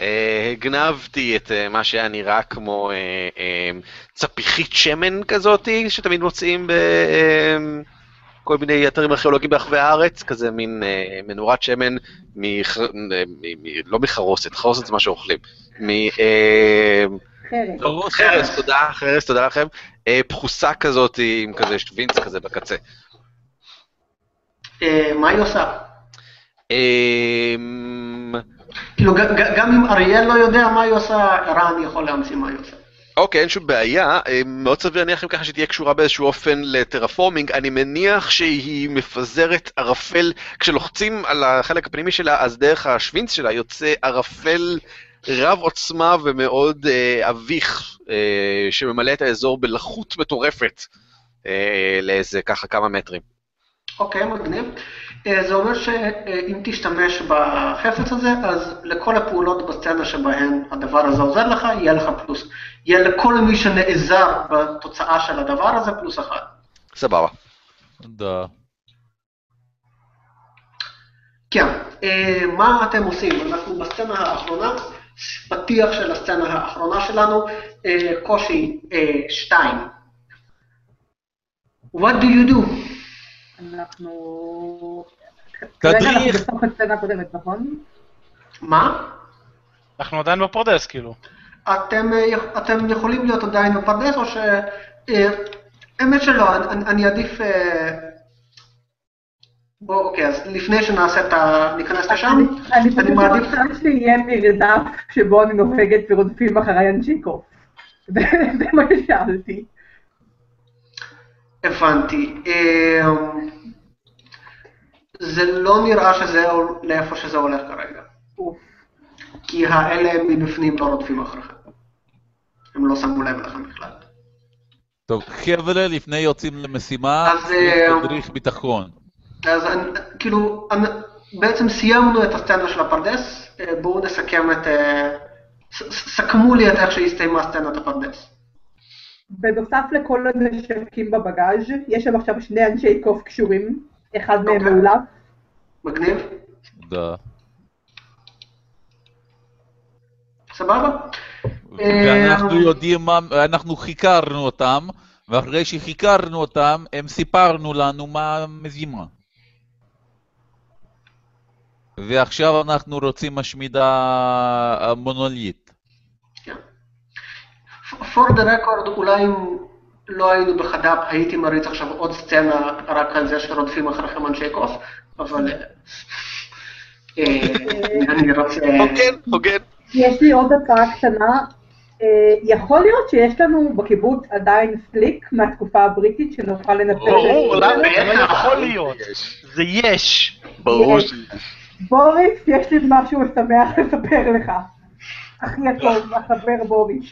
אה, הגנבתי את אה, מה שהיה נראה כמו אה, צפיחית שמן כזאתי, שתמיד מוצאים בכל מיני אתרים ארכיאולוגיים ברחבי הארץ, כזה מין מנורת שמן, לא מחרוסת, חרוסת זה מה שאוכלים. חרוס. חרס, תודה, חרס, תודה לכם. אה, פחוסה כזאת עם כזה שווינץ כזה בקצה. אה, מה היא עושה? אמ, כאילו, גם אם אריאל לא יודע מה היא עושה, ערן יכול להמציא מה היא עושה. אוקיי, אין שום בעיה. אה, מאוד סביר להניח אם ככה שתהיה קשורה באיזשהו אופן לטרפורמינג. אני מניח שהיא מפזרת ערפל, כשלוחצים על החלק הפנימי שלה, אז דרך השווינץ שלה יוצא ערפל רב עוצמה ומאוד אה, אביך, אה, שממלא את האזור בלחות מטורפת אה, לאיזה ככה כמה מטרים. אוקיי, מגניב. אה, זה אומר שאם תשתמש בחפץ הזה, אז לכל הפעולות בסצנה שבהן הדבר הזה עוזר לך, יהיה לך פלוס. יהיה לכל מי שנעזר בתוצאה של הדבר הזה פלוס אחד. סבבה. Да. כן, אה, מה אתם עושים? אנחנו בסצנה האחרונה, פתיח של הסצנה האחרונה שלנו, אה, קושי 2. What do you do? אנחנו... כרגע אנחנו תדריך. בסוף הסצנה הקודמת, נכון? מה? אנחנו עדיין בפרדס, כאילו. אתם, אה, אתם יכולים להיות עדיין בפרדס, או ש... אה, האמת שלא, אני, אני עדיף... אוקיי, אז לפני שנעשה את ה... ניכנס לשם, אני- אני פשוט אני מעדיף... רוצה שיהיה מרדף שבו אני נוהגת ורודפים אחריי אנשיקו. זה זה מה ששאלתי. הבנתי. אה, זה לא נראה שזה לאיפה שזה הולך כרגע. כי האלה מבפנים לא רודפים אחריכם. הם לא שמו לב לכם בכלל. טוב, חבר'ה, לפני יוצאים למשימה, אז, אה, תדריך ביטחון. אז אני, כאילו, אני, בעצם סיימנו את הסצנה של הפרדס, אה, בואו נסכם את... אה, ס- סכמו לי את איך שהסתיימה סצנת הפרדס. בנוסף לכל הנשקים בבגאז', יש שם עכשיו שני אנשי קוף קשורים, אחד מהם אוקיי. מאולף. מגניב? Да. סבבה? ואנחנו יודעים מה, אנחנו חיקרנו אותם, ואחרי שחיקרנו אותם, הם סיפרנו לנו מה המזימה. ועכשיו אנחנו רוצים השמידה מונוליט. for the record, אולי אם לא היינו בחד"פ, הייתי מריץ עכשיו עוד סצנה רק על זה שרודפים אחריכם אנשי קוף, אבל... אה, אה, אני רוצה... הוגן, הוגן. יש לי עוד הצעה קטנה. אה, יכול להיות שיש לנו בקיבוץ עדיין סליק מהתקופה הבריטית שנוכל לנצל... ברור, את- למה? לא יכול להיות. זה יש. ברור יש. בוריס, יש לי משהו משמח לספר לך. אחי הטוב, החבר בוריס.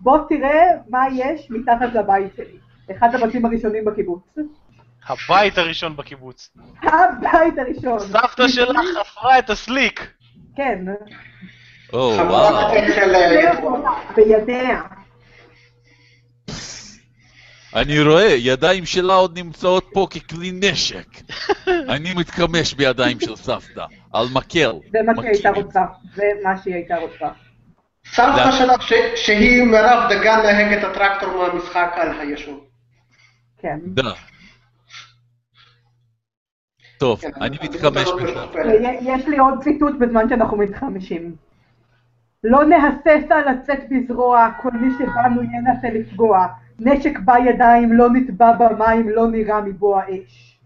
בוא תראה מה יש מתחת לבית שלי. אחד הבתים הראשונים בקיבוץ. הבית הראשון בקיבוץ. הבית הראשון. סבתא שלך חפרה את הסליק. כן. או, וואו. אה, בידיה. אני רואה, ידיים שלה עוד נמצאות פה ככלי נשק. אני מתחמש בידיים של סבתא, על מקל. זה מה שהיא הייתה. רוצה. זה מה שהיא הייתה רוצה. סבתא לא. שלך, ש- שהיא מירב דגן נהגת הטרקטור מהמשחק על היישוב. כן. טוב, כן, אני מתחמש הזאת בזה. יש לי עוד ציטוט בזמן שאנחנו מתחמשים. לא נהסס על לצאת בזרוע, כל מי שבנו ינסה לפגוע. נשק בידיים, לא נטבע במים, לא נראה מבוע אש.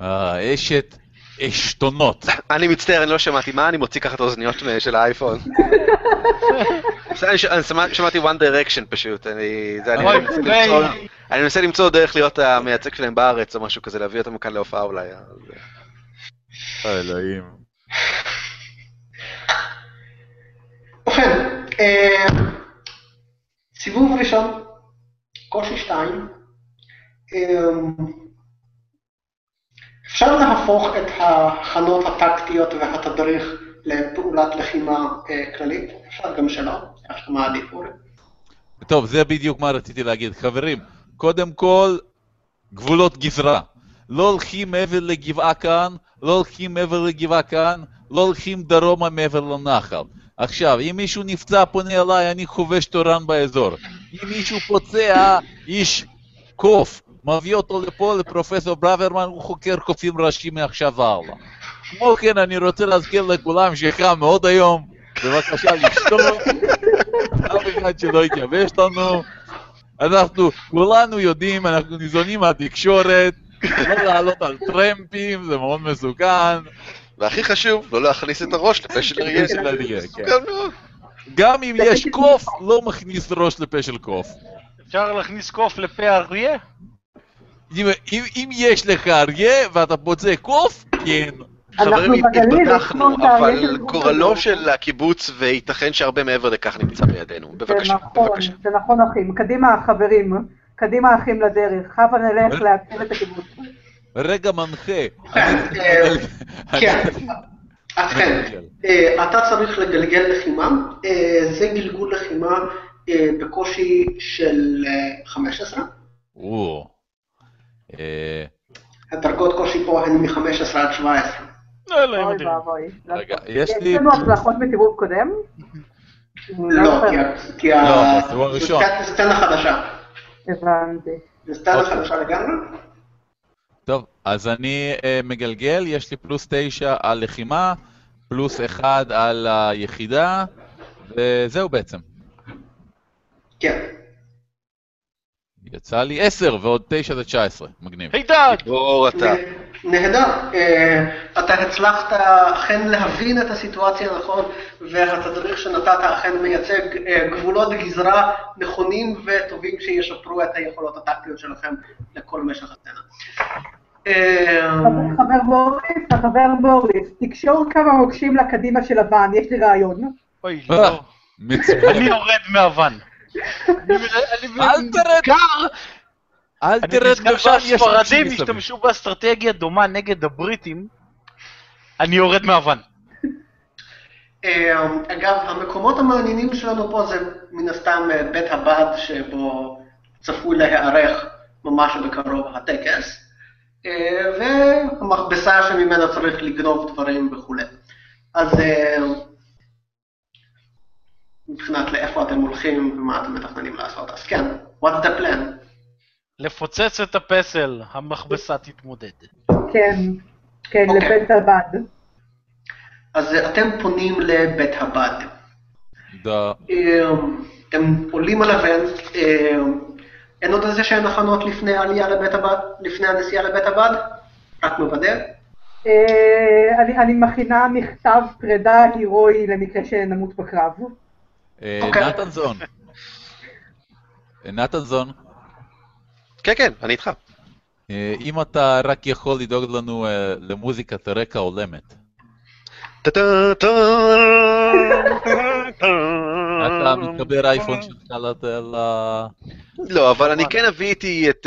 אה, אשת עשתונות. אני מצטער, אני לא שמעתי. מה, אני מוציא ככה את האוזניות של האייפון? אני שמעתי one direction פשוט, אני זה, אני אוי, מנסה. למצוא- דרך להיות המייצג שלהם בארץ או משהו כזה, להביא אותם כאן להופעה אולי. אז. אלוהים. ובכן, אה, סיבוב ראשון, קושי שתיים. אה, אפשר להפוך את ההכנות הטקטיות והתדריך לפעולת לחימה אה, כללית, אפשר גם שלא, שאתה מעדיף אורי. טוב, זה בדיוק מה רציתי להגיד. חברים, קודם כל, גבולות גזרה. לא הולכים מעבר לגבעה כאן, לא הולכים מעבר לגבעה כאן, לא הולכים דרומה מעבר לנחל. עכשיו, אם מישהו נפצע פונה אליי, אני חובש תורן באזור. אם מישהו פוצע, איש קוף, מביא אותו לפה לפרופסור ברוורמן, הוא חוקר קופים ראשי מעכשיו והלאה. כמו כן, אני רוצה להזכיר לכולם שחם מאוד היום, בבקשה לשתות, אף אחד שלא יתייבש לנו. אנחנו כולנו יודעים, אנחנו ניזונים מהתקשורת, לא לעלות על טרמפים, זה מאוד מסוכן. והכי חשוב, לא להכניס את הראש לפה של אריה. כן. מסוכן מאוד. גם אם יש קוף, לא מכניס ראש לפה של קוף. אפשר להכניס קוף לפה אריה? אם, אם, אם יש לך אריה ואתה פוצע קוף, כן. חברים, לנו אבל גורלו של- הקיבוץ, וייתכן שהרבה מעבר לכך נמצא בידינו. בבקשה, נכון, בבקשה. זה נכון אחים. קדימה חברים, קדימה אחים לדרך. הבה נלך להציל את הקיבוץ. רגע מנחה. כן, אכן. אה, אתה צריך לגלגל לחימה, אה, זה גלגול לחימה אה, בקושי של אה, 15. או. אה, הדרגות קושי פה הן מ-15 עד 17. לא, אלוהים אוי. ואבוי. רגע, יש. לנו הצלחות בסיבוב קודם? לא, כי ה- כי ה... לא, בסיבוב הראשון. סצנה- חדשה. הבנתי. זו סצנה אוקיי. חדשה לגמרי. אז אני אה, מגלגל, יש לי פלוס תשע על לחימה, פלוס אחד על היחידה, וזהו בעצם. כן. יצא לי עשר ועוד תשע זה תשע עשרה, מגניב. הידד! גיבור אתה. נהדר. אה, אתה הצלחת אכן להבין את הסיטואציה נכון, והתדריך שנתת אכן מייצג אה, גבולות גזרה נכונים וטובים שישפרו את היכולות הטקטיות שלכם לכל משך הסצנה. אה, חבר- חבר בוריס, החבר בוריס, תקשור כמה מוקשים לקדימה של הוואן, יש לי רעיון. אוי, אה, לא. מצוין. אני יורד מהוואן. אני אל תרד. אל אני תרד לבן, יש שהספרדים אנשים מסביב. השתמשו באסטרטגיה דומה נגד הבריטים. אני יורד מהוואן. אה, אגב, המקומות המעניינים שלנו פה זה מן הסתם אה, בית הבד שבו צפוי להיערך ממש בקרוב הטקס, והמכבסה שממנה צריך לגנוב דברים וכולי. אז אה, מבחינת לאיפה אתם הולכים ומה אתם מתכננים לעשות, אז כן, what's the plan? לפוצץ את הפסל, המכבסה תתמודד. כן, כן, אוקיי. לבית הבד. אז אתם פונים לבית הבד. דה- אה, אתם עולים על הבן, אה, אין עוד איזה שהן הכנות לפני העלייה לבית הבד, לפני הנסיעה לבית הבד? רק מוודא? אה, אני- אני מכינה מכתב פרידה הירואי למקרה שנמות בקרב. אה, אוקיי. נתן זון. אה, נתן זון, כן, כן, אני איתך. אם אתה רק יכול לדאוג לנו למוזיקת רקע הולמת. אתה מתחבר אייפון שלך לת- ל... לא, אבל אני כן אביא איתי את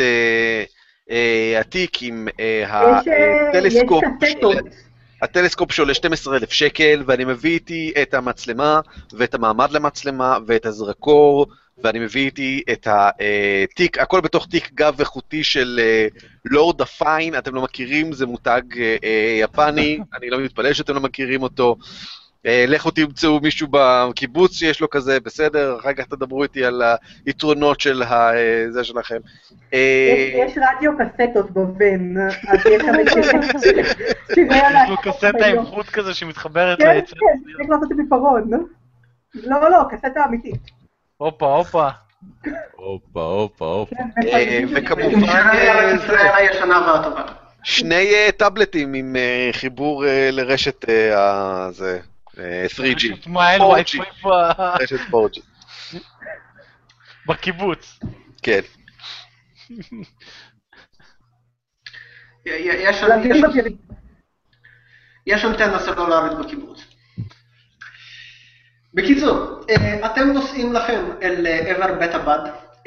התיק עם הטלסקופ. הטלסקופ שעולה 12,000 שקל, ואני מביא איתי את המצלמה, ואת המעמד למצלמה, ואת הזרקור, ואני מביא איתי את התיק, הכל בתוך תיק גב איכותי של אה, לורד הפיין, אתם לא מכירים, זה מותג אה, אה, יפני, אני לא מתפלא שאתם לא מכירים אותו. אה, לכו תמצאו מישהו בקיבוץ שיש לו כזה, בסדר, אחר כך תדברו איתי על היתרונות של ה- אה, זה שלכם. אה, יש רדיו קסטות בבן, אז יש שם איזה... לו קסטה. עם חוט כזה שמתחברת כן, לעצם. כן, צריך לעשות את עיפרון. לא, לא, קסטה אמיתית. הופה, הופה. הופה, הופה, הופה. וכמובן, אה, הישנה והטובה. שני אה, טאבלטים עם אה, חיבור לרשת ה- זה, אה, 3G, פשוט מעיין 4G. וי-פיי ב- רשת 4G, בקיבוץ. כן. יש אנטנה סלולרית בקיבוץ. בקיצור, אה, אתם נוסעים לכם אל אה, עבר בית הבד,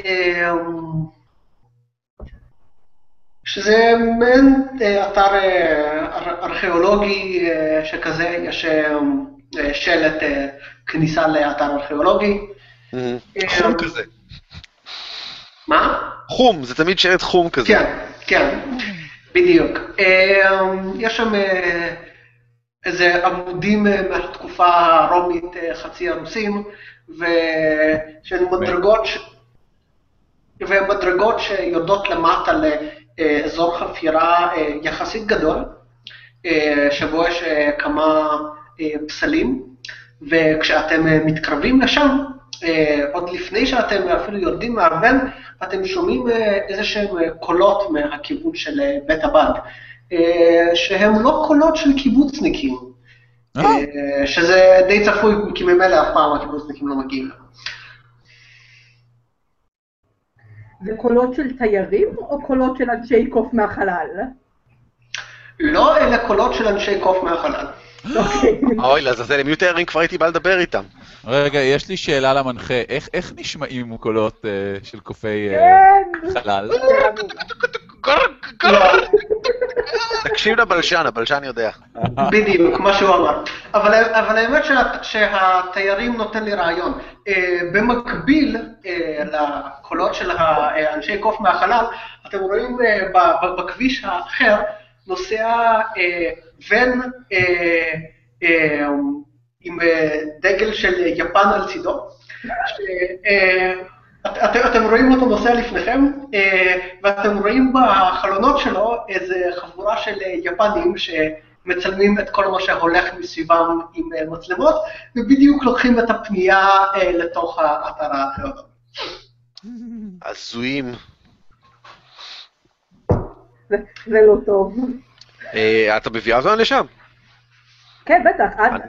אה, שזה מעין אתר אר- ארכיאולוגי שכזה, יש שלט כניסה לאתר ארכיאולוגי. אה, חום כזה. מה? חום, זה תמיד שלט חום כזה. כן, כן, בדיוק. יש שם איזה עמודים אה, מהתקופה הרומית אה, חצי הרוסים, ושל מדרגות, ש... ומדרגות שיורדות למטה לאזור חפירה אה, יחסית גדול, שבו יש כמה פסלים, וכשאתם מתקרבים לשם, עוד לפני שאתם אפילו יורדים מהאבן, אתם שומעים איזה שהם קולות מהכיוון של בית הבד, שהם לא קולות של קיבוצניקים, אה, אה, שזה די צפוי, כי ממילא אף פעם הקיבוצניקים לא מגיעים. זה קולות של תיירים או קולות של אנשי קוף מהחלל? לא, אלה קולות של אנשי קוף מהחלל. אוקיי. אוי, לעזאזל, הם יהיו תיירים, כבר הייתי בא לדבר איתם. רגע, יש לי שאלה למנחה, איך, נשמעים קולות של קופי כן. תקשיב לבלשן, הבלשן יודע. בדיוק, מה שהוא אמר. אבל, אבל האמת שה, שהתיירים נותן לי רעיון. אה, במקביל אה, לקולות של האנשי קוף מהחלל, אתם רואים אה, בכביש האחר נוסע אה, ון אה, אה, עם אה, דגל של יפן על צידו. את- אתם, אתם רואים אותו נוסע לפניכם, אה, ואתם רואים בחלונות שלו איזה חבורה של אה, יפנים שמצלמים את כל מה שהולך מסביבם עם אה, מצלמות, ובדיוק לוקחים את הפנייה לתוך האתר הארכיאולוגי. הזויים. זה- לא טוב. אתה מביאה אותנו לשם? כן, בטח. את-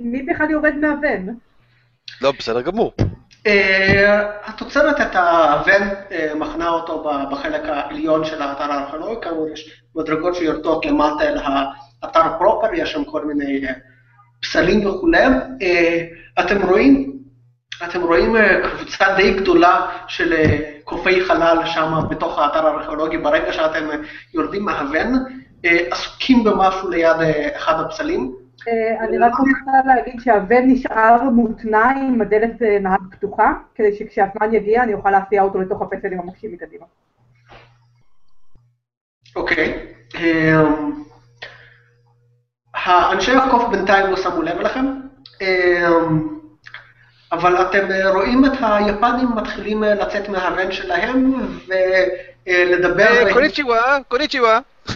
מי בכלל יורד מהבן? לא, בסדר גמור. אה, התוצרת את הוון אה, מחנה אותו בחלק העליון של האתר הארכיאולוגי, כאמור יש מדרגות שיורדות למטה אל האתר פרופר, יש שם כל מיני אה, פסלים וכולי. אתם רואים, אתם רואים קבוצה די גדולה של קופי חלל שם בתוך האתר הארכיאולוגי, ברגע שאתם יורדים מהוון, עסוקים במשהו ליד אחד הפסלים. אה, אני רק רוצה להגיד שהבן נשאר מותנע עם הדלת אה, נהג פתוחה, כדי שכשהזמן יגיע אני אוכל להסיע אותו לתוך הפסל עם המוקשים מקדימה. אוקיי. אמ, האנשי הקוף בינתיים לא שמו לב אליכם, אמ, אבל אתם רואים את היפנים מתחילים אה, לצאת מהוון שלהם ולדבר... קוניצ'יווה, קוניצ'יווה.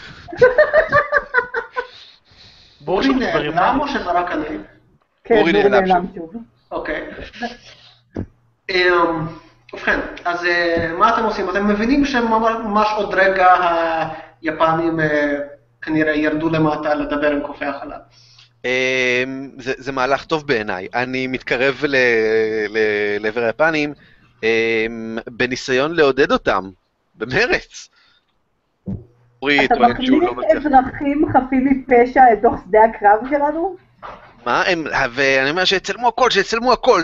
שמדברים נעלם או שזה רק אני? כן, אורי נעלם שוב. אוקיי. אמ, ובכן, אז אה, מה אתם עושים? אתם מבינים שממש עוד רגע היפנים אה, כנראה ירדו למטה לדבר עם קופי החלל. אמ, זה, זה מהלך טוב בעיניי. אני מתקרב ל, ל, לעבר היפנים אמ, בניסיון לעודד אותם, במרץ. אתה לא מכניס מצליח. אזרחים חפים מפשע לתוך שדה הקרב שלנו? מה? הם, ואני אומר שיצלמו הכל, שיצלמו הכל,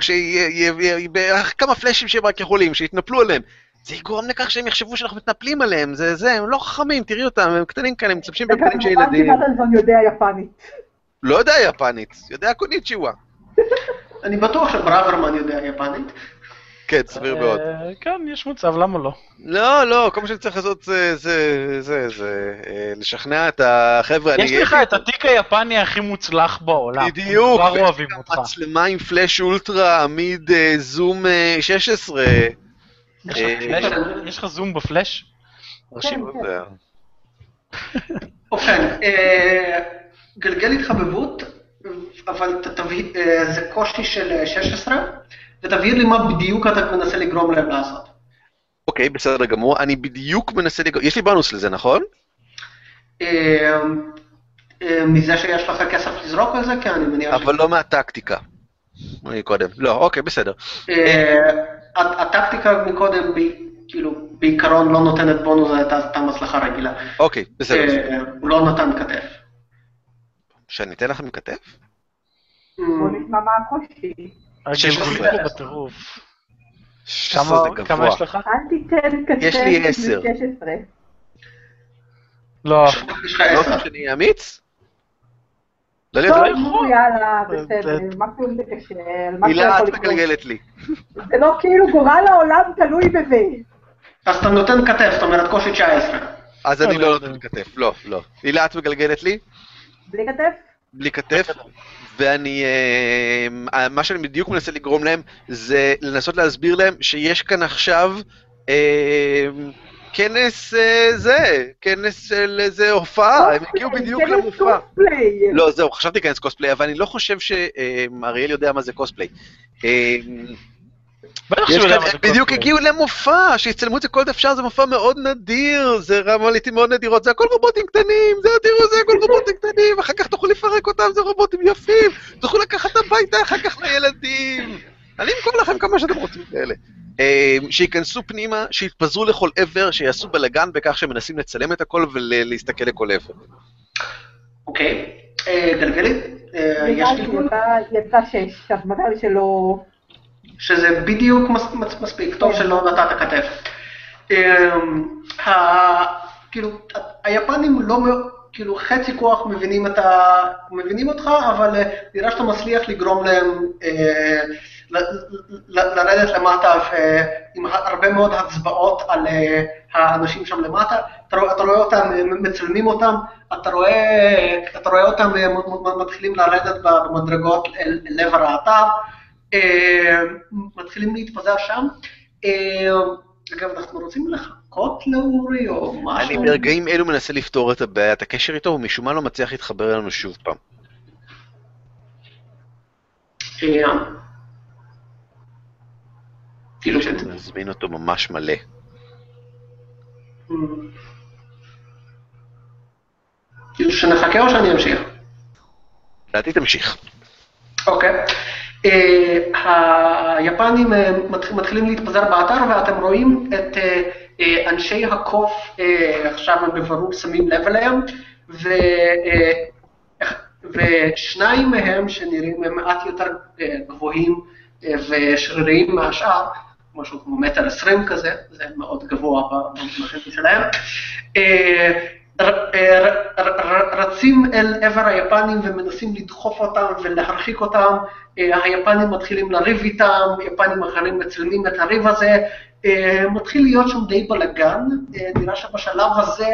כמה פלאשים שהם רק יכולים, שיתנפלו עליהם. זה יגרום לכך שהם יחשבו שאנחנו מתנפלים עליהם, זה זה, הם לא חכמים, תראי אותם, הם קטנים כאלה, הם מצפשים בפנים של ילדים. וכמובן שפטלזון יודע יפנית. לא יודע יפנית, יודע קוניצ'יווה. אני בטוח שברוורמן יודע יפנית. כן, סביר מאוד. אה, כן, יש מצב, למה לא? לא, לא, כל מה שאני צריך לעשות זה, זה, זה, זה, אה, לשכנע את החבר'ה. יש לך את התיק היפני הכי מוצלח בעולם. בדיוק, כבר אוהבים אותך. מצלמה עם פלאש אולטרה, עמיד אה, זום אה, 16. יש לך זום בפלאש? מרשים. כן. לא יודע. ובכן, אה, גלגל התחבבות, אבל זה קושי של אה, 16, ותבהיר לי מה בדיוק אתה מנסה לגרום להם לעשות. אוקיי, בסדר גמור, אני בדיוק מנסה לגרום, יש לי בונוס לזה, נכון? אה, אה, מזה שיש לך כסף לזרוק על זה? כן, אני מניח אבל לא מהטקטיקה. קודם. לא, אוקיי, בסדר. אה, הט- הטקטיקה מקודם, כאילו, בעיקרון לא נותנת בונוס, זו הייתה סתם הצלחה רגילה. אוקיי, בסדר. הוא לא נתן כתף. שאני אתן לכם כתף? בוא נשמע מה הקושי. 16. פה בטירוף. 16 כמה. יש לך? אל תיתן כתף יש לי עשר. מ-16. לא. יש לך לא עשר. רוצים שאני אמיץ? לא טוב, יודע, נו, יאללה, בסדר, זה- מקסימום תקשר, מה הילה, את. מגלגלת לי. זה לא כאילו גורל העולם תלוי בזה. אז אתה נותן כתף, זאת אומרת קושי 19. אז אני לא, לא לא נותן. כתף, לא, לא. הילה, את מגלגלת לי? בלי כתף? בלי כתף, ואני, אה, מה שאני בדיוק מנסה לגרום להם, זה לנסות להסביר להם שיש כאן עכשיו אה, כנס אה, זה, כנס של איזה הופעה, הם הגיעו בדיוק למופע. לא, זהו, חשבתי כנס קוספליי, אבל אני לא חושב שאריאל יודע מה זה קוספליי. יש כאן, הם בדיוק. הגיעו למופע, שיצלמו את זה כל אפשר, זה מופע מאוד נדיר, זה רמליטים מאוד נדירות, זה הכל רובוטים קטנים, זה תראו, זה הכל רובוטים קטנים, אחר כך תוכלו לפרק אותם, זה רובוטים יפים, תוכלו לקחת הביתה אחר כך לילדים. אני אמכור לכם כמה שאתם רוצים כאלה. אה, שייכנסו פנימה, שיתפזרו לכל עבר, שיעשו בלאגן בכך שהם מנסים לצלם את הכל ולהסתכל לכל עבר. אוקיי, אה, גלגלי. אה? יצא- שש, אז מזל שלא... שזה בדיוק מס, מס, מספיק, טוב שלא נתת כתף. אמ, ה- כאילו, היפנים לא, כאילו חצי כוח מבינים, את ה, מבינים אותך, אבל אה, נראה שאתה מצליח לגרום להם אה, ל, ל, לרדת למטה ועם הרבה מאוד הצבעות על אה, האנשים שם למטה. אתה אתה רואה אותם, אה, מצלמים אותם, אתה רואה, אתה רואה אותם אה, מתחילים לרדת במדרגות אל, אל עבר האתר. אה, מתחילים להתפזר שם. אה, אגב, אנחנו רוצים לחכות לאורי או אני משהו? ברגעים אלו מנסה לפתור את הבעיית הקשר איתו, ומשום מה לא מצליח להתחבר אלינו שוב פעם. אה, כאילו ש... נזמין אותו ממש מלא. כאילו שנחכה או שאני אמשיך? לדעתי תמשיך. אוקיי. אה, היפנים אה, מתח- מתחילים להתפזר באתר ואתם רואים את אה, אנשי הקוף, עכשיו הם בבירור שמים לב אליהם, ו, ושניים מהם שנראים הם מעט יותר גבוהים ושריריים מהשאר, משהו כמו מטר עשרים כזה, זה מאוד גבוה במונחים שלהם. אה, רצים אל עבר היפנים ומנסים לדחוף אותם ולהרחיק אותם, אה, היפנים מתחילים לריב איתם, יפנים אחרים מצלמים את הריב הזה, אה, מתחיל להיות שם די בלאגן, אה, נראה שבשלב הזה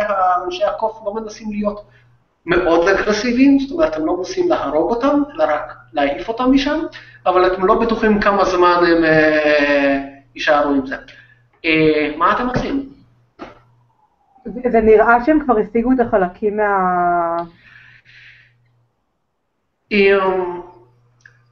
אנשי הקוף לא מנסים להיות מאוד אגרסיביים, זאת אומרת, הם לא מנסים להרוג אותם, אלא רק להעיף אותם משם, אבל אתם לא בטוחים כמה זמן הם יישארו עם זה. מה אתם מציעים? זה נראה שהם כבר השיגו את החלקים מה...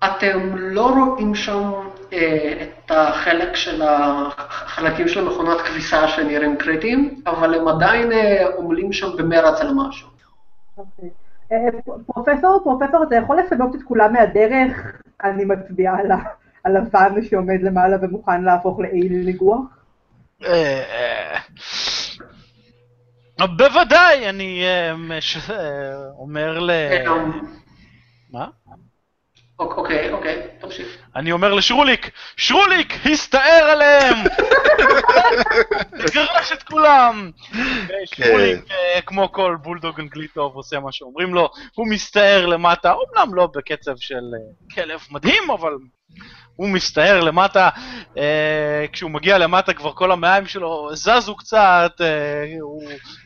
אתם לא רואים שם אה, את החלק של החלקים של המכונת כביסה שנראים קריטיים, אבל הם עדיין אה, עמלים שם במרץ על משהו. אוקיי. אה, פרופסור, פרופסור, אתה יכול לפנות את כולם מהדרך? אני מצביעה על ה- על הוואן שעומד למעלה ומוכן להפוך לאי ניגוח. אה, בוודאי, אני אה, אה, אומר ל... מה? אוק- אוקיי, אוקיי, תמשיך. אני אומר לשרוליק, שרוליק, הסתער עליהם! תגרש את כולם! שרוליק, אה, כמו כל בולדוג אנגלי טוב, עושה מה שאומרים לו, הוא מסתער למטה, אומנם לא בקצב של כלב מדהים, אבל הוא מסתער למטה. אה, כשהוא מגיע למטה כבר כל המעיים שלו זזו קצת, אה, הוא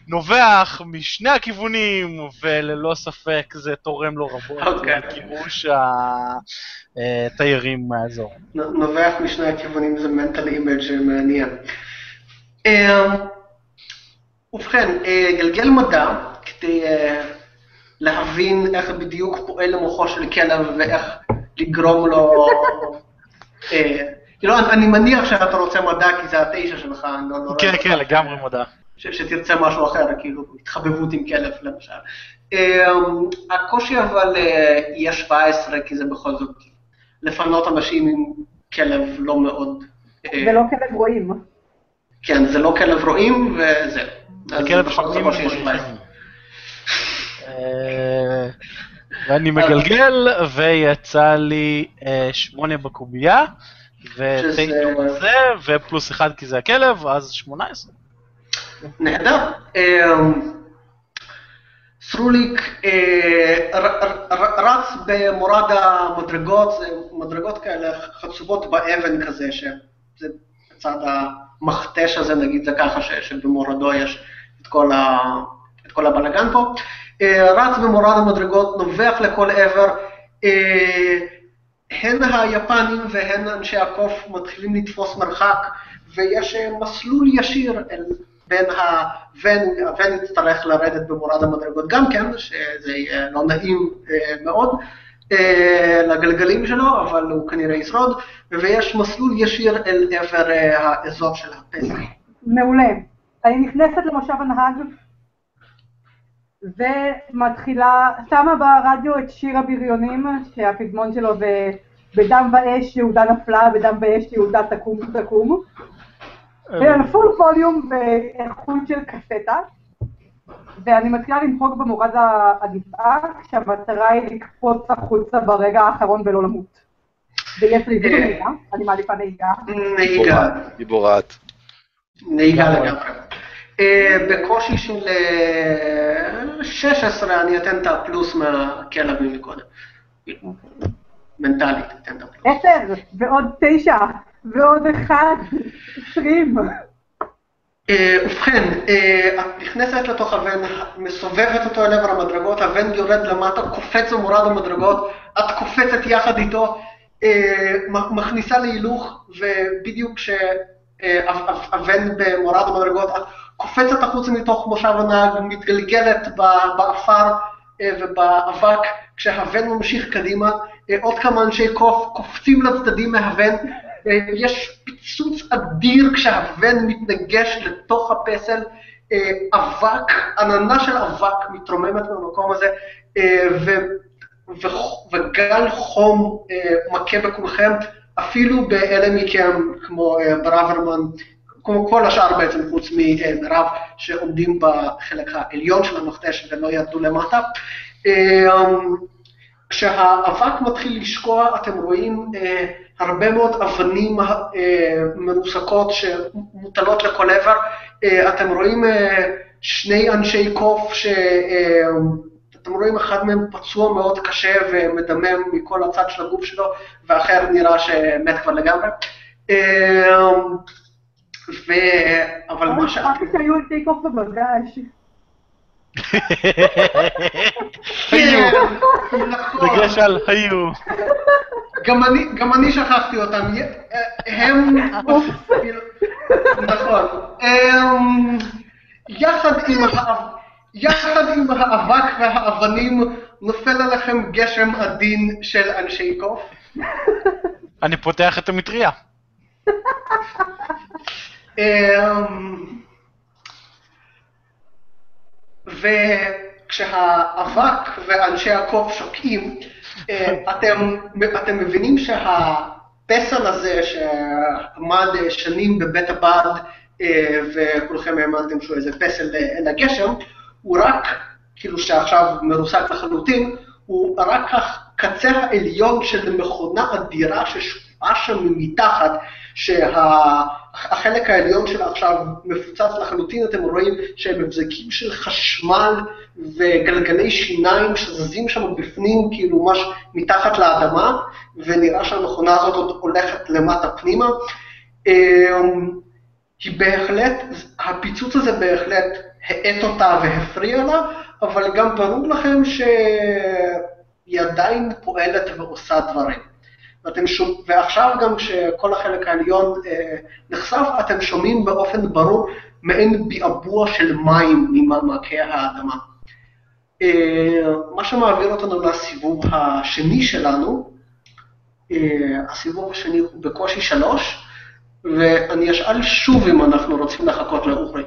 נובח משני הכיוונים, וללא ספק זה תורם לו רבות אוקיי. לגירוש התיירים מהאזור. נ- נובח משני הכיוונים זה mental image מעניין. ובכן, אה, גלגל מדע, כדי אה, להבין איך בדיוק פועל המוחו של כלב ואיך לגרום לו... אה, כאילו, אני- מניח שאתה רוצה מדע כי זה התשע שלך, אני לא... לא כן, רואה כן, לגמרי מדע. שתרצה משהו אחר, כאילו התחבבות עם כלב למשל. אמ, הקושי אבל אה, יהיה 17, כי זה בכל זאת לפנות אנשים עם כלב לא מאוד... אה, זה לא כלב רואים. כן, זה לא כלב רועים, וזה. אז הכלב בכל 17. אה, ואני מגלגל, ויצא לי אה, שמונה בקובייה, שזה- בזה, ופלוס אחד כי זה הכלב, אז שמונה עשרה. נהדר. אמ, סרוליק אה, רץ במורד המדרגות, זה מדרגות כאלה חצובות באבן כזה, שזה בצד המכתש הזה, נגיד זה ככה, שבמורדו יש את כל, ה, את כל הבלגן פה. אה, רץ במורד המדרגות, נובח לכל עבר. אה, הן היפנים והן אנשי הקוף מתחילים לתפוס מרחק, ויש אה, מסלול ישיר אל, בין הוון, הוון יצטרך לרדת במורד המדרגות גם כן, שזה יהיה לא נעים מאוד לגלגלים שלו, אבל הוא כנראה ישרוד, ויש מסלול ישיר אל עבר האזור של הפסח. מעולה. אני נכנסת למושב הנהג ומתחילה, שמה ברדיו את שיר הבריונים, שהפזמון שלו זה בדם ואש יהודה נפלה, בדם באש יהודה תקום תקום. על פול ווליום באיכות של קסטה. ואני מתחילה לנהוג במורד הגבעה, כשהמטרה היא לקפוץ החוצה ברגע האחרון ולא למות. ויש לי נהיגה, אני מעדיפה נהיגה. נהיגה. גיבורת. נהיגה לגמרי. אה, בקושי של אה, 16 אני אתן את הפלוס מהכלב מקודם. מנטלית אתן את הפלוס. עשר, ועוד תשע, ועוד אחד, עשרים. אה, ובכן, אה, את נכנסת לתוך הוון, מסובבת אותו אל עבר המדרגות, הוון יורד למטה, קופץ במורד המדרגות, את קופצת יחד איתו, אה, מכניסה להילוך, ובדיוק כשהוון במורד המדרגות, את קופצת החוצה מתוך מושב הנהג, מתגלגלת באפר אה, ובאבק, כשהוון ממשיך קדימה, אה, עוד כמה אנשי קוף קופצים לצדדים מהוון, אה, יש פיצוץ אדיר כשהוון מתנגש לתוך הפסל, אבק, עננה של אבק מתרוממת במקום הזה, ו- וגל חום מכה בכולכם, אפילו באלה מכם כמו ברוורמן, כמו כל השאר בעצם, חוץ ממירב, שעומדים בחלק העליון של המכתש ולא ירדו למטה. אה, כשהאבק מתחיל לשקוע, אתם רואים אה, הרבה מאוד אבנים אה, מרוסקות שמוטלות לכל עבר. אה, אתם רואים שני אנשי קוף ש... אתם רואים אחד מהם פצוע מאוד קשה ומדמם מכל הצד של הגוף שלו, ואחר נראה שמת כבר לגמרי. ו... אבל מה ש... אמרתי שהיו אנשי קוף במגש. כן, נכון. דגש על היו. גם אני, גם אני שכחתי אותם, הם, נכון, עם, ה- יחד עם האבק והאבנים נופל עליכם גשם עדין של אנשי קוף. אני פותח את המטריה. אמ, וכשהאבק ואנשי הקוף שוקעים, אה, אתם, אתם מבינים שהפסל הזה שעמד שנים בבית הבד, אה, וכולכם האמנתם שהוא איזה פסל אל הגשם, הוא רק, כאילו שעכשיו מרוסק לחלוטין, הוא רק הקצה העליון של מכונה אדירה ששקועה שם מתחת, שהחלק העליון שלה עכשיו מפוצץ לחלוטין, אתם רואים שהם מבזקים של חשמל וגלגלי שיניים שזזים שם בפנים, כאילו ממש מתחת לאדמה, ונראה שהמכונה הזאת עוד הולכת למטה פנימה. אמ, היא בהחלט, הפיצוץ הזה בהחלט האט אותה והפריע לה, אבל גם ברור לכם שהיא עדיין פועלת ועושה דברים. ואתם שומע, ועכשיו גם כשכל החלק העליון אה, נחשף, אתם שומעים באופן ברור מעין ביעבוע של מים ממעמקי האדמה. אה, מה שמעביר אותנו לסיבוב השני שלנו, אה, הסיבוב השני הוא בקושי שלוש, ואני אשאל שוב אם אנחנו רוצים לחכות לאורי.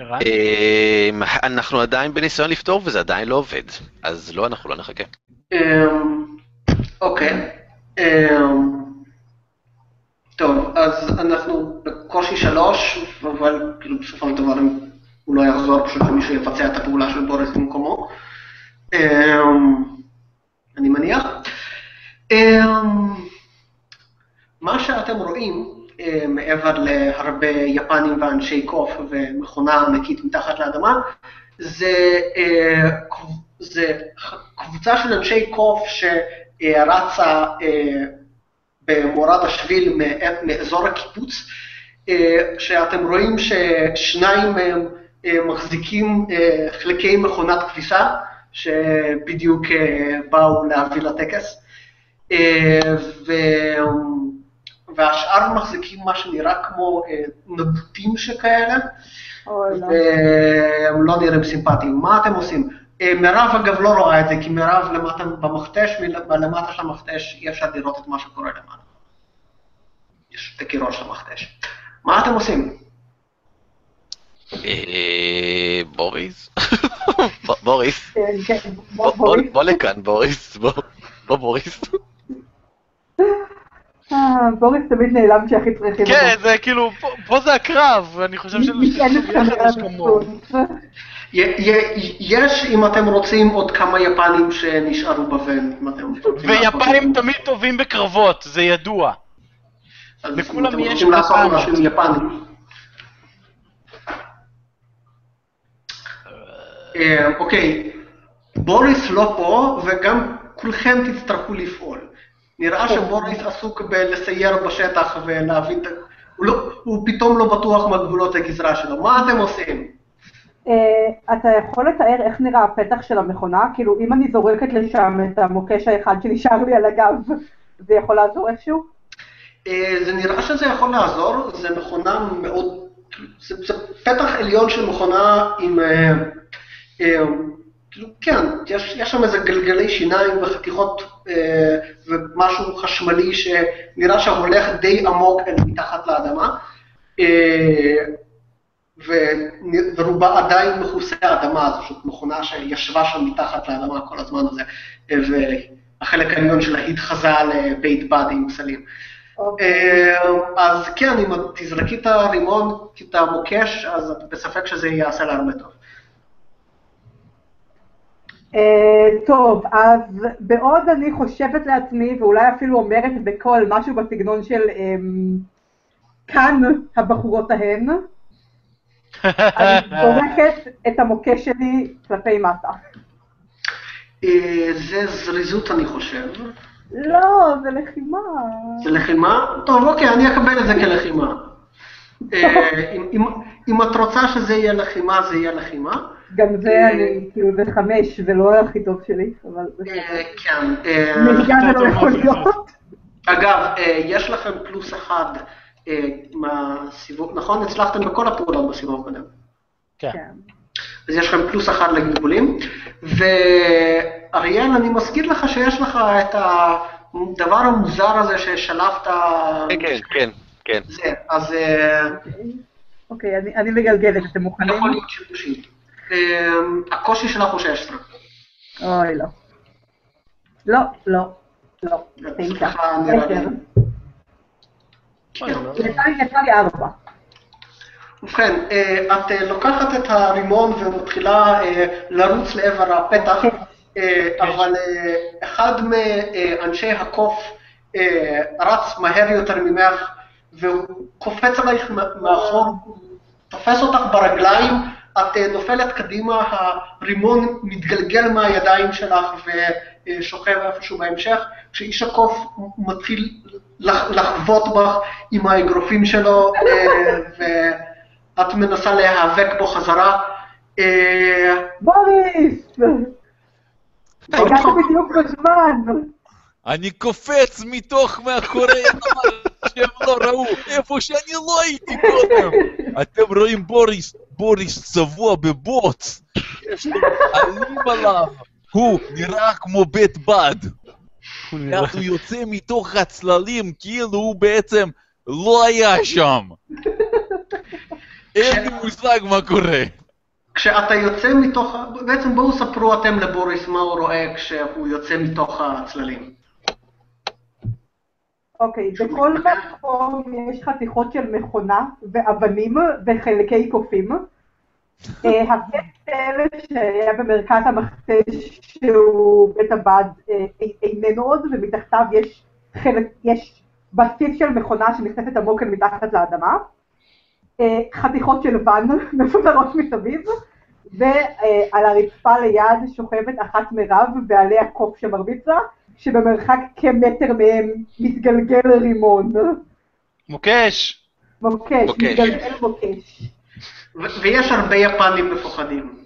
אמ, אנחנו עדיין בניסיון לפתור וזה עדיין לא עובד, אז לא, אנחנו לא נחכה. אוקיי. אמ, טוב, אז אנחנו בקושי שלוש, אבל כאילו בסופו של דבר הוא לא יחזור, פשוט שמישהו יבצע את הפעולה של בוריס במקומו. אמ, אני מניח. אמ, מה שאתם רואים, אה, מעבר להרבה יפנים ואנשי קוף ומכונה ענקית מתחת לאדמה, זה, אה, זה קבוצה של אנשי קוף שרצה אה, במורד השביל מא- מאזור הקיבוץ, אה, שאתם רואים ששניים מהם אה, מחזיקים אה, חלקי מכונת כביסה, שבדיוק אה, באו להביא לטקס. אה, ו- והשאר מחזיקים מה שנראה כמו אה, נבוטים שכאלה, לא. והם לא נראים סימפטיים. מה אתם עושים? אה, מירב אגב לא רואה את זה, כי מירב למטה במכתש, מל- למטה של המכתש אי אפשר לראות את מה שקורה למעלה. יש את הקירות של המכתש. מה אתם עושים? בוריס? בוריס? בוא- לכאן, בוריס. בוא, בוריס. אה, בוריס תמיד נעלם כשהכי צריכים. כן, זה כאילו, פה- זה הקרב, ואני חושב כמוהו. יש, אם אתם רוצים, עוד כמה יפנים שנשארו בוון, אם אתם רוצים. ויפנים תמיד טובים בקרבות, זה ידוע. לכולם אתם יש רוצים לעשות קטנה. משהו עם יפנים. אה, אוקיי, בוריס לא פה, וגם כולכם תצטרכו לפעול. נראה שבוריס עסוק בלסייר בשטח ולהבין, את לא- הוא פתאום לא בטוח מה גבולות הגזרה שלו. מה אתם עושים? אה, אתה יכול לתאר איך נראה הפתח של המכונה? כאילו, אם אני זורקת לשם את המוקש האחד שנשאר לי על הגב, זה יכול לעזור איכשהו? אה, זה נראה שזה יכול לעזור, זה מכונה מאוד, זה, זה פתח עליון של מכונה עם, אה, כאילו, כן, יש, יש שם איזה גלגלי שיניים וחתיכות אה, ומשהו חשמלי שנראה שהולך די עמוק אל מתחת לאדמה, ו- ורובה עדיין מכוסה אדמה, זו פשוט מכונה שישבה שם מתחת לאדמה כל הזמן הזה, והחלק העליון שלה התחזה לבית בד עם סלים. אוקיי. אה, אז כן, אם את תזרקי את הרימון, את המוקש, אז את בספק שזה יעשה לה הרבה טוב. אה, טוב, אז בעוד אני חושבת לעצמי, ואולי אפילו אומרת בקול משהו בסגנון של אמ, כאן הבחורות ההן, אני זורקת את המוקש שלי כלפי מטה. אה, זה זריזות אני חושב. לא, זה לחימה. זה לחימה? טוב, אוקיי, אני אקבל את זה כלחימה. אה, אם- את רוצה שזה יהיה לחימה, זה יהיה לחימה. גם אה, זה, אני, כאילו, זה חמש, זה לא הכי טוב שלי, אבל אה, כן. אה, נהיגה זה לא יכול להיות. אגב, אה, יש לכם פלוס אחד אה, מהסיבוב, נכון? הצלחתם בכל הפעולות בסיבוב הקודם. כן. כן. אז יש לכם פלוס אחד לגלגולים. ואריאל, אני מזכיר לך שיש לך את הדבר המוזר הזה ששלפת... כן, כן, כן, כן. זה, אז אה, אוקיי, אני- אני מגלגלת, אתם מוכנים? יכול להיות שימושים. אה, הקושי שלך הוא 16. אוי, לא. לא, לא, לא. תשע. סליחה, נראה לי. כן. יצא לי- יצא לי ארבע. ובכן, אה, את אה, לוקחת את הרימון ומתחילה אה, לרוץ לעבר הפתח, אה, אבל אחד מאנשי הקוף רץ מהר יותר ממך, והוא קופץ עלייך מאחור, תופס אותך ברגליים, את נופלת קדימה, הרימון מתגלגל מהידיים שלך ושוכב איפשהו בהמשך, כשאיש הקוף מתחיל לח- לחבוט בך עם האגרופים שלו, אה, ואת מנסה להיאבק בו חזרה. אה, בוריס! הגעת בדיוק בזמן. אני קופץ מתוך מאחורי שהם לא ראו, איפה שאני לא הייתי קודם. אתם רואים בוריס, בוריס צבוע בבוץ. יש לו עלים עליו. הוא נראה כמו בית בד. הוא יוצא מתוך הצללים כאילו הוא בעצם לא היה שם. אין לי מושג מה קורה. כשאתה יוצא מתוך, בעצם בואו ספרו אתם לבוריס מה הוא רואה כשהוא יוצא מתוך הצללים. אוקיי, בכל מקום יש חתיכות של מכונה ואבנים וחלקי קופים. אה, הכלב שהיה במרכז המכתש שהוא בית הבד אה, איננו עוד, ומתחתיו יש חלק, יש בסיס של מכונה שנכנסת עמוק אל מתחת לאדמה. אה, חתיכות של ואן מפוזרות מסביב, ועל הרצפה ליד שוכבת אחת מרב ועליה קוף שמרביץ לה, שבמרחק כמטר מהם מתגלגל רימון. מוקש! מוקש, מוקש. מתגלגל מוקש. ויש הרבה יפנים מפוחדים.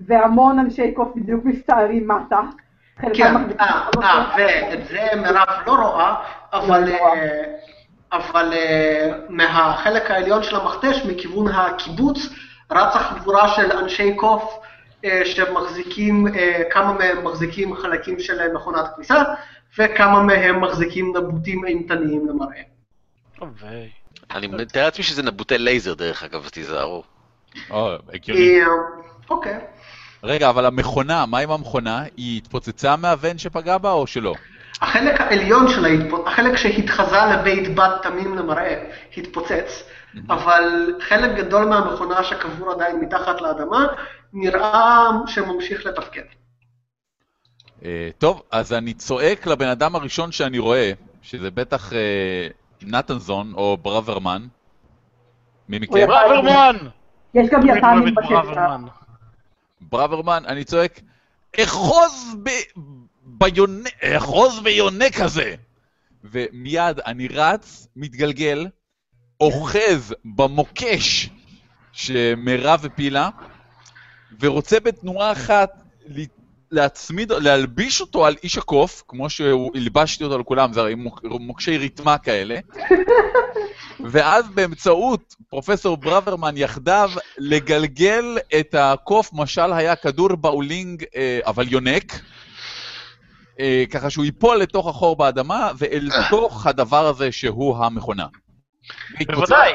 והמון אנשי קוף בדיוק מסתערים מטה. כן, אה, אה, ואת זה מירב לא רואה, אבל, לא אבל אה, מהחלק העליון של המכתש, מכיוון הקיבוץ, רצה חבורה של אנשי קוף שמחזיקים, כמה מהם מחזיקים חלקים של מכונת כניסה, וכמה מהם מחזיקים נבוטים אימתניים למראה. אוי. אני מתאר לעצמי שזה נבוטי לייזר דרך אגב, אז תיזהרו. או, הגיוני. אה, אוקיי. רגע, אבל המכונה, מה עם המכונה? היא התפוצצה מהוון שפגע בה או שלא? החלק העליון של ההתפוצץ, החלק שהתחזה לבית בת תמים למראה, התפוצץ, אבל חלק גדול מהמכונה שקבור עדיין מתחת לאדמה, נראה שממשיך לתפקד. אה, טוב, אז אני צועק לבן אדם הראשון שאני רואה, שזה בטח אה, נתנזון או ברוורמן. מי מכם? ברוורמן! יש גם יפנים בשטח. ברוורמן. אני צועק, אחוז ב... ביונק, אחוז ביונק הזה! ומיד אני רץ, מתגלגל, אוחז במוקש שמירב הפילה, ורוצה בתנועה אחת להצמיד, להלביש אותו על איש הקוף, כמו שהלבשתי אותו על כולם, זה הרי מוק- מוקשי ריתמה כאלה, ואז באמצעות פרופסור ברוורמן יחדיו, לגלגל את הקוף, משל היה כדור באולינג, אה, אבל יונק, אה, ככה שהוא ייפול לתוך החור באדמה, ואל תוך הדבר הזה שהוא המכונה. בוודאי.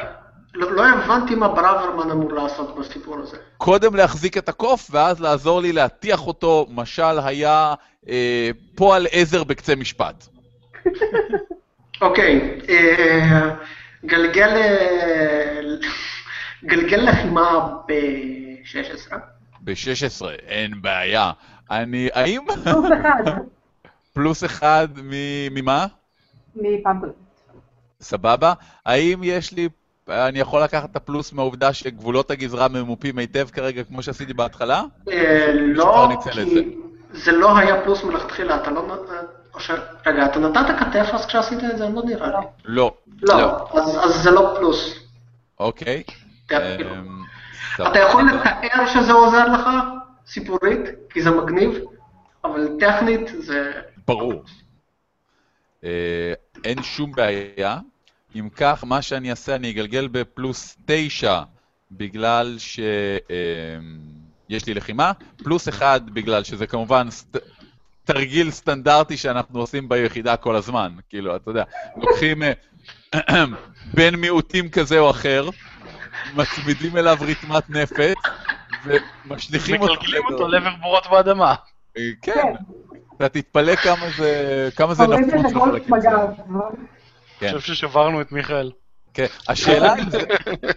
לא, לא הבנתי מה ברוורמן אמור לעשות בסיפור הזה. קודם להחזיק את הקוף, ואז לעזור לי להטיח אותו, משל היה אה, פועל עזר בקצה משפט. אוקיי, אה, גלגל, אה, גלגל לחימה ב-16. ב-16, אין בעיה. אני, האם פלוס אחד פלוס אחד מ- ממה? מפמפלט. סבבה. האם יש לי, אני יכול לקחת את הפלוס מהעובדה שגבולות הגזרה ממופים היטב כרגע, כמו שעשיתי בהתחלה? אה, לא. כי זה לא היה פלוס מלכתחילה, אתה לא... ש... רגע, אתה נתת כתף אז כשעשית את זה? לא נראה לי. לא. לא, אז אז זה לא פלוס. אוקיי. אתה- כאילו, אתה יכול. לתאר שזה עוזר לך, סיפורית, כי זה מגניב, אבל טכנית זה... ברור. אה, אין שום בעיה. אם כך, מה שאני אעשה, אני אגלגל בפלוס תשע, בגלל שיש לי לחימה, פלוס אחד, בגלל שזה כמובן סט... תרגיל סטנדרטי שאנחנו עושים ביחידה כל הזמן. כאילו, אתה יודע, לוקחים אה, בן מיעוטים כזה או אחר, מצמידים אליו רתמת נפץ, ומשליכים אותו. מגלגלים. אותו לעבר בורות באדמה. אה, כן, אתה תתפלא כמה זה, כמה זה אומרים נפוץ שזה גולף בחלקים שלו. מג"ב. כן. אני חושב ששברנו את מיכאל. כן, השאלה היא, זה-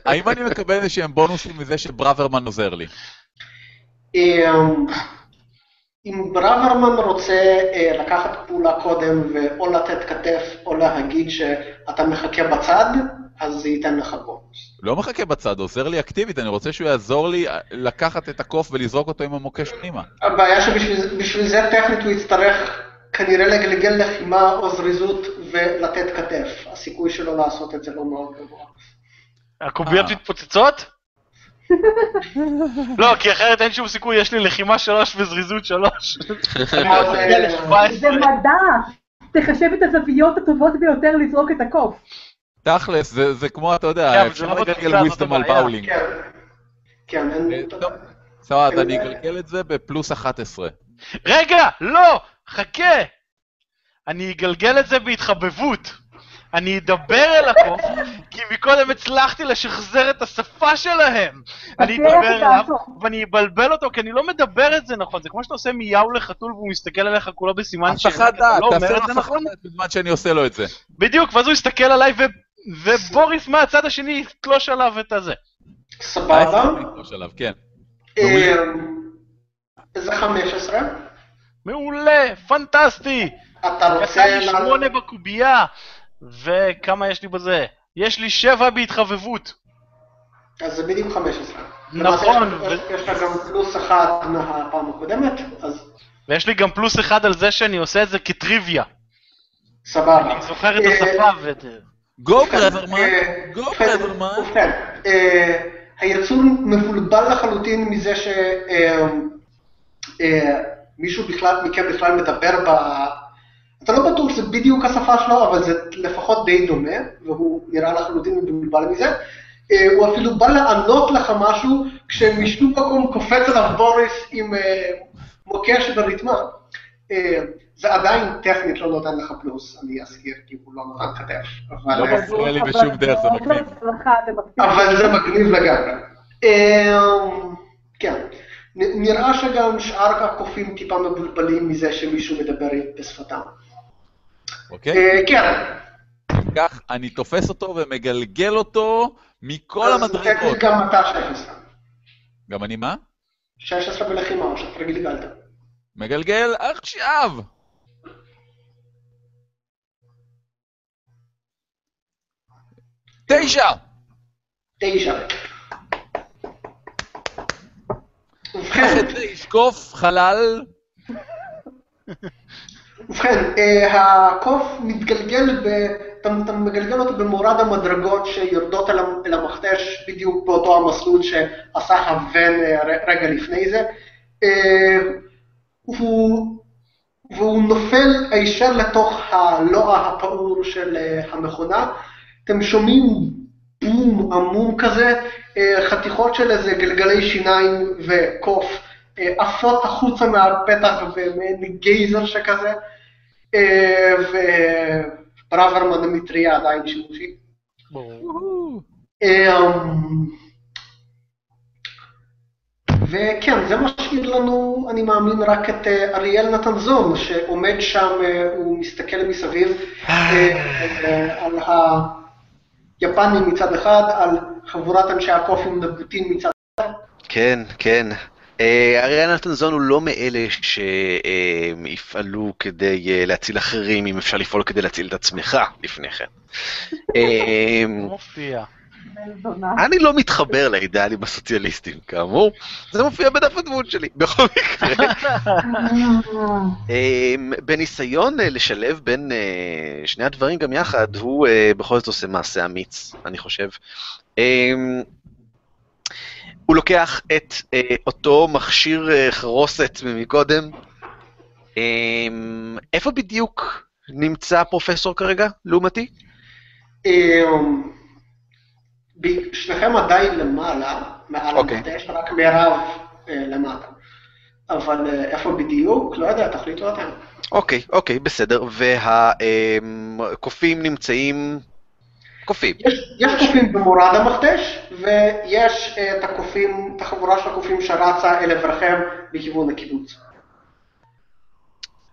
האם אני מקבל איזה שהם בונוסים מזה שברוורמן עוזר לי? אמ, אם ברוורמן רוצה אה, לקחת פעולה קודם ואו לתת כתף או להגיד שאתה מחכה בצד, אז זה ייתן לך בונוס. לא מחכה בצד, עוזר לי אקטיבית, אני רוצה שהוא יעזור לי אה, לקחת את הקוף ולזרוק אותו עם המוקש פנימה. הבעיה שבשביל זה- בשביל זה טכנית הוא יצטרך כנראה לגלגל לחימה או זריזות ולתת כתף. הסיכוי שלו לעשות את זה לא מאוד גבוה. הקוביות אה. מתפוצצות? לא, כי אחרת אין שום סיכוי, יש לי לחימה שלוש וזריזות שלוש. אה, זה ל-17. מדע! תחשב את הזוויות הטובות ביותר לזרוק את הקוף. תכלס, זה כמו, אתה כן, יודע, זה אפשר לא לגלגל הזאת וויסדום על. באולינג. כן. כן, אין... אה, טוב, סבבה, אז אני אגלגל את זה בפלוס 11. רגע, לא! חכה! אני אגלגל את זה בהתחבבות. אני אדבר אל הקוף, כי מקודם הצלחתי לשחזר את השפה שלהם. אני אדבר אליו. ואני אבלבל אותו, כי אני לא מדבר את זה נכון. זה כמו שאתה עושה מיהו לחתול והוא מסתכל עליך כולו בסימן הסחת שאלה, כי אתה דעת, לא תעשה את זה הסחת נכון. דעת בזמן שאני עושה לו את זה. בדיוק, ואז הוא יסתכל עליי. ובוריס מהצד השני יתלוש עליו את הזה. סבבה. עליו, כן. אמ, זה 15. מעולה, פנטסטי! אתה יצא רוצה... לי לה- שמונה בקובייה, וכמה יש לי בזה? יש לי שבע בהתחבבות. אז זה בדיוק 15. נכון, יש- לך גם פלוס אחד מהפעם הקודמת, אז ויש לי גם פלוס אחד על זה שאני עושה את זה כטריוויה. סבבה. אני זוכר את אה, השפה ואת... גו ברברמן, אה, גו ברברמן. ובכן, אה, היצור מבולבל לחלוטין מזה שמישהו בכלל, מכם בכלל מדבר ב... אתה לא בטוח שזה בדיוק השפה שלו, אבל זה לפחות די דומה, והוא נראה לחלוטין מבולבל מזה. אה, הוא אפילו בא לענות לך משהו, כשמשום מקום קופץ עליו בוריס עם אה, מוקש בריתמה. אה, זה עדיין טכנית לא נותן לך פלוס, אני אזכיר, כי הוא לא נותן כתף. אבל, לא מפריע לי בשום דרך, זה אבל מגניב. אבל זה מגניב לגמרי. כן. נראה שגם שאר הקופים טיפה מבולבלים מזה שמישהו מדבר בשפתם. אוקיי? אה, כן. כך אני תופס אותו ומגלגל אותו מכל אז המדרגות. גם אתה 16. גם אני מה? 16 בלחימה, או שאתה גלגלת. מגלגל עכשיו! תשע! תשע. קח ובכן, את זה, ישקוף חלל. ובכן, אה, הקוף מתגלגל. אתה, מגלגל אותו במורד המדרגות שיורדות אל, המ- אל המכתש בדיוק באותו המסלול שעשה הוון אה, רגע לפני זה. אה, והוא, והוא נופל הישר לתוך הלוע הפעור של המכונה. אתם שומעים בום עמום כזה, חתיכות של איזה גלגלי שיניים וקוף עפות החוצה מהפתח ומעין גייזר שכזה, וברוורמן המטריה עדיין שימושי. ברור. אמ, וכן, זה משאיר לנו, אני מאמין, רק את אה, אריאל נתנזון, שעומד שם, אה, הוא מסתכל מסביב אה, אה, על היפנים מצד אחד, על חבורת אנשי הקופים נבוטים מצד כן, כן. אה, אריאל נתנזון הוא לא מאלה שיפעלו כדי אה, להציל אחרים, אם אפשר לפעול כדי להציל את עצמך לפני כן. אה, לא מופיע. אני לא מתחבר לאידאלים הסוציאליסטיים, כאמור. זה מופיע בדף הדמות שלי, בכל מקרה. בניסיון אה, לשלב בין אה, שני הדברים גם יחד, הוא אה, בכל זאת עושה מעשה אמיץ, אני חושב. אמ, הוא לוקח את אה, אותו מכשיר אה, חרוסת מקודם. אמ, איפה בדיוק נמצא הפרופסור כרגע, לעומתי? אמ, ב- שניכם עדיין למעלה, מעל אוקיי. המכתש, רק מירב אה, למטה. אבל אה, איפה בדיוק? לא יודע, תחליטו אתם. אוקיי, אוקיי, בסדר. והקופים נמצאים... קופים. יש, יש קופים במורד המכתש, ויש אה, את הקופים, את החבורה של הקופים שרצה אל עברכם בכיוון הקיבוץ.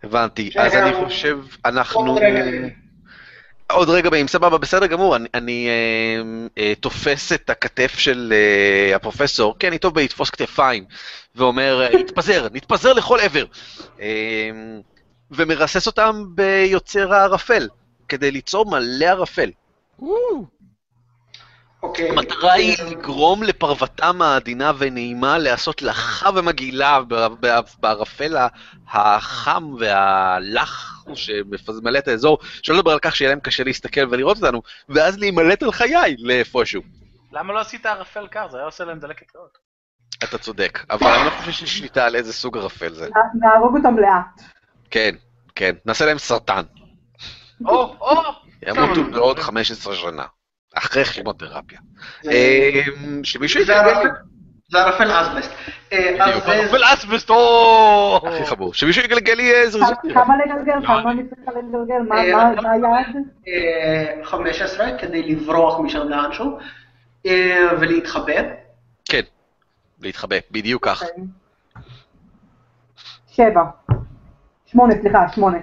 הבנתי. אז אני חושב, אנחנו... עוד רגע. עוד רגע באים, סבבה, בסדר גמור, אני, אני אה, אה, תופס את הכתף של אה, הפרופסור, כי אני טוב בלתפוס כתפיים, ואומר, אה, נתפזר, נתפזר לכל עבר, אה, ומרסס אותם ביוצר הערפל, כדי ליצור מלא ערפל. אוקיי. המטרה היא לגרום לפרוותם העדינה ונעימה לעשות לחה ומגעילה בערפל החם והלח שממלא את האזור, שלא לדבר על כך שיהיה להם קשה להסתכל ולראות אותנו, ואז להימלט על חיי לאיפשהו. למה לא עשית ערפל קר? זה היה עושה להם דלקת ריאות. אתה צודק, אבל אני לא חושב שיש לי שליטה על איזה סוג ערפל זה. נהרוג אותם לאט. כן, כן, נעשה להם סרטן. או, או! ימותו. בעוד 15 שנה, אחרי כימותרפיה. אה, שמישהו זה יתרגל לי. זה ערפל אסבסט. אה. אה, ערפל אסבסט, או! הכי חמור. שמישהו יגלגל לי אה, זרזור. כמה לגלגל? כמה אני צריכה לגלגל? מה- אה, מה היעד? אה, 15 כדי לברוח משם לאנשהו, אה, ולהתחבא. כן, להתחבא, בדיוק כך. אוקיי. שבע. שמונה, סליחה, שמונה.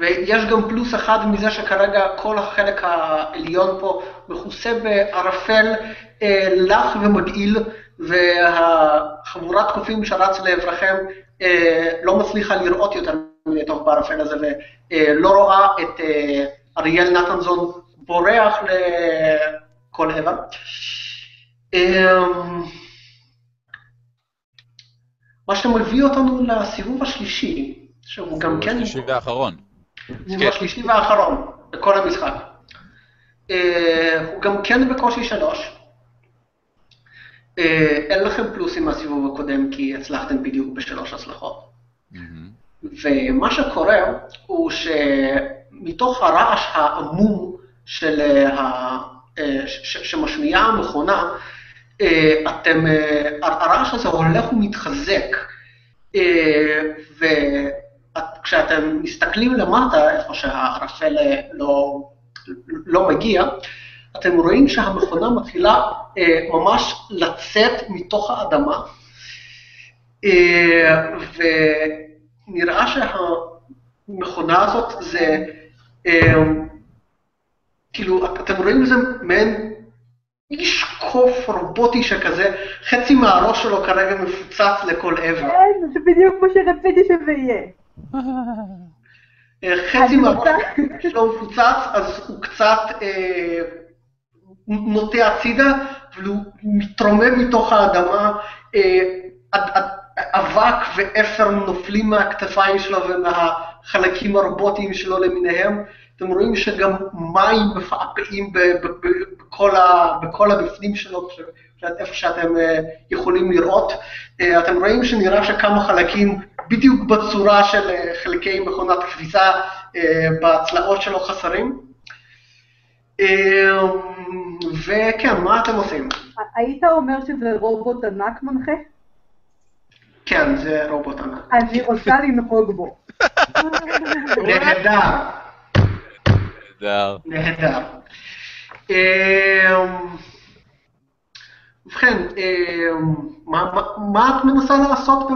ויש גם פלוס אחד מזה שכרגע כל החלק העליון פה מכוסה בערפל אה, לח ומגעיל, והחבורת קופים שרץ לעברכם אה, לא מצליחה לראות יותר מדי טוב בערפל הזה, ולא רואה את אה, אריאל נתנזון בורח לכל עבר. אה, מה שמביא אותנו לסיבוב השלישי, שהוא גם כן... השלישי והאחרון. זה כן. השלישי והאחרון בכל המשחק. אה, הוא גם כן בקושי שלוש. אה, אין לכם פלוסים מהסיבוב הקודם כי הצלחתם בדיוק בשלוש הצלחות. ומה שקורה הוא שמתוך הרעש העמום של ה... אה, שמשמיעה המכונה, אתם, הרעש הזה הולך ומתחזק. וכשאתם מסתכלים למטה, איפה שהערפל אה, לא, לא מגיע, אתם רואים שהמכונה מתחילה אה, ממש לצאת מתוך האדמה, אה, ונראה שהמכונה הזאת זה אמ, כאילו, אתם רואים איזה מעין איש קוף רובוטי שכזה, חצי מהראש שלו כרגע מפוצץ לכל עבר. כן, זה בדיוק כמו שרציתי שזה יהיה. אה, חצי מהראש רוצה- שלו מפוצץ, אז הוא קצת אה, נוטה הצידה, והוא מתרומם מתוך האדמה, אה, אבק ואפר נופלים מהכתפיים שלו ומהחלקים הרובוטיים שלו למיניהם. אתם רואים שגם מים מפעפעים בכל הבפנים שלו, איפה שאתם יכולים לראות. אתם רואים שנראה שכמה חלקים בדיוק בצורה של אה, חלקי מכונת כביסה אה, בצלעות שלו חסרים. אה, וכן, מה אתם עושים? היית אומר שזה רובוט ענק מנחה? כן, זה רובוט ענק. אני רוצה לנהוג בו. נהדר, נהדר. נהדר. ובכן, אה, מה- את מנסה לעשות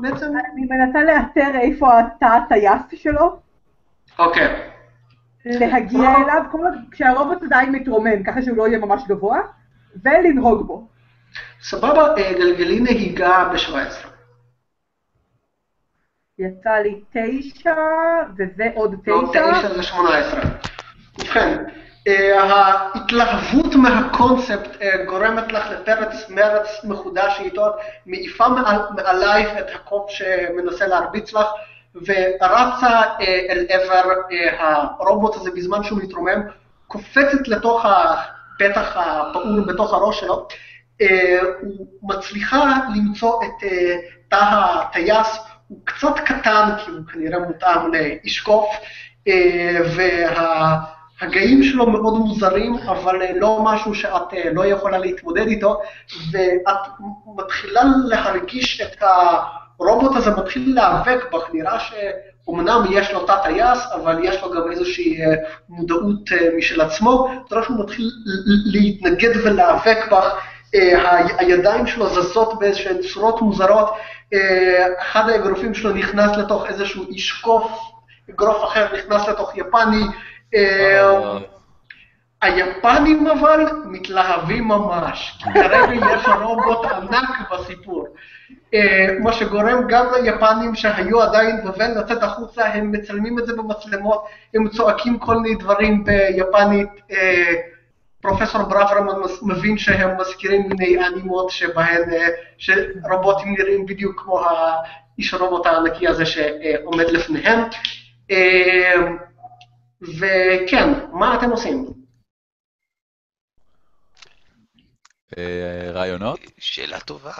בעצם? אני מנסה לאתר איפה התא הטייס שלו, אוקיי. להגיע אליו כשהרובוט עדיין מתרומם, ככה שהוא לא יהיה ממש גבוה, ולנהוג בו. סבבה, אה, גלגלי נהיגה ב-17. יצא לי תשע, וזה עוד לא, תשע. תשע זה 18. ובכן, ההתלהבות מהקונספט אה, גורמת לך לפרץ מרץ מחודש איתו, מעיפה מעל, מעלייך את הקוף שמנסה להרביץ לך, ורצה אה, אל עבר אה, הרובוט הזה בזמן שהוא מתרומם, קופצת לתוך הפתח הפעור בתוך הראש שלו, מצליחה למצוא את תא הטייס, הוא קצת קטן כי הוא כנראה מותאם לאיש קוף, והגאים שלו מאוד מוזרים, אבל אה, לא משהו שאת אה, לא יכולה להתמודד איתו, ואת מתחילה להרגיש את הרובוט הזה מתחיל להיאבק בך, נראה שאומנם יש לו תא טייס, אבל יש לו גם איזושהי אה, מודעות משל עצמו, אתה רואה שהוא מתחיל להתנגד ולהיאבק בך, הידיים שלו זזות באיזשהן צורות מוזרות, אחד האגרופים שלו נכנס לתוך איזשהו איש קוף, אגרוף אחר נכנס לתוך יפני. אה, היפנים אבל מתלהבים ממש, כי כרגע יש רובוט ענק בסיפור. אה, מה שגורם גם ליפנים שהיו עדיין בבל לצאת החוצה, הם מצלמים את זה במצלמות, הם צועקים כל מיני דברים ביפנית. אה, פרופסור ברוורמן מבין שהם מזכירים מיני אנימות שבהן, אה, שרובוטים נראים בדיוק כמו האיש הרובוט הענקי הזה שעומד לפניהם. וכן, מה אתם עושים? אה, רעיונות? שאלה טובה.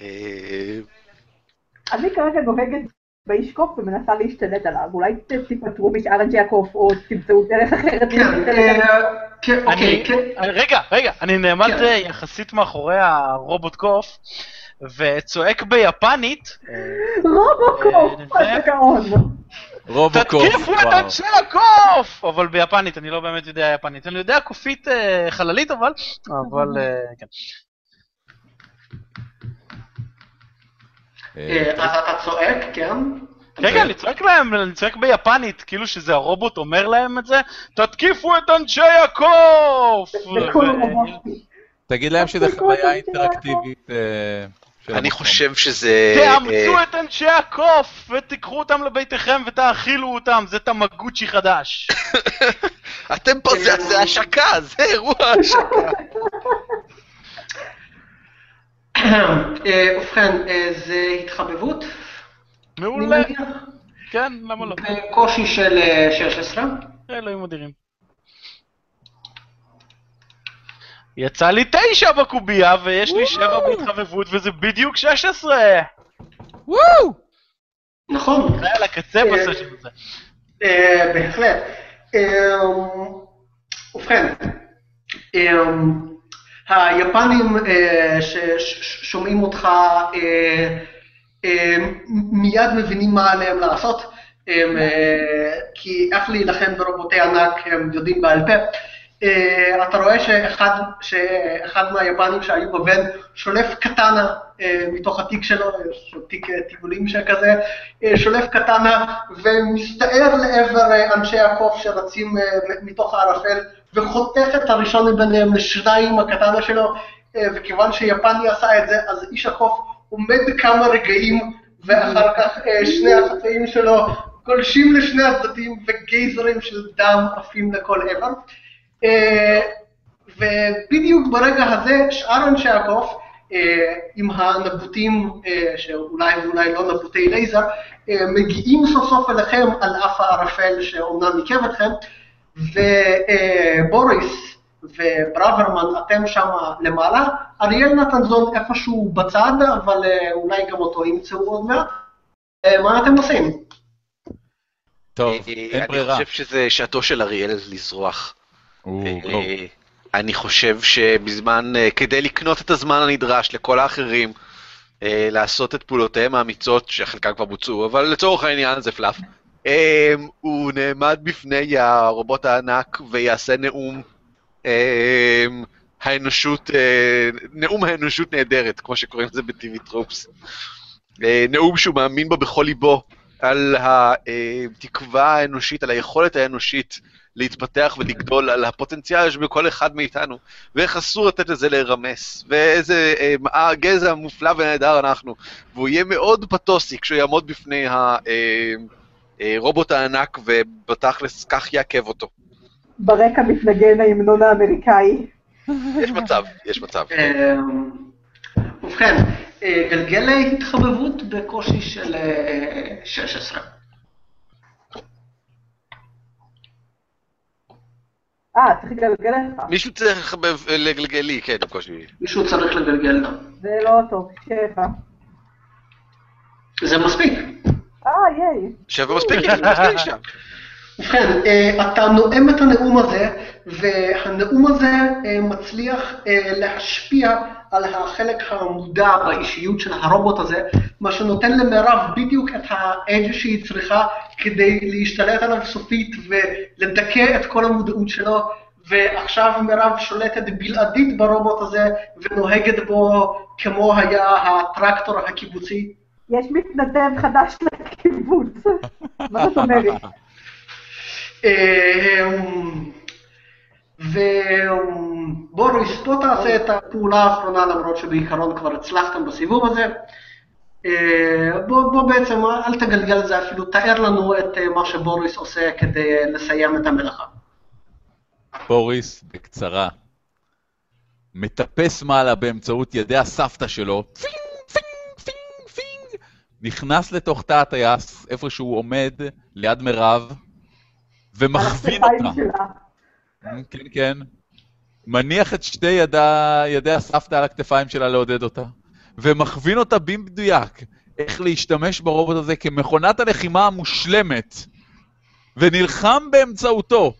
אה, אני כרגע נוהגת באיש קוף ומנסה להשתלט עליו. אולי תיפטרו משאר אנשי הקוף, או תמצאו דרך אחרת כן. אה, כן, אוקיי, כן. רגע, רגע, אני נעמד יחסית מאחורי הרובוט קוף, וצועק ביפנית, רובוקוף! אה, איזה גאון. רובוקוף. תתקיפו את. אנשי הקוף! אבל ביפנית, אני לא באמת יודע יפנית. אני יודע קופית אה, חללית, אבל... אבל, אה, כן. אה, אז אתה צועק, כן? כן, כן, אני צועק להם, אני צועק ביפנית, כאילו שזה הרובוט אומר להם את זה, תתקיפו את אנשי הקוף! תגיד להם שזה חוויה אינטראקטיבית אני. חושב שזה... אה, תאמצו את אנשי הקוף ותיקחו אותם לביתכם ותאכילו אותם, זה תמגוצ'י חדש. אתם פה, זה- השקה, זה אירוע השקה. אה, ובכן, אה, זה התחבבות, מעולה. כן, למה לא? בקושי של אה, 16. אלוהים אדירים. יצא לי תשע בקובייה ויש לי שבע בהתחבבות וזה בדיוק 16! נכון, זה על הקצה אה, בסשן הזה. אה, בהחלט. אה, ובכן, היפנים ששומעים אותך מיד מבינים מה עליהם לעשות, כי איך להילחם ברובוטי ענק הם יודעים בעל פה. אה, אתה רואה שאחד, שאחד מהיפנים שהיו בבן שולף קטנה אה, מתוך התיק שלו, יש תיק אה, טיגולים שכזה, אה, שולף קטנה ומסתער לעבר אה, אנשי הקוף שרצים אה, מתוך הערפל וחותך את הראשון מביניהם לשניים הקטנה שלו, אה, וכיוון שיפני עשה את זה, אז איש הקוף עומד כמה רגעים ואחר כך אה, שני החצאים שלו גולשים לשני הצדדים וגייזרים של דם עפים לכל עבר. אה, ובדיוק ברגע הזה שאר אנשי הקוף אה, עם הנבוטים, אה, שאולי ואולי לא נבוטי לייזר, מגיעים סוף סוף אליכם על אף הערפל שאומנם עיכב אתכם, ובוריס וברוורמן, אתם שם למעלה, אריאל נתנזון איפשהו בצד, אבל אולי גם אותו ימצאו עוד מעט. מה אתם עושים? טוב, אין אני ברירה. חושב שזה שעתו של אריאל לזרוח. אה. אני חושב שבזמן, אה, כדי לקנות את הזמן הנדרש לכל האחרים, אה, לעשות את פעולותיהם האמיצות, שחלקן כבר בוצעו, אבל לצורך העניין זה פלאף, הוא נעמד בפני הרובוט הענק ויעשה נאום האנושות, נאום האנושות נהדרת, כמו שקוראים לזה בטיבי טרופס. נאום שהוא מאמין בו בכל ליבו, על התקווה האנושית, על היכולת האנושית להתפתח ולגדול, על הפוטנציאל שבכל אחד מאיתנו, ואיך אסור לתת לזה להירמס, ואיזה אה, מה- גזע מופלא ונהדר אנחנו, והוא יהיה מאוד פתוסי כשהוא יעמוד בפני הרובוט הענק, ובתכלס כך יעכב אותו. ברקע מתנגן ההמנון האמריקאי. יש מצב, יש מצב. אה, ובכן, אה, גלגל התחבבות בקושי של אה, 16. אה, צריך לגלגל לך. מישהו צריך לגלגל לי, כן, בקושי. מישהו צריך לגלגל לה. זה לא טוב, שבע. זה מספיק. אה, ייי. שווה מספיק, יש לי מספיק שם. ובכן, אה, אתה נואם את הנאום הזה, והנאום הזה אה, מצליח אה, להשפיע על החלק המודע באישיות של הרובוט הזה, מה שנותן למירב בדיוק את האדג' שהיא צריכה כדי להשתלט עליו סופית ולדכא את כל המודעות שלו, ועכשיו מירב שולטת בלעדית ברובוט הזה ונוהגת בו כמו היה הטרקטור הקיבוצי. יש מתנדב חדש לקיבוץ. מה זאת אומרת? בוא תעשה את הפעולה האחרונה למרות שבעיקרון כבר הצלחתם בסיבוב הזה. אה, בוא, בוא בעצם, אל תגלגל את זה אפילו, תאר לנו את אה, מה שבוריס עושה כדי אה, לסיים את המלאכה. בוריס, בקצרה, מטפס מעלה באמצעות ידי הסבתא שלו, פינג, פינג, פינג, פינג, נכנס לתוך תא הטייס, איפה שהוא עומד, ליד מירב, ומכווין אותה. כן, כן. מניח את שתי ידה, ידי הסבתא על הכתפיים שלה לעודד אותה, ומכווין אותה במדויק איך להשתמש ברובוט הזה כמכונת הלחימה המושלמת, ונלחם באמצעותו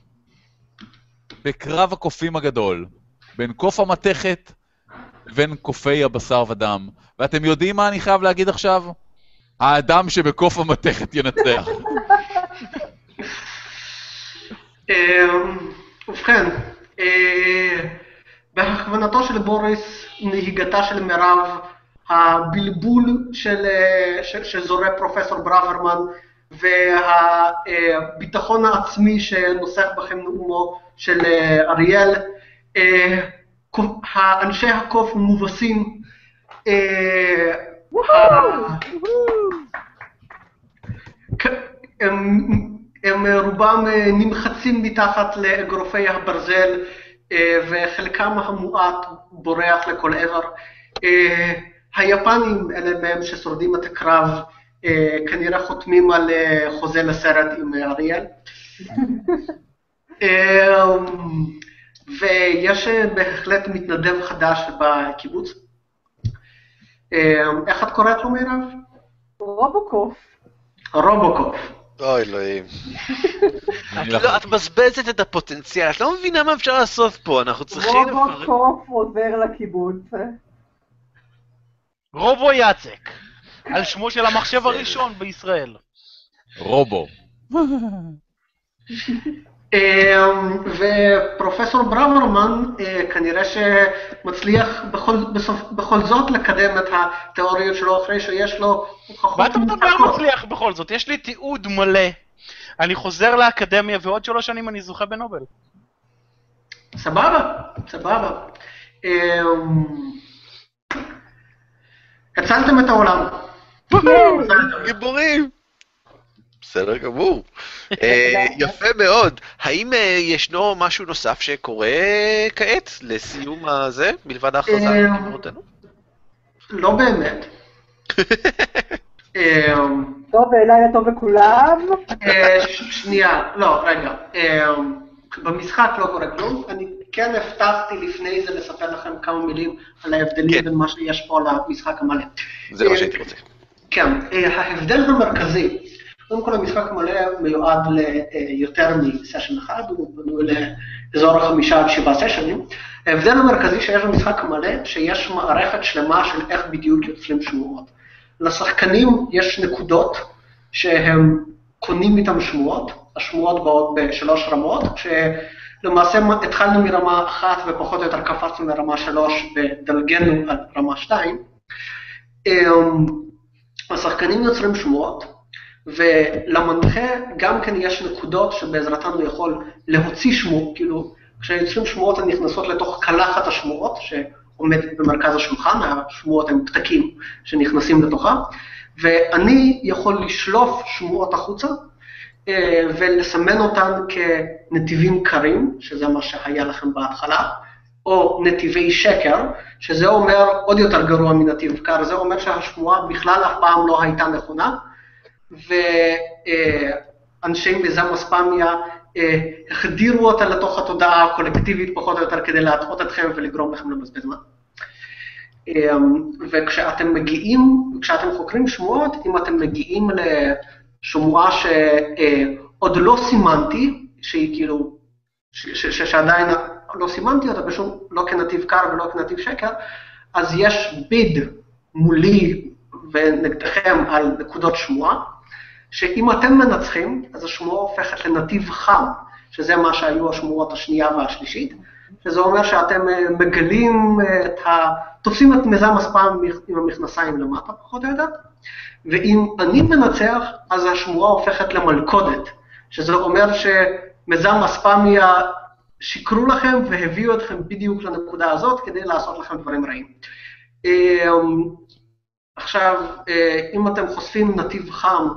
בקרב הקופים הגדול, בין קוף המתכת לבין קופי הבשר ודם. ואתם יודעים מה אני חייב להגיד עכשיו? האדם שבקוף המתכת ינצח. אמ, ובכן, אה, בהכוונתו של בוריס, נהיגתה של מירב, הבלבול של, אה, ש- שזורה פרופסור ברוורמן והביטחון העצמי שנוסח בכם נאומו של אה, אריאל, אה, האנשי הקוף מובסים, אה, הם, הם רובם אה, נמחצים מתחת לאגרופי הברזל אה, וחלקם המועט בורח לכל עבר. אה, היפנים, אלה מהם ששורדים את הקרב, אה, כנראה חותמים על אה, חוזה לסרט עם אה, אריאל. אה, ויש אה, בהחלט מתנדב חדש בקיבוץ. אה, איך את קוראת לו מירב? רובוקוף. רובוקופ. אוי אלוהים. את לא- את מבזבזת את הפוטנציאל, את לא מבינה מה אפשר לעשות פה, אנחנו צריכים... לפרק- רובוקוף עוזר לקיבוץ. רובו יאצק, על שמו של המחשב הראשון בישראל. רובו. אמ, ופרופסור ברוורמן אה, כנראה שמצליח בכל, זאת לקדם את התיאוריות שלו אחרי שיש לו הוכחות מה אתה מדבר. מצליח בכל זאת? יש לי תיעוד מלא. אני חוזר לאקדמיה ועוד שלוש שנים אני זוכה בנובל. סבבה, סבבה. אמ, הצלתם את העולם. גיבורים. בסדר גמור. אה, יפה מאוד. האם אה, ישנו משהו נוסף שקורה כעת לסיום הזה, מלבד ההכרזה על אה, גיבורותינו? לא באמת. אמ, טוב, לילה טוב לכולם. אה, שנייה, לא, רגע. במשחק לא קורה כלום. אני כן הבטחתי לפני זה לספר לכם כמה מילים על ההבדלים כן. בין מה שיש פה למשחק המלא. זה מה שהייתי רוצה. כן, אה, ההבדל המרכזי, קודם כל המשחק המלא מיועד ליותר מסשן אחד, הוא בנוי לאזור החמישה עד שבעה סשנים. ההבדל המרכזי שיש במשחק המלא, שיש מערכת שלמה של איך בדיוק יוצרים שמועות. לשחקנים יש נקודות שהם קונים איתם שמועות, השמועות באות בשלוש רמות, כשלמעשה התחלנו מרמה אחת ופחות או יותר קפצנו לרמה שלוש ודלגנו על רמה שתיים. אמ, השחקנים יוצרים שמועות, ולמנחה גם כן יש נקודות שבעזרתן הוא יכול להוציא שמועות, כאילו, כשיוצרים שמועות הן נכנסות לתוך קלחת השמועות, שעומדת במרכז השולחן, השמועות הן פתקים שנכנסים לתוכה, ואני יכול לשלוף שמועות החוצה, אה, ולסמן אותן כנתיבים קרים, שזה מה שהיה לכם בהתחלה, או נתיבי שקר, שזה אומר עוד יותר גרוע מנתיב קר, זה אומר שהשמועה בכלל אף פעם לא הייתה נכונה, ואנשי מיזם אספמיה אה, החדירו אותה לתוך התודעה הקולקטיבית פחות או יותר כדי להטעות אתכם ולגרום לכם לבזבז זמן. אה, וכשאתם מגיעים, כשאתם חוקרים שמועות, אם אתם מגיעים לשמועה שעוד לא סימנתי, שהיא כאילו, ש- ש- שעדיין לא סימנתי אותה בשום, לא כנתיב קר ולא כנתיב שקר, אז יש ביד מולי ונגדכם על נקודות שמועה, שאם אתם מנצחים, אז השמועה הופכת לנתיב חם, שזה מה שהיו השמועות השנייה והשלישית, שזה אומר שאתם אה, מגלים אה, את ה... תופסים את מיזם הספאם עם המכנסיים למטה, פחות או יותר, ואם אני מנצח, אז השמועה הופכת למלכודת, שזה אומר שמיזם אספמיה שיקרו לכם והביאו אתכם בדיוק לנקודה הזאת כדי לעשות לכם דברים רעים. אמ, עכשיו, אה, אם אתם חושפים נתיב חם,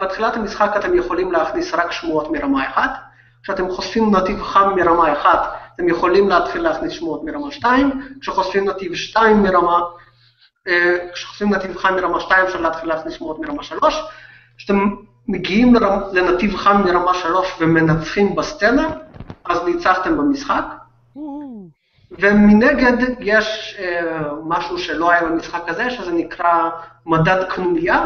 בתחילת המשחק אתם יכולים להכניס רק שמועות מרמה 1, כשאתם חושפים נתיב חם מרמה 1, אתם יכולים להתחיל להכניס שמועות מרמה 2, כשחושפים נתיב 2 מרמה, אה, כשחושפים נתיב חם מרמה 2 אפשר להתחיל להכניס שמועות מרמה 3, כשאתם מגיעים לנתיב חם מרמה 3 ומנצחים בסצנה, אז ניצחתם במשחק. ומנגד יש אה, משהו שלא היה במשחק הזה, שזה נקרא מדד קנוניה,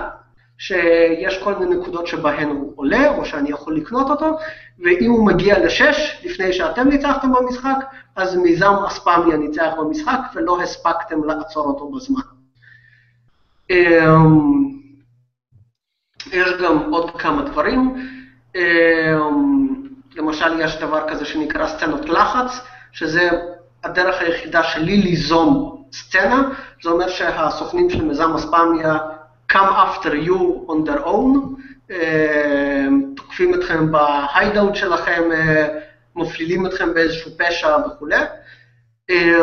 שיש כל מיני נקודות שבהן הוא עולה, או שאני יכול לקנות אותו, ואם הוא מגיע לשש, לפני שאתם ניצחתם במשחק, אז מיזם אספמיה ניצח במשחק, ולא הספקתם לעצור אותו בזמן. אמ, יש גם עוד כמה דברים. אמ, למשל, יש דבר כזה שנקרא סצנות לחץ, שזה הדרך היחידה שלי ליזום סצנה, זה אומר שהסוכנים של מיזם אספמיה come after you on their own, אה, תוקפים אתכם בהיידאוט שלכם, אה, מפלילים אתכם באיזשהו פשע וכולי, אה,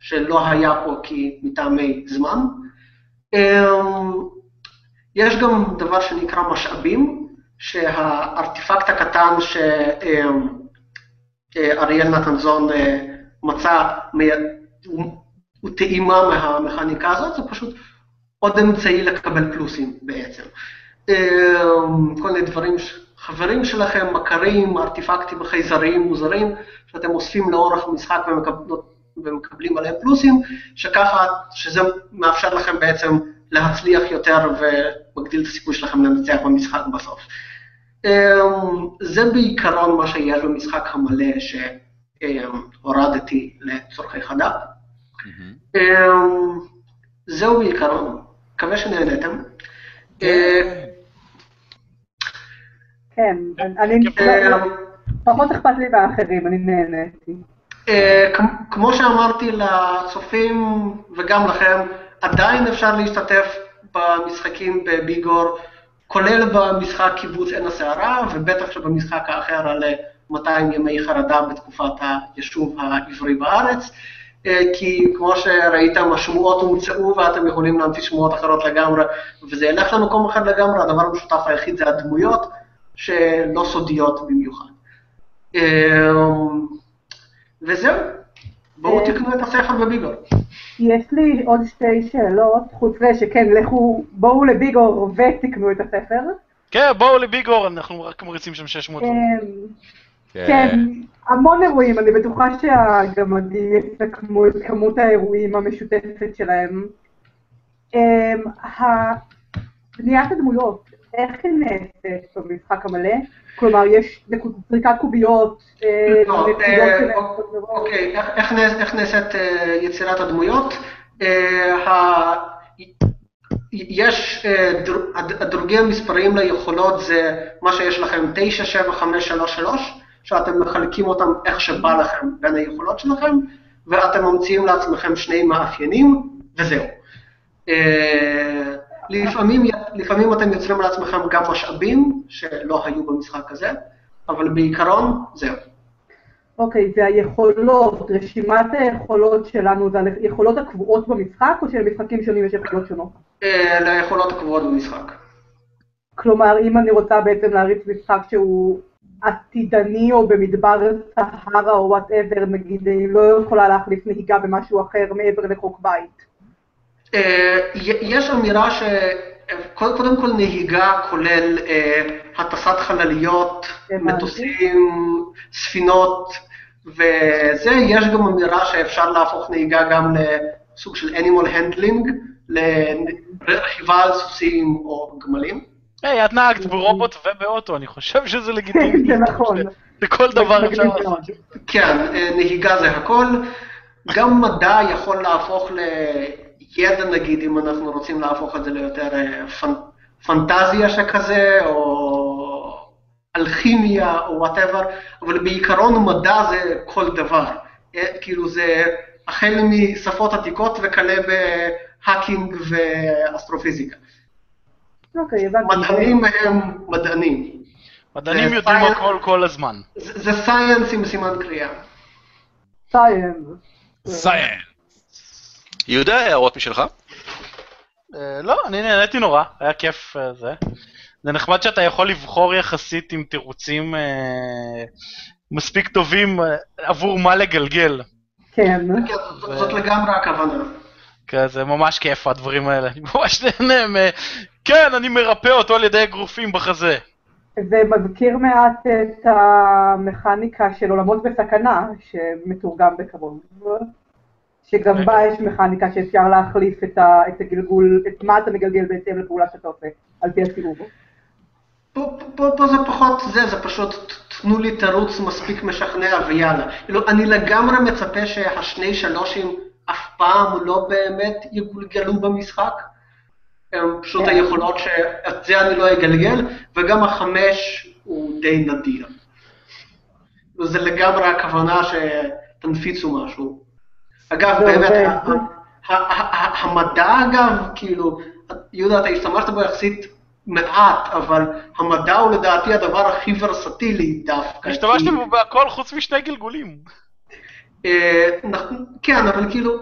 שלא היה פה כי מטעמי זמן. יש גם דבר שנקרא משאבים, שהארטיפקט הקטן שאריאל נתנזון מצא, הוא טעימה מהמכניקה הזאת, זה פשוט עוד אמצעי לקבל פלוסים בעצם. אה, כל מיני דברים, חברים שלכם, מכרים, ארטיפקטים חייזריים מוזרים, שאתם אוספים לאורך המשחק ומקבלים, עליהם פלוסים, שככה, שזה מאפשר לכם בעצם להצליח יותר ומגדיל את הסיכוי שלכם לנצח במשחק בסוף. אמ, זה בעיקרון מה שיש במשחק המלא שהורדתי לצורכי חד"פ. אמ, זהו בעיקרון, מקווה שנהנתם. אה, כן, אני... אה, פחות אכפת לי מהאחרים, אני נהניתי. אה, כמו שאמרתי לצופים וגם לכם, עדיין אפשר להשתתף במשחקים בביגור, כולל במשחק קיבוץ עין הסערה, ובטח שבמשחק האחר על 200 ימי חרדה בתקופת היישוב העברי בארץ. אה, כי כמו שראיתם, השמועות הומצאו ואתם יכולים להמציא שמועות אחרות לגמרי, וזה ילך למקום אחר לגמרי, הדבר המשותף היחיד זה הדמויות, שלא סודיות במיוחד. אה, וזהו, בואו אה. תקנו את הספר בביגור. יש לי עוד שתי שאלות, חוץ מזה שכן, לכו, בואו לביגור ותקנו את הספר. כן, בואו לביגור, אנחנו רק מריצים שם 600 דברים. אמ, כן, המון אירועים, אני בטוחה שהגמדים יסכמו את כמות האירועים המשותפת שלהם. אמ, בניית הדמויות, איך היא נעשית במשחק המלא? כלומר, יש זריקת קוביות, אה, לא, נקודות אה. אוקיי, איך- איך נעש- איך נעשית אה, יצירת הדמויות? יש, אה, דר- הד- הדרוגי המספריים ליכולות זה מה שיש לכם 9, 7, 5, 3, 3, שאתם מחלקים אותם איך שבא לכם בין היכולות שלכם, ואתם ממציאים לעצמכם שני מאפיינים, וזהו. אה, לפעמים, לפעמים אתם יוצרים לעצמכם גם משאבים שלא היו במשחק הזה, אבל בעיקרון, זהו. אוקיי, והיכולות, רשימת היכולות שלנו, זה היכולות הקבועות במשחק, או שלמשחקים שונים יש יכולות שונות? אה, ליכולות הקבועות במשחק. כלומר, אם אני רוצה בעצם להריץ משחק שהוא עתידני או במדבר סהרה או וואטאבר, נגיד, אני לא יכולה להחליף נהיגה במשהו אחר מעבר לחוק בית. אה, יש אמירה ש... קודם כל נהיגה כולל אה, הטסת חלליות. מטוסים, ספינות וזה, יש גם אמירה שאפשר להפוך נהיגה גם לסוג של animal handling, לרכיבה על סוסים או גמלים. היי, את נהגת ברובוט ובאוטו, אני חושב שזה לגיטימי. זה נכון. בכל דבר אפשר לעשות. כן, אה, נהיגה זה הכל. גם מדע יכול להפוך לידע, נגיד, אם אנחנו רוצים להפוך את זה ליותר אה, פנ... פנטזיה שכזה, או אלכימיה, או whatever, אבל בעיקרון מדע זה כל דבר. אה, כאילו זה החל משפות עתיקות וכלה ב hacking ואסטרופיזיקה. אוקיי, הבנתי. מדענים הם מדענים. מדענים יודעים הכל כל הזמן. זה science עם סימן קריאה. Science. Science. יהודה, הערות משלך? אה, לא, אני נהניתי נורא, היה כיף אה, זה. זה נחמד שאתה יכול לבחור יחסית עם תירוצים אה, מספיק טובים עבור מה לגלגל. כן. כן, זאת לגמרי הכוונה. כן, זה ממש כיף הדברים האלה. אני ממש נהנה מ... כן, אני מרפא אותו על ידי אגרופים בחזה. זה מזכיר מעט את המכניקה של עולמות בסכנה, שמתורגם בקרוב. שגם בה יש מכניקה שאפשר להחליף את, ה, את הגלגול, את מה אתה מגלגל בהתאם לפעולה שאתה עושה, על פי הסיבוב. פה, פה, פה זה פחות זה, זה פשוט תנו לי תירוץ מספיק משכנע ויאללה. כאילו, אני לגמרי מצפה שהשני שלושים אף פעם לא באמת יגולגלו במשחק. הם פשוט כן. היכולות שאת זה אני לא אגלגל, וגם החמש הוא די נדיר. זה לגמרי הכוונה שתנפיצו משהו. אגב, זה באמת, המדע אגב, כאילו, יהודה, אתה השתמשת בו יחסית מעט, אבל המדע הוא לדעתי הדבר הכי ורסטילי דווקא. השתמשתם כי- בו בהכל חוץ משני גלגולים. אה, כן, אבל כאילו,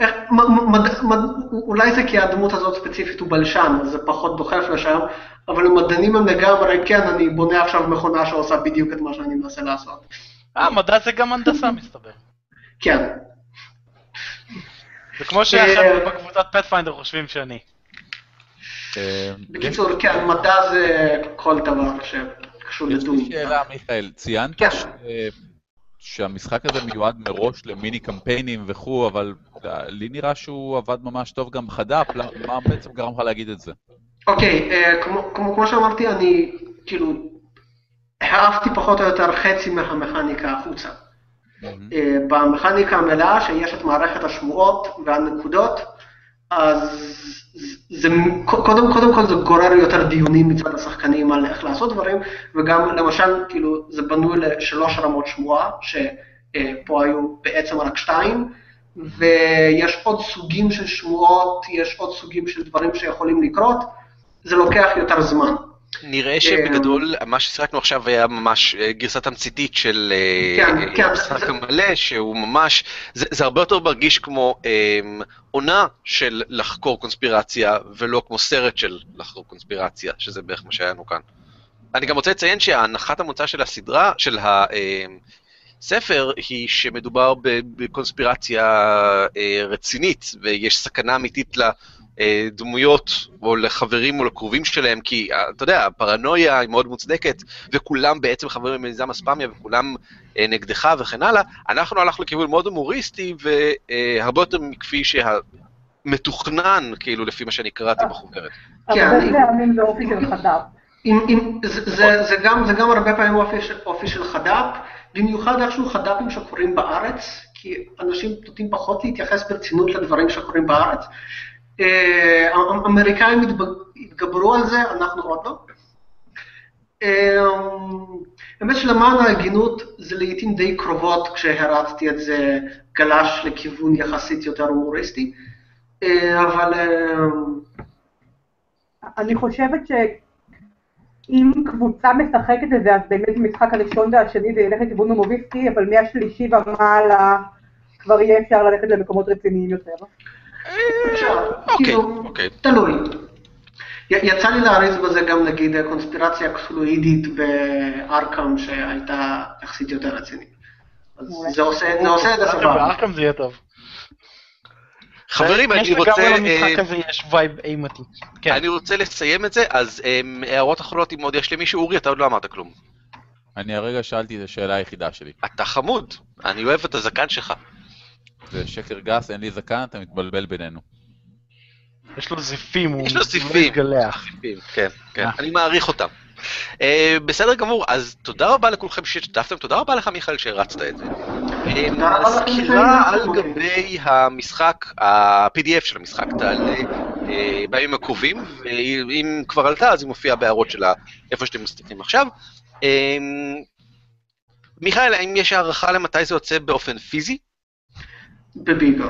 איך, מ- מד- מד- אולי זה כי הדמות הזאת ספציפית הוא בלשן, זה פחות דוחף לשם, אבל המדענים הם לגמרי, כן, אני בונה עכשיו מכונה שעושה בדיוק את מה שאני מנסה לעשות. אה, מדע זה גם הנדסה מסתבר. כן. זה כמו שהחבר'ה בקבוצת פאת'פיינדר חושבים שאני. אה, בקיצור, כן, מדע זה כל דבר שקשור יש לדון. לי שאלה, מיכאל. ציינת כן. שהמשחק הזה מיועד מראש למיני קמפיינים וכו', אבל לי נראה שהוא עבד ממש טוב גם חד"פ, למה- מה בעצם גרם לך להגיד את זה? אוקיי, אה, כמו, כמו, כמו שאמרתי, אני כאילו העפתי פחות או יותר חצי מהמכניקה החוצה. אה, במכניקה המלאה, שיש את מערכת השמועות והנקודות, אז זה, קודם, קודם כל זה גורר יותר דיונים מצד השחקנים על איך לעשות דברים, וגם למשל, כאילו, זה בנוי לשלוש רמות שמועה, שפה היו בעצם רק שתיים, ויש עוד סוגים של שמועות, יש עוד סוגים של דברים שיכולים לקרות, זה לוקח יותר זמן. נראה שבגדול, מה ששיחקנו עכשיו היה ממש אה, גרסה תמציתית של המשחק המלא, שהוא ממש, זה הרבה יותר מרגיש כמו עונה של לחקור קונספירציה, ולא כמו סרט של לחקור קונספירציה, שזה בערך מה שהיה לנו כאן. אני גם רוצה לציין שהנחת המוצא של הסדרה, של הספר, היא שמדובר בקונספירציה אה, רצינית, ויש סכנה אמיתית ל... אה, דמויות, או לחברים או לקרובים שלהם, כי אה, אתה יודע, הפרנויה היא מאוד מוצדקת, וכולם בעצם חברים במיזם אספמיה, וכולם אה, נגדך וכן הלאה. אנחנו הלכנו לכיוון מאוד הומוריסטי, והרבה יותר מכפי שהמתוכנן, כאילו, לפי מה שאני קראתי בחוברת. הרבה כן, פעמים זה אופי של חד"פ. זה גם הרבה פעמים אופי של חד"פ, במיוחד איכשהו חד"פים שקורים בארץ, כי אנשים נוטים פחות להתייחס ברצינות לדברים שקורים בארץ. האמריקאים התגברו על זה, אנחנו עוד לא. האמת שלמען ההגינות זה לעיתים די קרובות כשהרצתי את זה גלש לכיוון יחסית יותר הומוריסטי, אבל... אני חושבת שאם קבוצה משחקת את זה, אז באמת במשחק הראשון והשני זה ילך לכיוון הומוריסטי, אבל מהשלישי ומעלה כבר יהיה אפשר ללכת למקומות רציניים יותר. אוקיי, כאילו, אוקיי. תלוי. יצא לי להריץ בזה גם נגיד קונספירציה קסולואידית בארקאם שהייתה יחסית יותר רצינית. אז זה עושה את זה סבבה. בארקאם זה יהיה טוב. חברים, אני רוצה... יש לגמרי למשחק הזה יש וייב אימתי. כן. אני רוצה לסיים את זה, אז אמ, הערות אחרונות אם עוד יש למישהו, אורי, אתה עוד לא אמרת כלום. אני הרגע שאלתי את השאלה היחידה שלי. אתה חמוד, אני אוהב את הזקן שלך. זה שקר גס, אין לי זקן, אתה מתבלבל בינינו. יש לו זיפים, הוא. מתגלח. כן, כן, אני מעריך אותם. אה, בסדר גמור, אז תודה רבה לכולכם שהשתתפתם, תודה רבה לך מיכאל שהרצת את זה. אה, סקירה על גבי המשחק, ה-PDF של המשחק תעלה אה, בימים הקרובים, ואם כבר עלתה אז היא מופיעה בהערות שלה איפה שאתם מסתכלים עכשיו. מיכאל, האם יש הערכה למתי זה יוצא באופן פיזי? בביגו.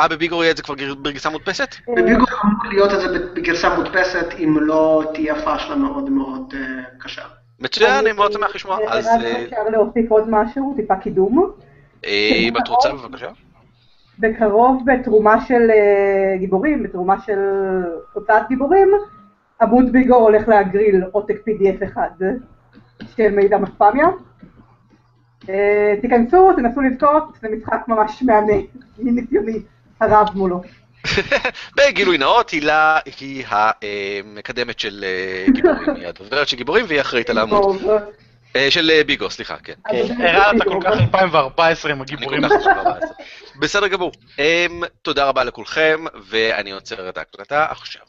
אה, בביגו יהיה את זה כבר בגרסה מודפסת? בביגו אמור להיות את זה בגרסה מודפסת, אם לא תהיה פאשלה מאוד מאוד קשה. מצוין, אני מאוד שמח לשמוע. אז... רק אפשר להוסיף עוד משהו, טיפה קידום. אם את רוצה, בבקשה. בקרוב בתרומה של גיבורים, בתרומה של הוצאת גיבורים, עמוד ביגו הולך להגריל עותק PDF אחד של מידע מספמיה. תיכנסו, תנסו לזכות, זה משחק ממש מהנה, מניסיוני הרב מולו. בגילוי נאות, הילה היא המקדמת של גיבורים, היא הדוברת של גיבורים והיא אחראית על העמוד. של ביגו, סליחה, כן. הראה אתה כל כך 2014 עם הגיבורים. בסדר גמור. תודה רבה לכולכם, ואני עוצר את ההקלטה עכשיו.